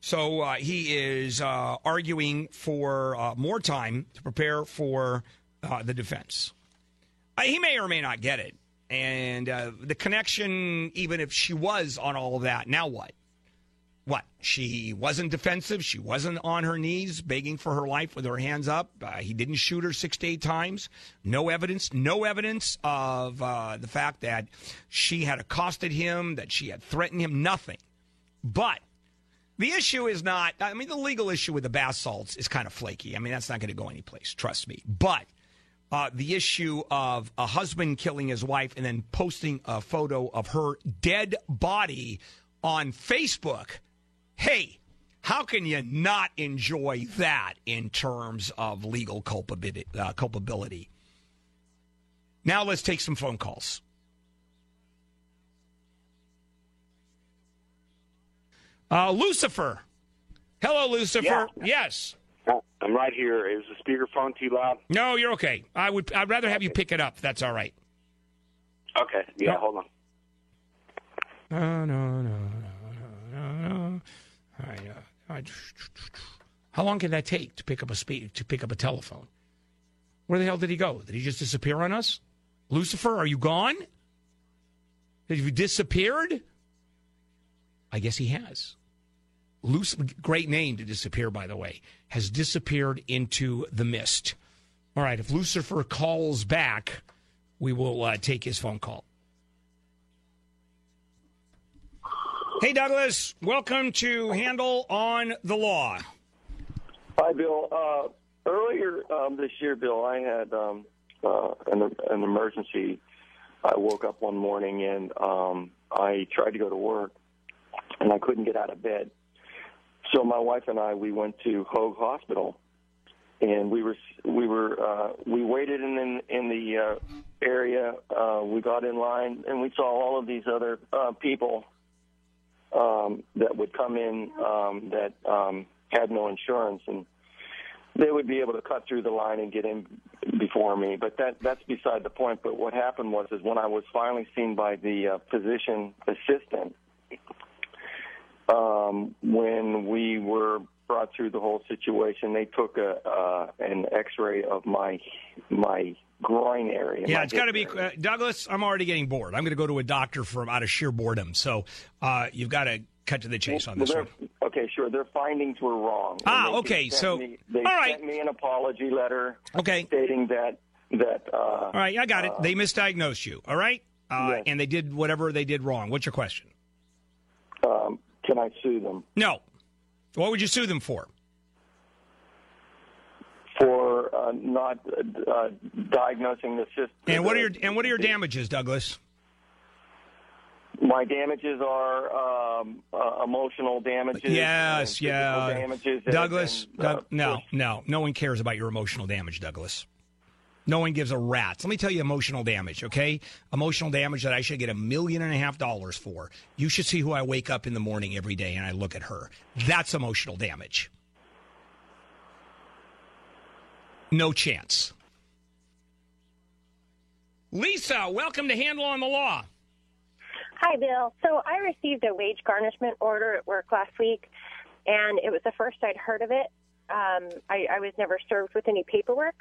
[SPEAKER 1] So uh, he is uh, arguing for uh, more time to prepare for uh, the defense. Uh, he may or may not get it. And uh, the connection, even if she was on all of that, now what? What? She wasn't defensive. She wasn't on her knees begging for her life with her hands up. he didn't shoot her six to eight times. No evidence. No evidence of the fact that she had accosted him, that she had threatened him. Nothing. But the issue is not, I mean, the legal issue with the bath salts is kind of flaky. I mean, that's not going to go anyplace, trust me. But uh, the issue of a husband killing his wife and then posting a photo of her dead body on Facebook, hey, how can you not enjoy that in terms of legal culpability? Uh, culpability? Now let's take some phone calls. Uh, Lucifer. Hello, Lucifer.
[SPEAKER 28] Yeah.
[SPEAKER 1] Yes.
[SPEAKER 28] I'm right here. Is the speakerphone too loud?
[SPEAKER 1] No, you're okay. I would. I'd rather have you pick it up. That's all right.
[SPEAKER 28] Okay. Yeah.
[SPEAKER 1] No.
[SPEAKER 28] Hold on.
[SPEAKER 1] No, no, no, no, no, no. All right. Uh, I, how long can that take to pick up a speak to pick up a telephone? Where the hell did he go? Did he just disappear on us? Lucifer, are you gone? Have you disappeared? I guess he has. Luce, great name to disappear, by the way, has disappeared into the mist. All right, if Lucifer calls back, we will uh, take his phone call. Hey, Douglas, welcome to Handel on the Law.
[SPEAKER 29] Hi, Bill. Uh, earlier um, this year, Bill, I had um, uh, an, an emergency. I woke up one morning and um, I tried to go to work, and I couldn't get out of bed. So my wife and I we went to Hoag Hospital, and we were we were uh, we waited in in, in the uh, area. Uh, we got in line, and we saw all of these other uh, people um, that would come in um, that um, had no insurance, and they would be able to cut through the line and get in before me. But that that's beside the point. But what happened was is when I was finally seen by the uh, physician assistant um, when we were brought through the whole situation. They took a uh, an X-ray of my my groin area.
[SPEAKER 7] Yeah, it's got to be uh, Douglas. I'm already getting bored. I'm going to go to a doctor from out of sheer boredom. So uh, you've got to cut to the chase on this one.
[SPEAKER 29] Okay, sure. Their findings were wrong.
[SPEAKER 7] Ah, okay, so-
[SPEAKER 29] me, they
[SPEAKER 7] all right.
[SPEAKER 29] sent me an apology letter.
[SPEAKER 7] Okay.
[SPEAKER 29] stating that that. Uh,
[SPEAKER 7] All right, I got it. They misdiagnosed you. All right, uh,
[SPEAKER 29] Yes.
[SPEAKER 7] and they did whatever they did wrong. What's your question?
[SPEAKER 29] Um, can I sue them
[SPEAKER 7] No. What would you sue them for?
[SPEAKER 29] For uh, not uh, diagnosing the system?
[SPEAKER 7] And what are your and what are your damages, Douglas?
[SPEAKER 29] My damages are um, uh, emotional damages.
[SPEAKER 7] Yes, yeah.
[SPEAKER 29] Damages
[SPEAKER 7] Douglas,
[SPEAKER 29] uh,
[SPEAKER 7] Doug, no, no, no one cares about your emotional damage, Douglas. No one gives a rat's. Let me tell you emotional damage, okay? Emotional damage that I should get a million and a half dollars for. You should see who I wake up in the morning every day and I look at her. That's emotional damage. No chance. Lisa, welcome to Handel on the Law.
[SPEAKER 2] Hi, Bill. So I received a wage garnishment order at work last week, and it was the first I'd heard of it. Um, I, I was never served with any paperwork.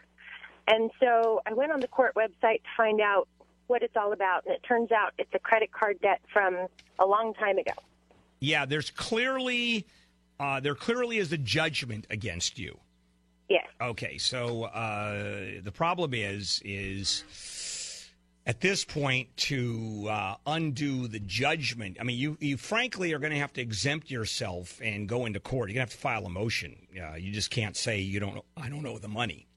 [SPEAKER 2] And so I went on the court website to find out what it's all about, and it turns out it's a credit card debt from a long time ago.
[SPEAKER 7] Yeah, there's clearly uh, there clearly is a judgment against you.
[SPEAKER 2] Yes.
[SPEAKER 7] Okay, so uh, the problem is is at this point to uh, undo the judgment. I mean, you you frankly are going to have to exempt yourself and go into court. You're going to have to file a motion. Uh, you just can't say you don't. I don't know the money.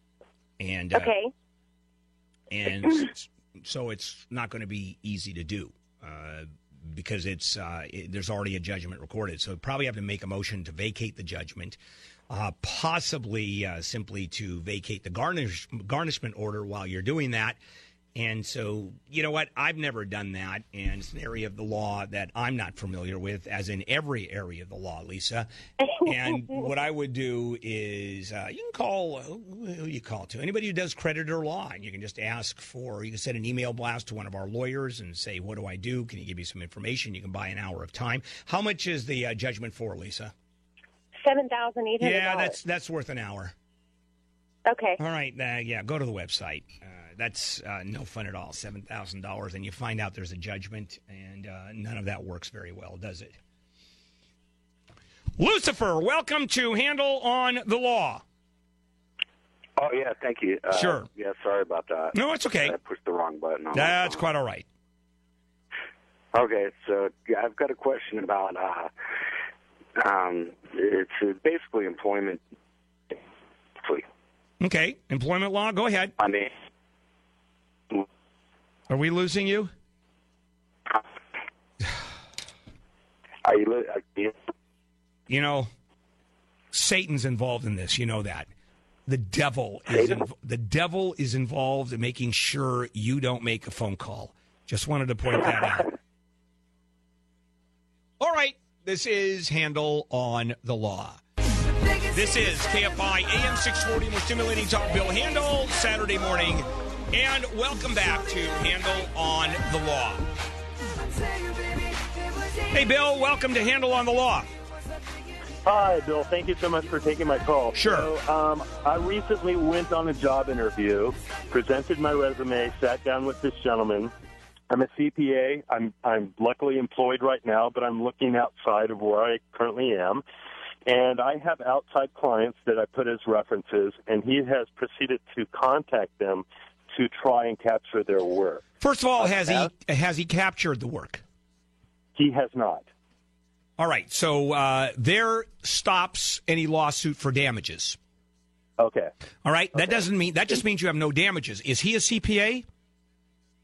[SPEAKER 7] And uh,
[SPEAKER 2] Okay.
[SPEAKER 7] and <clears throat> so it's not going to be easy to do uh, because it's uh, it, there's already a judgment recorded. So probably have to make a motion to vacate the judgment, uh, possibly uh, simply to vacate the garnish garnishment order while you're doing that. And so, you know what? I've never done that, and it's an area of the law that I'm not familiar with, as in every area of the law, Lisa. And what I would do is uh, you can call who you call to anybody who does creditor law, and you can just ask for. You can send an email blast to one of our lawyers and say, "What do I do? Can you give me some information?" You can buy an hour of time. How much is the uh, judgment for, Lisa?
[SPEAKER 2] Seven thousand eight hundred.
[SPEAKER 7] Yeah, that's that's worth an hour.
[SPEAKER 2] okay.
[SPEAKER 7] All right, uh, yeah, go to the website. Uh, that's uh, no fun at all. Seven thousand dollars, and you find out there's a judgment, and uh, none of that works very well, does it? Lucifer, welcome to Handel on the Law.
[SPEAKER 28] Oh yeah, thank you. Uh,
[SPEAKER 7] Sure.
[SPEAKER 28] Yeah, sorry about that.
[SPEAKER 7] No, it's okay.
[SPEAKER 28] I pushed the wrong button. on my
[SPEAKER 7] That's quite all right.
[SPEAKER 28] Okay, so yeah, I've got a question about uh, um, it's uh, basically employment.
[SPEAKER 7] Okay, employment law. Go ahead.
[SPEAKER 28] I mean,
[SPEAKER 7] Are we losing you?
[SPEAKER 28] are you? are you-
[SPEAKER 7] You know, Satan's involved in this. You know that. The devil is inv- the devil is involved in making sure you don't make a phone call. Just wanted to point that out. All right, this is Handel on the Law. This is KFI AM 640, more stimulating talk. Bill Handel, Saturday morning. And welcome back to Handel on the Law. Hey, Bill, welcome to Handel on the Law.
[SPEAKER 30] Hi, Bill. Thank you so much for taking my call.
[SPEAKER 7] Sure.
[SPEAKER 30] So, um, I recently went on a job interview, presented my resume, sat down with this gentleman. I'm a CPA. I'm I'm luckily employed right now, but I'm looking outside of where I currently am. And I have outside clients that I put as references, and he has proceeded to contact them to try and capture their work.
[SPEAKER 7] First of all, has he has he captured the work?
[SPEAKER 30] He has not.
[SPEAKER 7] All right, so uh, there stops any lawsuit for damages.
[SPEAKER 30] Okay.
[SPEAKER 7] All right, that doesn't mean that just means you have no damages. Is he a CPA?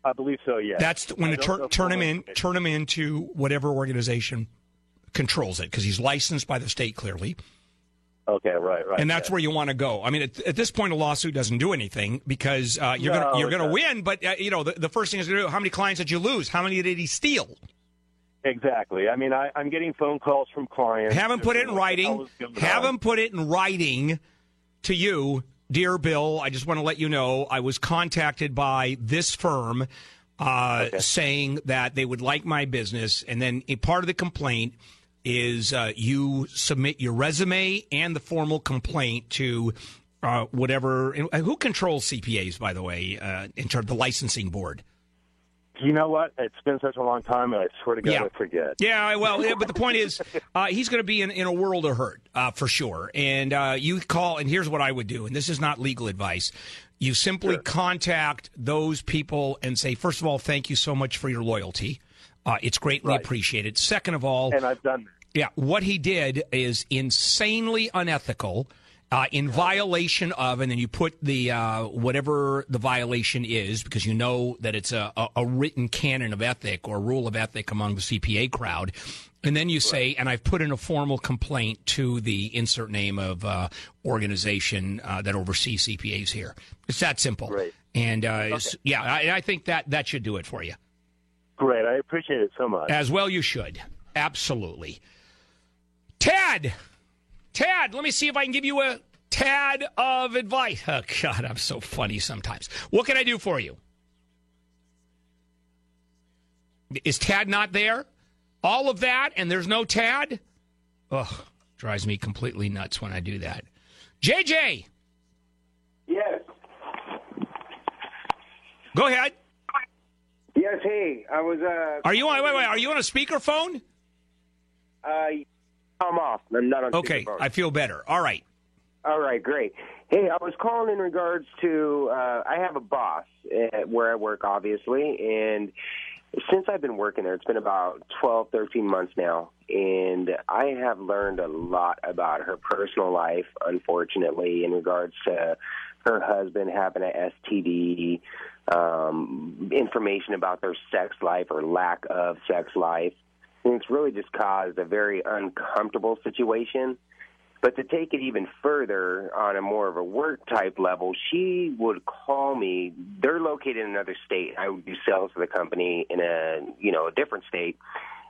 [SPEAKER 30] I believe so. Yes.
[SPEAKER 7] That's when
[SPEAKER 30] I
[SPEAKER 7] to turn him in, turn him into whatever organization controls it because he's licensed by the state clearly.
[SPEAKER 30] Okay, right, right.
[SPEAKER 7] and that's where you want to go. I mean, at, at this point, a lawsuit doesn't do anything because uh, you're
[SPEAKER 30] No,
[SPEAKER 7] gonna you're gonna
[SPEAKER 30] doesn't.
[SPEAKER 7] win. But uh, you know, the, the first thing is going to do. How many clients did you lose? How many did he steal?
[SPEAKER 30] Exactly. I mean, I, I'm getting phone calls from clients.
[SPEAKER 7] Have him put it in writing. Have him put it in writing to you, dear Bill. I just want to let you know I was contacted by this firm uh, saying that they would like my business, and then a part of the complaint
[SPEAKER 1] is uh, you submit your resume and the formal complaint to uh, whatever. and Who controls CPAs, by the way, uh, in terms of the licensing board?
[SPEAKER 31] You know what? It's been such a long time, and I swear to God,
[SPEAKER 1] Yeah.
[SPEAKER 31] I forget.
[SPEAKER 1] Yeah, well, yeah, but the point is, uh, he's going to be in, in a world of hurt uh, for sure. And uh, you call, and here's what I would do, and this is not legal advice. You simply contact those people and say, first of all, thank you so much for your loyalty. Uh, it's greatly appreciated. Second of all,
[SPEAKER 31] and I've done.
[SPEAKER 1] Yeah, what he did is insanely unethical. Uh, in violation of, and then you put the uh, whatever the violation is, because you know that it's a, a, a written canon of ethic or rule of ethic among the CPA crowd, and then you say, and I've put in a formal complaint to the insert name of uh, organization uh, that oversees CPAs here. It's that simple. Right. And uh, it's- yeah, I, I think that that should do it for you.
[SPEAKER 31] Great. I appreciate it so much.
[SPEAKER 1] As well, you should. Absolutely. Tad, Tad, let me see if I can give you a tad of advice. Oh, God, I'm so funny sometimes. What can I do for you? Is Tad not there? All of that, and there's no Tad? Ugh, drives me completely nuts when I do that. JJ,
[SPEAKER 32] Yes.
[SPEAKER 1] go ahead.
[SPEAKER 32] Yes. Hey, I was. Uh,
[SPEAKER 1] Are you on? Wait, wait. Are you on a speakerphone?
[SPEAKER 32] Uh, I'm off. I'm not on.
[SPEAKER 1] Okay. I feel better. All right.
[SPEAKER 32] All right, great. Hey, I was calling in regards to uh, I have a boss at where I work, obviously, and since I've been working there, it's been about twelve, thirteen months now, and I have learned a lot about her personal life, unfortunately, in regards to her husband having a STD, um, information about their sex life or lack of sex life. And it's really just caused a very uncomfortable situation. But to take it even further on a more of a work type level, she would call me. They're located in another state. I would do sales for the company in a you know a different state.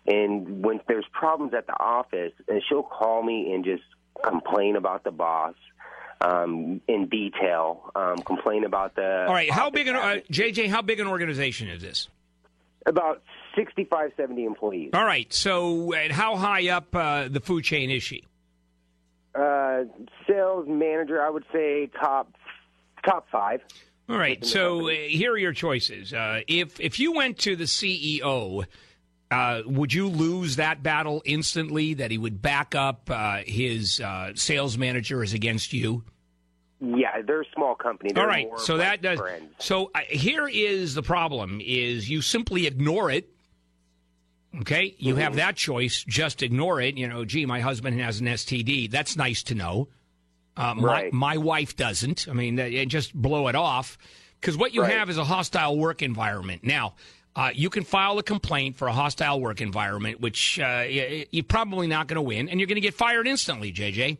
[SPEAKER 32] And when there's problems at the office, and she'll call me and just complain about the boss um, in detail, um, complain about the
[SPEAKER 1] All right. How big an uh, JJ? How big an organization is this?
[SPEAKER 32] about 65, 70 employees.
[SPEAKER 1] All right. So, and how high up uh, the food chain is she?
[SPEAKER 32] Uh, sales manager, I would say top top five.
[SPEAKER 1] All right. So uh, here are your choices. Uh, if if you went to the CEO, uh, would you lose that battle instantly? That he would back up uh, his uh, sales manager is against you?
[SPEAKER 32] Yeah, they're a small company. They're
[SPEAKER 1] All right. So that does.
[SPEAKER 32] friends.
[SPEAKER 1] So uh, here is the problem: is you simply ignore it. Okay, you
[SPEAKER 32] Mm-hmm.
[SPEAKER 1] have that choice. Just ignore it. You know, gee, my husband has an STD. That's nice to know. Uh,
[SPEAKER 32] Right.
[SPEAKER 1] My my wife doesn't. I mean, that- just blow it off because what you
[SPEAKER 32] Right.
[SPEAKER 1] have is a hostile work environment. Now, uh, you can file a complaint for a hostile work environment, which uh, you're probably not going to win, and you're going to get fired instantly, JJ.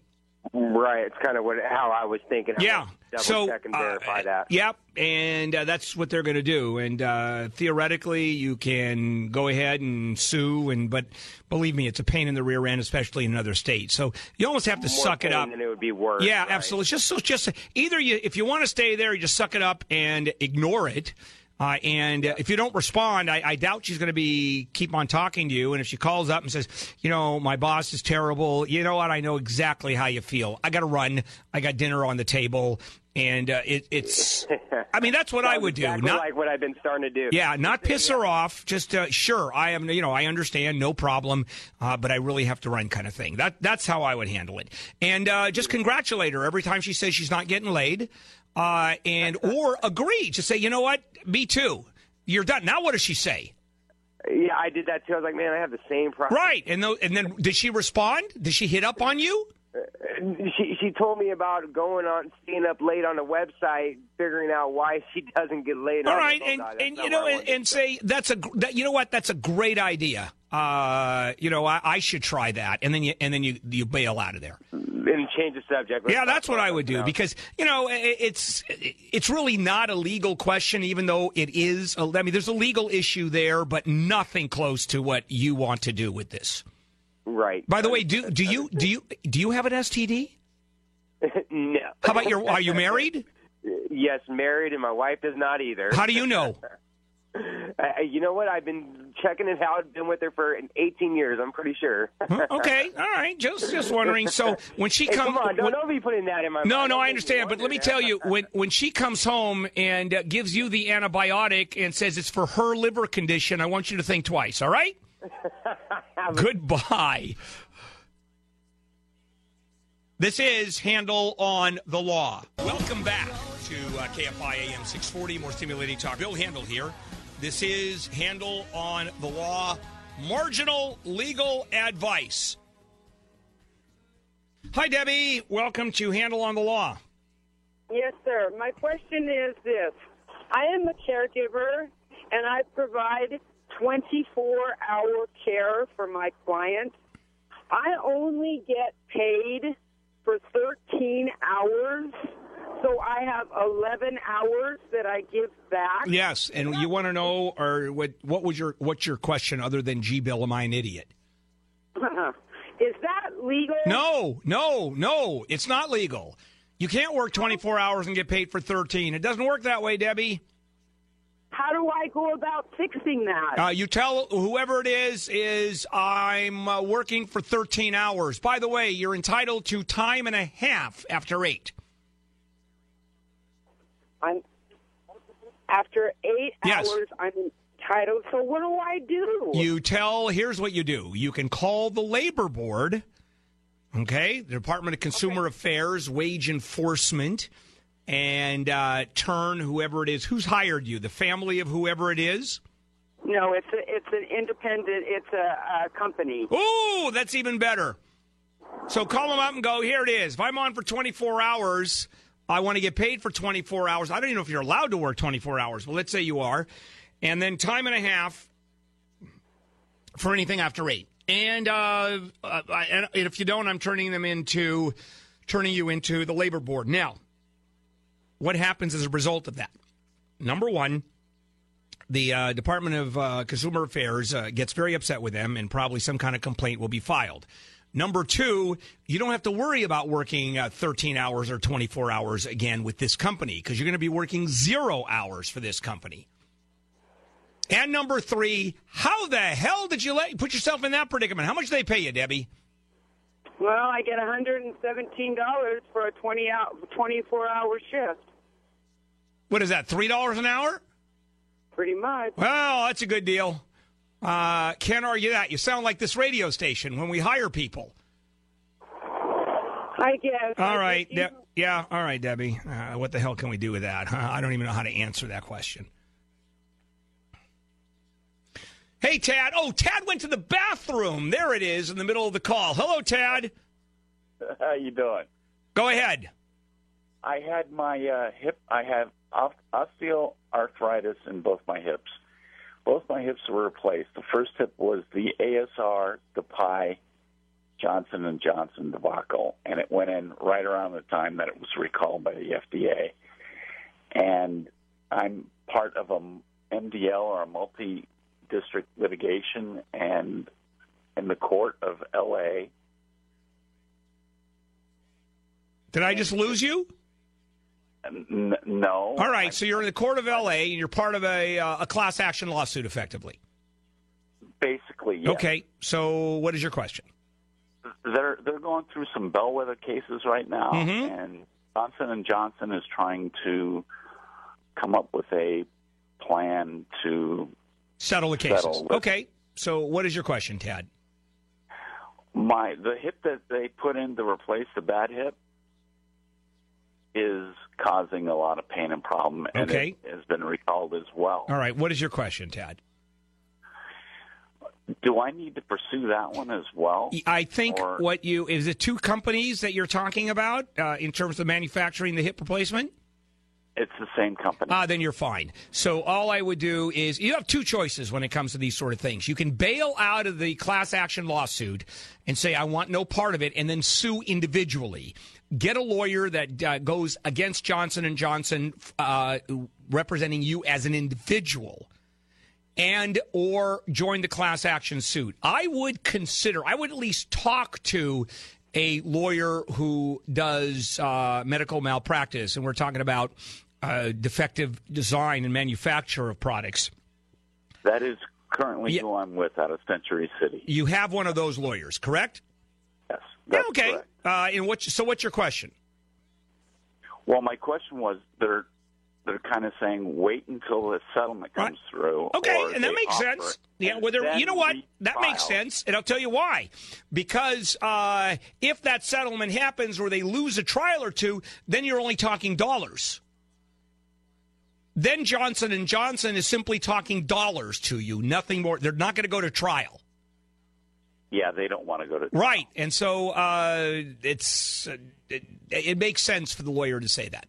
[SPEAKER 32] Right, it's kind of what how I was thinking.
[SPEAKER 1] Yeah.
[SPEAKER 32] Double
[SPEAKER 1] So,
[SPEAKER 32] check and
[SPEAKER 1] uh,
[SPEAKER 32] verify that.
[SPEAKER 1] Yep, and uh, that's what they're going to do. And uh, theoretically, you can go ahead and sue, and but believe me, it's a pain in the rear end, especially in another state. So you almost have to
[SPEAKER 32] More
[SPEAKER 1] suck it up.
[SPEAKER 32] than it would be worse.
[SPEAKER 1] Yeah,
[SPEAKER 32] right.
[SPEAKER 1] absolutely. Just so just either you if you want to stay there, you just suck it up and ignore it. Uh, and uh, if you don't respond, I, I doubt she's going to be keep on talking to you. And if she calls up and says, you know, my boss is terrible, you know what? I know exactly how you feel. I got to run. I got dinner on the table, and uh, it, it's. I mean, that's what I
[SPEAKER 32] Sounds
[SPEAKER 1] would do. Not
[SPEAKER 32] like what I've been starting to do.
[SPEAKER 1] yeah, not piss her off. Just uh, sure, I am. You know, I understand, no problem. Uh, but I really have to run, kind of thing. That that's how I would handle it. And uh, just congratulate her every time she says she's not getting laid, uh, and or agree. to say, you know what, me too. You're done. Now, what does she say?
[SPEAKER 32] Yeah, I did that too. I was like, man, I have the same problem.
[SPEAKER 1] Right, and tho- and then did she respond? Did she hit up on you?
[SPEAKER 32] She she told me about going on, staying up late on the website, figuring out why she doesn't get laid.
[SPEAKER 1] All right, and, and you know, and, and say that's a that, you know what that's a great idea. Uh, you know, I, I should try that, and then you and then you you bail out of there.
[SPEAKER 32] and change the subject.
[SPEAKER 1] Yeah, that's what I would do
[SPEAKER 32] else.
[SPEAKER 1] because you know i- it's it's really not a legal question, even though it is. A, I mean, there's a legal issue there, but nothing close to what you want to do with this.
[SPEAKER 32] Right.
[SPEAKER 1] By the way, do do you <laughs> do you do you have an STD?
[SPEAKER 32] no.
[SPEAKER 1] How about your? Are you married?
[SPEAKER 32] Yes, married, and my wife does not either.
[SPEAKER 1] How do you know? <laughs>
[SPEAKER 32] Uh, you know what? I've been checking it out. Been with her for 18 years. I'm pretty sure.
[SPEAKER 1] okay, all right. Just just wondering. So when she
[SPEAKER 32] Hey,
[SPEAKER 1] comes,
[SPEAKER 32] come on, don't, don't be putting that in my.
[SPEAKER 1] no,
[SPEAKER 32] mind.
[SPEAKER 1] no, I understand. But let me tell you, when when she comes home and uh, gives you the antibiotic and says it's for her liver condition, I want you to think twice. All right? <laughs> Goodbye. This is Handel on the Law. Welcome back to uh, KFI AM 640, more stimulating talk. Bill Handel here. This is Handel on the Law, marginal legal advice. Hi, Debbie. Welcome to Handel on the Law.
[SPEAKER 30] Yes, sir. My question is this I am a caregiver and I provide 24 hour care for my clients. I only get paid for 13 hours, so I have 11 hours that I give back.
[SPEAKER 1] Yes, and you want to know, or what? What was your what's your question other than "Gee, Bill, am I an idiot?" <laughs>
[SPEAKER 30] is that legal?
[SPEAKER 1] No, no, no. It's not legal. You can't work 24 hours and get paid for 13. It doesn't work that way, Debbie.
[SPEAKER 30] How do I go about fixing that?
[SPEAKER 1] Uh, you tell whoever it is is I'm uh, working for 13 hours. By the way, you're entitled to time and a half after eight.
[SPEAKER 30] I'm after eight
[SPEAKER 1] Yes.
[SPEAKER 30] hours. I'm entitled. So what do I do?
[SPEAKER 1] You tell. Here's what you do. You can call the labor board. Okay, the Department of Consumer Affairs, Wage Enforcement, and uh, turn whoever it is who's hired you, the family of whoever it is.
[SPEAKER 30] No, it's a, it's an independent. It's a, a company.
[SPEAKER 1] Ooh, that's even better. So call them up and go, here it is. If I'm on for 24 hours, I want to get paid for 24 hours. I don't even know if you're allowed to work 24 hours, but let's say you are. And then time and a half for anything after eight. And, uh, uh, and if you don't, I'm turning them into, turning you into the labor board. Now, what happens as a result of that? Number one, the uh, Department of uh, Consumer Affairs uh, gets very upset with them, and probably some kind of complaint will be filed. Number two, you don't have to worry about working uh, 13 hours or 24 hours again with this company because you're going to be working zero hours for this company. And number three, how the hell did you let, put yourself in that predicament? How much do they pay you, Debbie?
[SPEAKER 30] Well, I get $117 for a 20 hour, 24 hour shift.
[SPEAKER 1] What is that, $3 an hour?
[SPEAKER 30] Pretty much.
[SPEAKER 1] Well, that's a good deal. Uh, can't argue that. You sound like this radio station when we hire people.
[SPEAKER 30] I guess.
[SPEAKER 1] All right.
[SPEAKER 30] I guess
[SPEAKER 1] De- yeah. All right, Debbie. Uh, what the hell can we do with that? Huh? I don't even know how to answer that question. Hey, Tad. Oh, Tad went to the bathroom. There it is in the middle of the call. Hello, Tad. <laughs>
[SPEAKER 33] How you doing?
[SPEAKER 1] Go ahead.
[SPEAKER 33] I had my uh, hip. I have off- osteoarthritis in both my hips. Both my hips were replaced. The first hip was the ASR, DePuy, Johnson and Johnson debacle, and it went in right around the time that it was recalled by the FDA. And I'm part of a MDL or a multi-district litigation, and in the court of LA.
[SPEAKER 1] Did I just lose you?
[SPEAKER 33] N- no.
[SPEAKER 1] All right. So you're in the court of L.A. and you're part of a uh, a class action lawsuit, effectively.
[SPEAKER 33] Basically, yes.
[SPEAKER 1] Okay. So what is your question?
[SPEAKER 33] they're they're going through some bellwether cases right now,
[SPEAKER 1] Mhm.
[SPEAKER 33] and Johnson and Johnson is trying to come up with a plan to
[SPEAKER 1] Settle the cases.
[SPEAKER 33] Settle
[SPEAKER 1] Okay. So what is your question, Tad?
[SPEAKER 33] my the hip that they put in to replace the bad hip is causing a lot of pain and problem, and
[SPEAKER 1] Okay.
[SPEAKER 33] it has been recalled as well.
[SPEAKER 1] All right. What is your question, Tad?
[SPEAKER 33] Do I need to pursue that one as well?
[SPEAKER 1] I think
[SPEAKER 33] Or-
[SPEAKER 1] what you is it two companies that you're talking about uh, in terms of manufacturing the hip replacement.
[SPEAKER 33] It's the same company.
[SPEAKER 1] Ah, then you're fine. So all I would do is you have two choices when it comes to these sort of things. You can bail out of the class action lawsuit and say I want no part of it, and then sue individually. Get a lawyer that uh, goes against Johnson and Johnson, uh, representing you as an individual and or join the class action suit. I would consider, I would at least talk to a lawyer who does uh, medical malpractice, and we're talking about uh, defective design and manufacture of products.
[SPEAKER 33] that is currently who I'm with out of Century City.
[SPEAKER 1] You have one of those lawyers, correct? Yeah, okay. Uh, and what? So, what's your question?
[SPEAKER 33] Well, my question was they're they're kind of saying wait until the settlement comes through.
[SPEAKER 1] Okay, and that makes sense.
[SPEAKER 33] it,
[SPEAKER 1] Yeah, well, you know what? That makes sense, and I'll tell you why. Because uh, if that settlement happens, or they lose a trial or two, then you're only talking dollars. Then Johnson and Johnson is simply talking dollars to you, nothing more. They're not going to go to trial.
[SPEAKER 33] Yeah, they don't want to go to
[SPEAKER 1] Right, and so uh, it's uh, it, it makes sense for the lawyer to say that.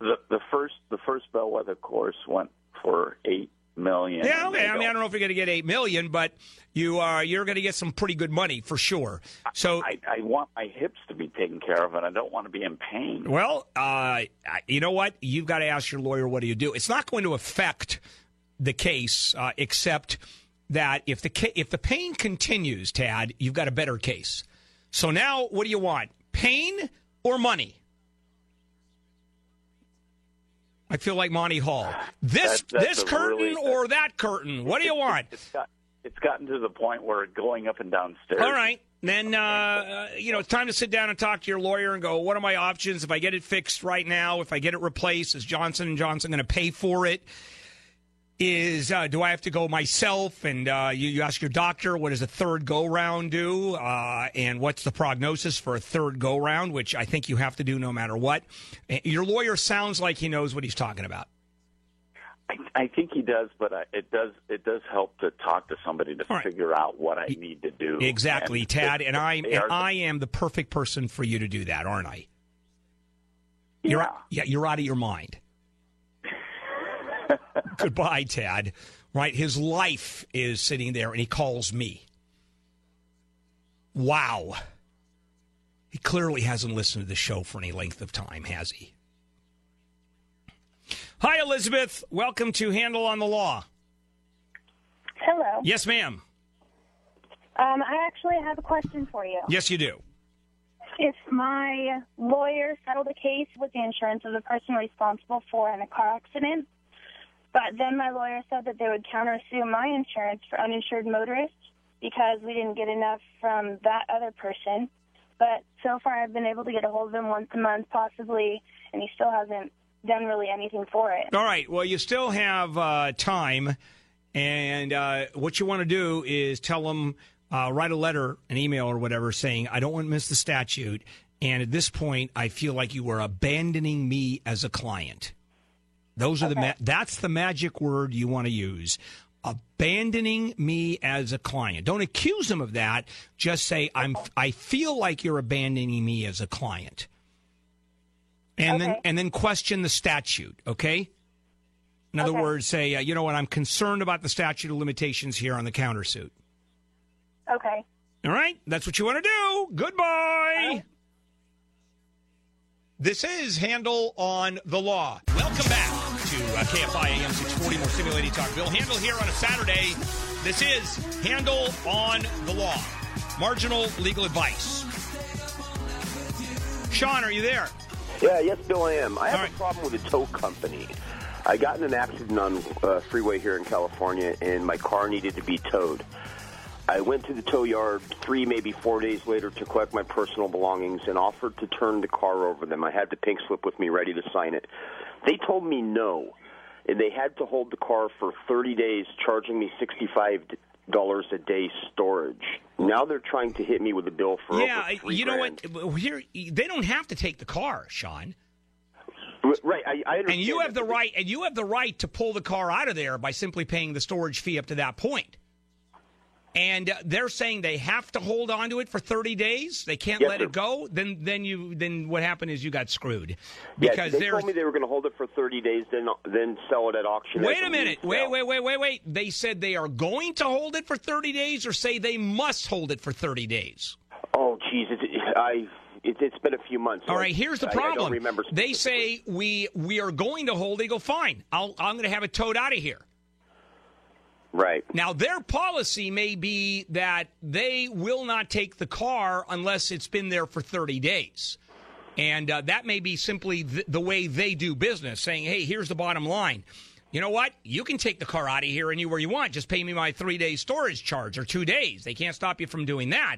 [SPEAKER 33] the the first the first bellwether course went for eight million.
[SPEAKER 1] Yeah, okay. I mean, I don't know if you're going to get eight million, but you are you're going to get some pretty good money for sure. So
[SPEAKER 33] I, I want my hips to be taken care of, and I don't want to be in pain.
[SPEAKER 1] Well, uh, you know what? You've got to ask your lawyer what do you do. It's not going to affect the case, uh, except that if the if the pain continues, Tad, you've got a better case. So now, what do you want? Pain or money? I feel like Monty Hall. This
[SPEAKER 33] That- that's
[SPEAKER 1] this curtain
[SPEAKER 33] really-
[SPEAKER 1] or that curtain? What do you want?
[SPEAKER 33] It's got it's gotten to the point where it's going up and down stairs.
[SPEAKER 1] All right. Then, uh, you know, it's time to sit down and talk to your lawyer and go, what are my options? If I get it fixed right now, if I get it replaced, is Johnson & Johnson going to pay for it? Is uh, Do I have to go myself? And uh, you, you ask your doctor, what does a third go-round do? Uh, and what's the prognosis for a third go-round, which I think you have to do no matter what. Uh, Your lawyer sounds like he knows what he's talking about.
[SPEAKER 33] I, I think he does, but I, it does it does help to talk to somebody to figure out what I need to do.
[SPEAKER 1] Exactly,
[SPEAKER 33] And
[SPEAKER 1] Tad,
[SPEAKER 33] they-
[SPEAKER 1] and I and I am the perfect person for you to do that, aren't I? You're, yeah, you're out of your mind. Goodbye, Tad. Right, his life is sitting there, and he calls me. Wow. He clearly hasn't listened to the show for any length of time, has he? Hi, Elizabeth. Welcome to Handel on the Law.
[SPEAKER 34] Hello.
[SPEAKER 1] Yes, ma'am.
[SPEAKER 34] Um, I actually have a question for you.
[SPEAKER 1] Yes, you do.
[SPEAKER 34] If my lawyer settled a case with the insurance of the person responsible for in a car accident, but then my lawyer said that they would countersue my insurance for uninsured motorists because we didn't get enough from that other person. But so far, I've been able to get a hold of him once a month, possibly, and he still hasn't done really anything for it.
[SPEAKER 1] All right. Well, you still have uh, time, and uh, what you want to do is tell them, uh, write a letter, an email, or whatever, saying, "I don't want to miss the statute." And at this point, I feel like you are abandoning me as a client. Those are the ma- that's the magic word you want to use. Abandoning me as a client. Don't accuse them of that. Just say I'm. I feel like you're abandoning me as a client. And then and then question the statute. Okay. In other words, say, uh, you know what? I'm concerned about the statute of limitations here on the countersuit.
[SPEAKER 34] Okay.
[SPEAKER 1] All right, that's what you want to do. Goodbye. This is Handel on the Law. Welcome back to uh, KFI AM 640, more simulating talk. Bill Handel here on a Saturday. This is Handel on the Law, marginal legal advice. Sean, are you there?
[SPEAKER 35] Yeah, yes, Bill, I am. I have a problem with a tow company. I got in an accident on uh, freeway here in California, and my car needed to be towed. I went to the tow yard three, maybe four days later to collect my personal belongings and offered to turn the car over them. I had the pink slip with me ready to sign it. They told me no, they had to hold the car for 30 days, charging me $65 a day storage. Now they're trying to hit me with a bill for
[SPEAKER 1] yeah, you know
[SPEAKER 35] grand.
[SPEAKER 1] what? Here, they don't have to take the car, Sean.
[SPEAKER 35] Right, I, I understand.
[SPEAKER 1] And you have the right, and you have the right to pull the car out of there by simply paying the storage fee up to that point. And they're saying they have to hold on to it for 30 days. They can't
[SPEAKER 35] Yes,
[SPEAKER 1] let
[SPEAKER 35] sir.
[SPEAKER 1] it go. Then, then you, then what happened is you got screwed
[SPEAKER 35] Yeah,
[SPEAKER 1] because
[SPEAKER 35] they told me they were going to hold it for 30 days, then then sell it at auction.
[SPEAKER 1] Wait a minute. Wait, wait, wait, wait, wait. They said they are going to hold it for 30 days, or say they must hold it for 30 days.
[SPEAKER 35] Oh, geez, it's, I it, it's been a few months. so
[SPEAKER 1] All here's the
[SPEAKER 35] I- I
[SPEAKER 1] problem.
[SPEAKER 35] don't remember.
[SPEAKER 1] they say we we are going to hold. They go fine. I'll, I'm going to have it towed out of here.
[SPEAKER 35] Right.
[SPEAKER 1] Now, their policy may be that they will not take the car unless it's been there for 30 days. And uh, that may be simply th- the way they do business, saying, hey, here's the bottom line. you know what? You can take the car out of here anywhere you want. Just pay me my three day storage charge or two days. They can't stop you from doing that.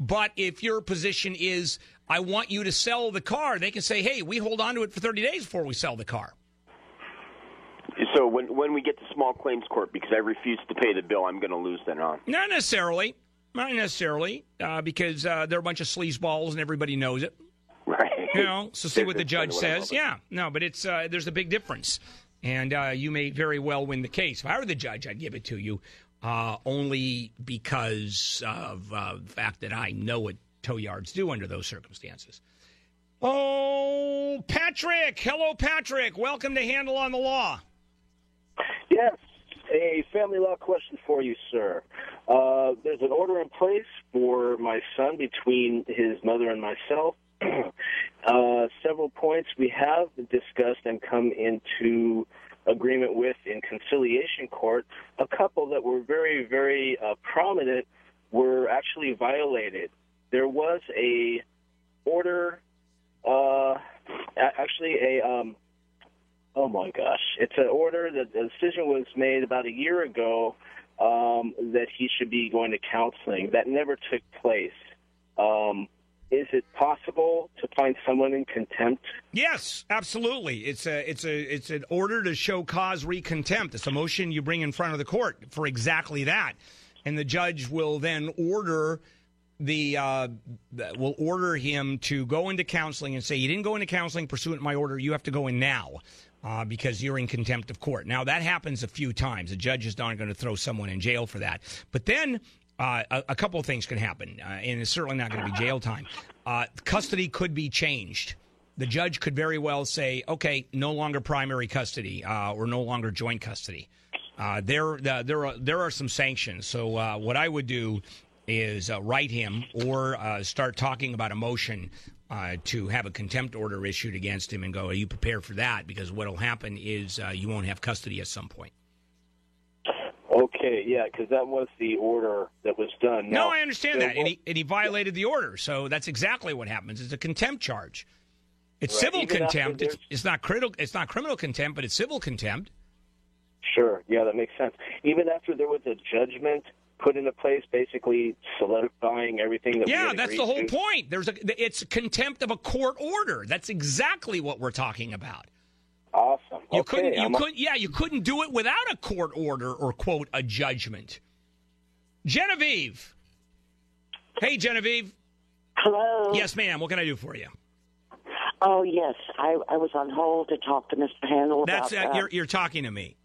[SPEAKER 1] But if your position is, I want you to sell the car, they can say, hey, we hold on to it for 30 days before we sell the car.
[SPEAKER 35] So when when we get to small claims court, because I refuse to pay the bill, I'm going to lose then, huh?
[SPEAKER 1] Not necessarily. Not necessarily, uh, because uh, they're a bunch of sleazeballs and everybody knows it.
[SPEAKER 35] Right.
[SPEAKER 1] You know, so see what the judge
[SPEAKER 35] kinda what I'm
[SPEAKER 1] says. Yeah, no, but it's uh, there's a big difference, and uh, you may very well win the case. If I were the judge, I'd give it to you, uh, only because of uh, the fact that I know what tow yards do under those circumstances. Oh, Patrick! Hello, Patrick. Welcome to Handel on the Law.
[SPEAKER 36] Yes, a family law question for you, sir. Uh, there's an order in place for my son between his mother and myself. <clears throat> uh, several points we have discussed and come into agreement with in conciliation court. A couple that were very, very uh, prominent were actually violated. There was a order, uh, actually a um, Oh my gosh! It's an order that the decision was made about a year ago um, that he should be going to counseling. That never took place. Um, is it possible to find someone in contempt?
[SPEAKER 1] Yes, absolutely. It's a it's a it's an order to show cause re contempt. It's a motion you bring in front of the court for exactly that, and the judge will then order the uh, will order him to go into counseling and say you didn't go into counseling pursuant to my order. You have to go in now. Uh, because you're in contempt of court. Now that happens a few times. The judge is not going to throw someone in jail for that. But then uh, a, a couple of things can happen, uh, and it's certainly not going to be jail time. Uh, custody could be changed. The judge could very well say, "Okay, no longer primary custody uh, or no longer joint custody." Uh, there, there are there are some sanctions. So what I would do is uh, write him or uh, start talking about a motion uh, to have a contempt order issued against him and go, "Are you prepared for that?" Because what will happen is uh, you won't have custody at some point.
[SPEAKER 36] Okay, yeah, because that was the order that was done.
[SPEAKER 1] No, I understand that, and he, and he violated the order. So that's exactly what happens. It's a contempt charge. It's
[SPEAKER 36] Right,
[SPEAKER 1] civil
[SPEAKER 36] even
[SPEAKER 1] contempt. It's, it's not critical. It's not criminal contempt, but it's civil contempt.
[SPEAKER 36] Sure, yeah, that makes sense. Even after there was a judgment put into place, basically solidifying everything that
[SPEAKER 1] Yeah,
[SPEAKER 36] had
[SPEAKER 1] that's the whole
[SPEAKER 36] to.
[SPEAKER 1] point. There's a. It's contempt of a court order. That's exactly what we're talking about.
[SPEAKER 36] Awesome.
[SPEAKER 1] You
[SPEAKER 36] okay,
[SPEAKER 1] couldn't. You
[SPEAKER 36] I'm-
[SPEAKER 1] could. Yeah, you couldn't do it without a court order or quote a judgment. Genevieve. Hey, Genevieve.
[SPEAKER 37] Hello.
[SPEAKER 1] Yes, ma'am. What can I do for you?
[SPEAKER 37] Oh yes, I, I was on hold to talk to Mr. Handel about
[SPEAKER 1] That's uh, you're you're talking to me.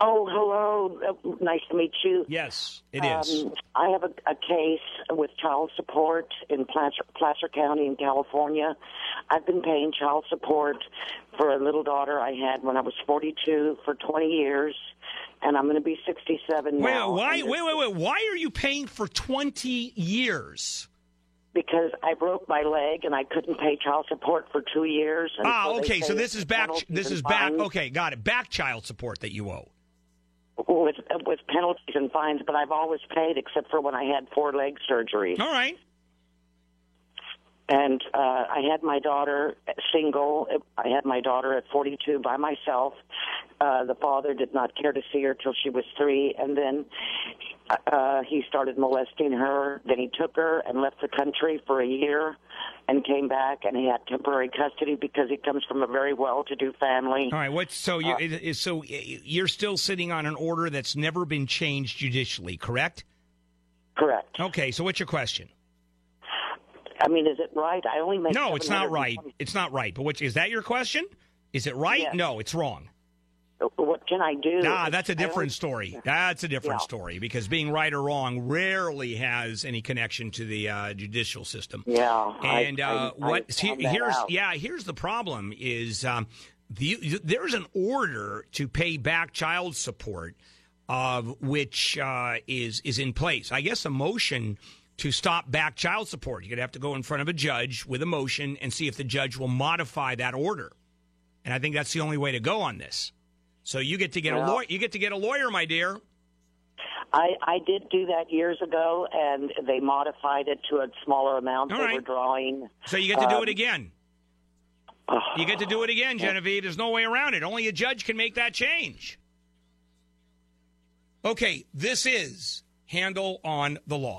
[SPEAKER 37] Oh, hello. Nice to meet you.
[SPEAKER 1] Yes, it is.
[SPEAKER 37] Um, I have a, a case with child support in Placer, Placer County in California. I've been paying child support for a little daughter I had when I was 42 for 20 years, and I'm going to be 67
[SPEAKER 1] Wait,
[SPEAKER 37] now.
[SPEAKER 1] why? Wait, wait, wait. Why are you paying for twenty years?
[SPEAKER 37] Because I broke my leg and I couldn't pay child support for two years. And
[SPEAKER 1] Ah,
[SPEAKER 37] so
[SPEAKER 1] okay. So this is back. This is back.
[SPEAKER 37] fines.
[SPEAKER 1] Okay, got it. Back child support that you owe.
[SPEAKER 37] with with penalties and fines, but I've always paid except for when I had four leg surgeries.
[SPEAKER 1] All right.
[SPEAKER 37] And uh, I had my daughter single. I had my daughter at 42 by myself. Uh, the father did not care to see her till she was three, and then uh, he started molesting her. Then he took her and left the country for a year, and came back, and he had temporary custody because he comes from a very well-to-do family.
[SPEAKER 1] All right. What? So you?
[SPEAKER 37] Uh,
[SPEAKER 1] so you're still sitting on an order that's never been changed judicially, correct?
[SPEAKER 37] Correct.
[SPEAKER 1] Okay. So what's your question?
[SPEAKER 37] I mean, is it right? I only make
[SPEAKER 1] No, it's not right. It's not right. But what is that your question? Is it right?
[SPEAKER 37] Yes.
[SPEAKER 1] No, it's wrong.
[SPEAKER 37] What can I do?
[SPEAKER 1] Nah, that's a different story. That's a different
[SPEAKER 37] Yeah.
[SPEAKER 1] story because being right or wrong rarely has any connection to the uh, judicial system.
[SPEAKER 37] Yeah, I-
[SPEAKER 1] And uh,
[SPEAKER 37] I- I
[SPEAKER 1] what
[SPEAKER 37] found that
[SPEAKER 1] here's
[SPEAKER 37] out.
[SPEAKER 1] yeah here's the problem is um, the, there's an order to pay back child support of which uh, is is in place. I guess a motion to stop back child support. You're gonna have to go in front of a judge with a motion and see if the judge will modify that order. And I think that's the only way to go on this. So you get to get a lawyer. You get to get a lawyer, my dear.
[SPEAKER 37] I, I did do that years ago, and they modified it to a smaller amount
[SPEAKER 1] All
[SPEAKER 37] they
[SPEAKER 1] right.
[SPEAKER 37] were drawing.
[SPEAKER 1] So you get to do
[SPEAKER 37] Um,
[SPEAKER 1] it again. You get to do it again, Genevieve. There's no way around it. Only a judge can make that change. Okay, this is Handel on the Law.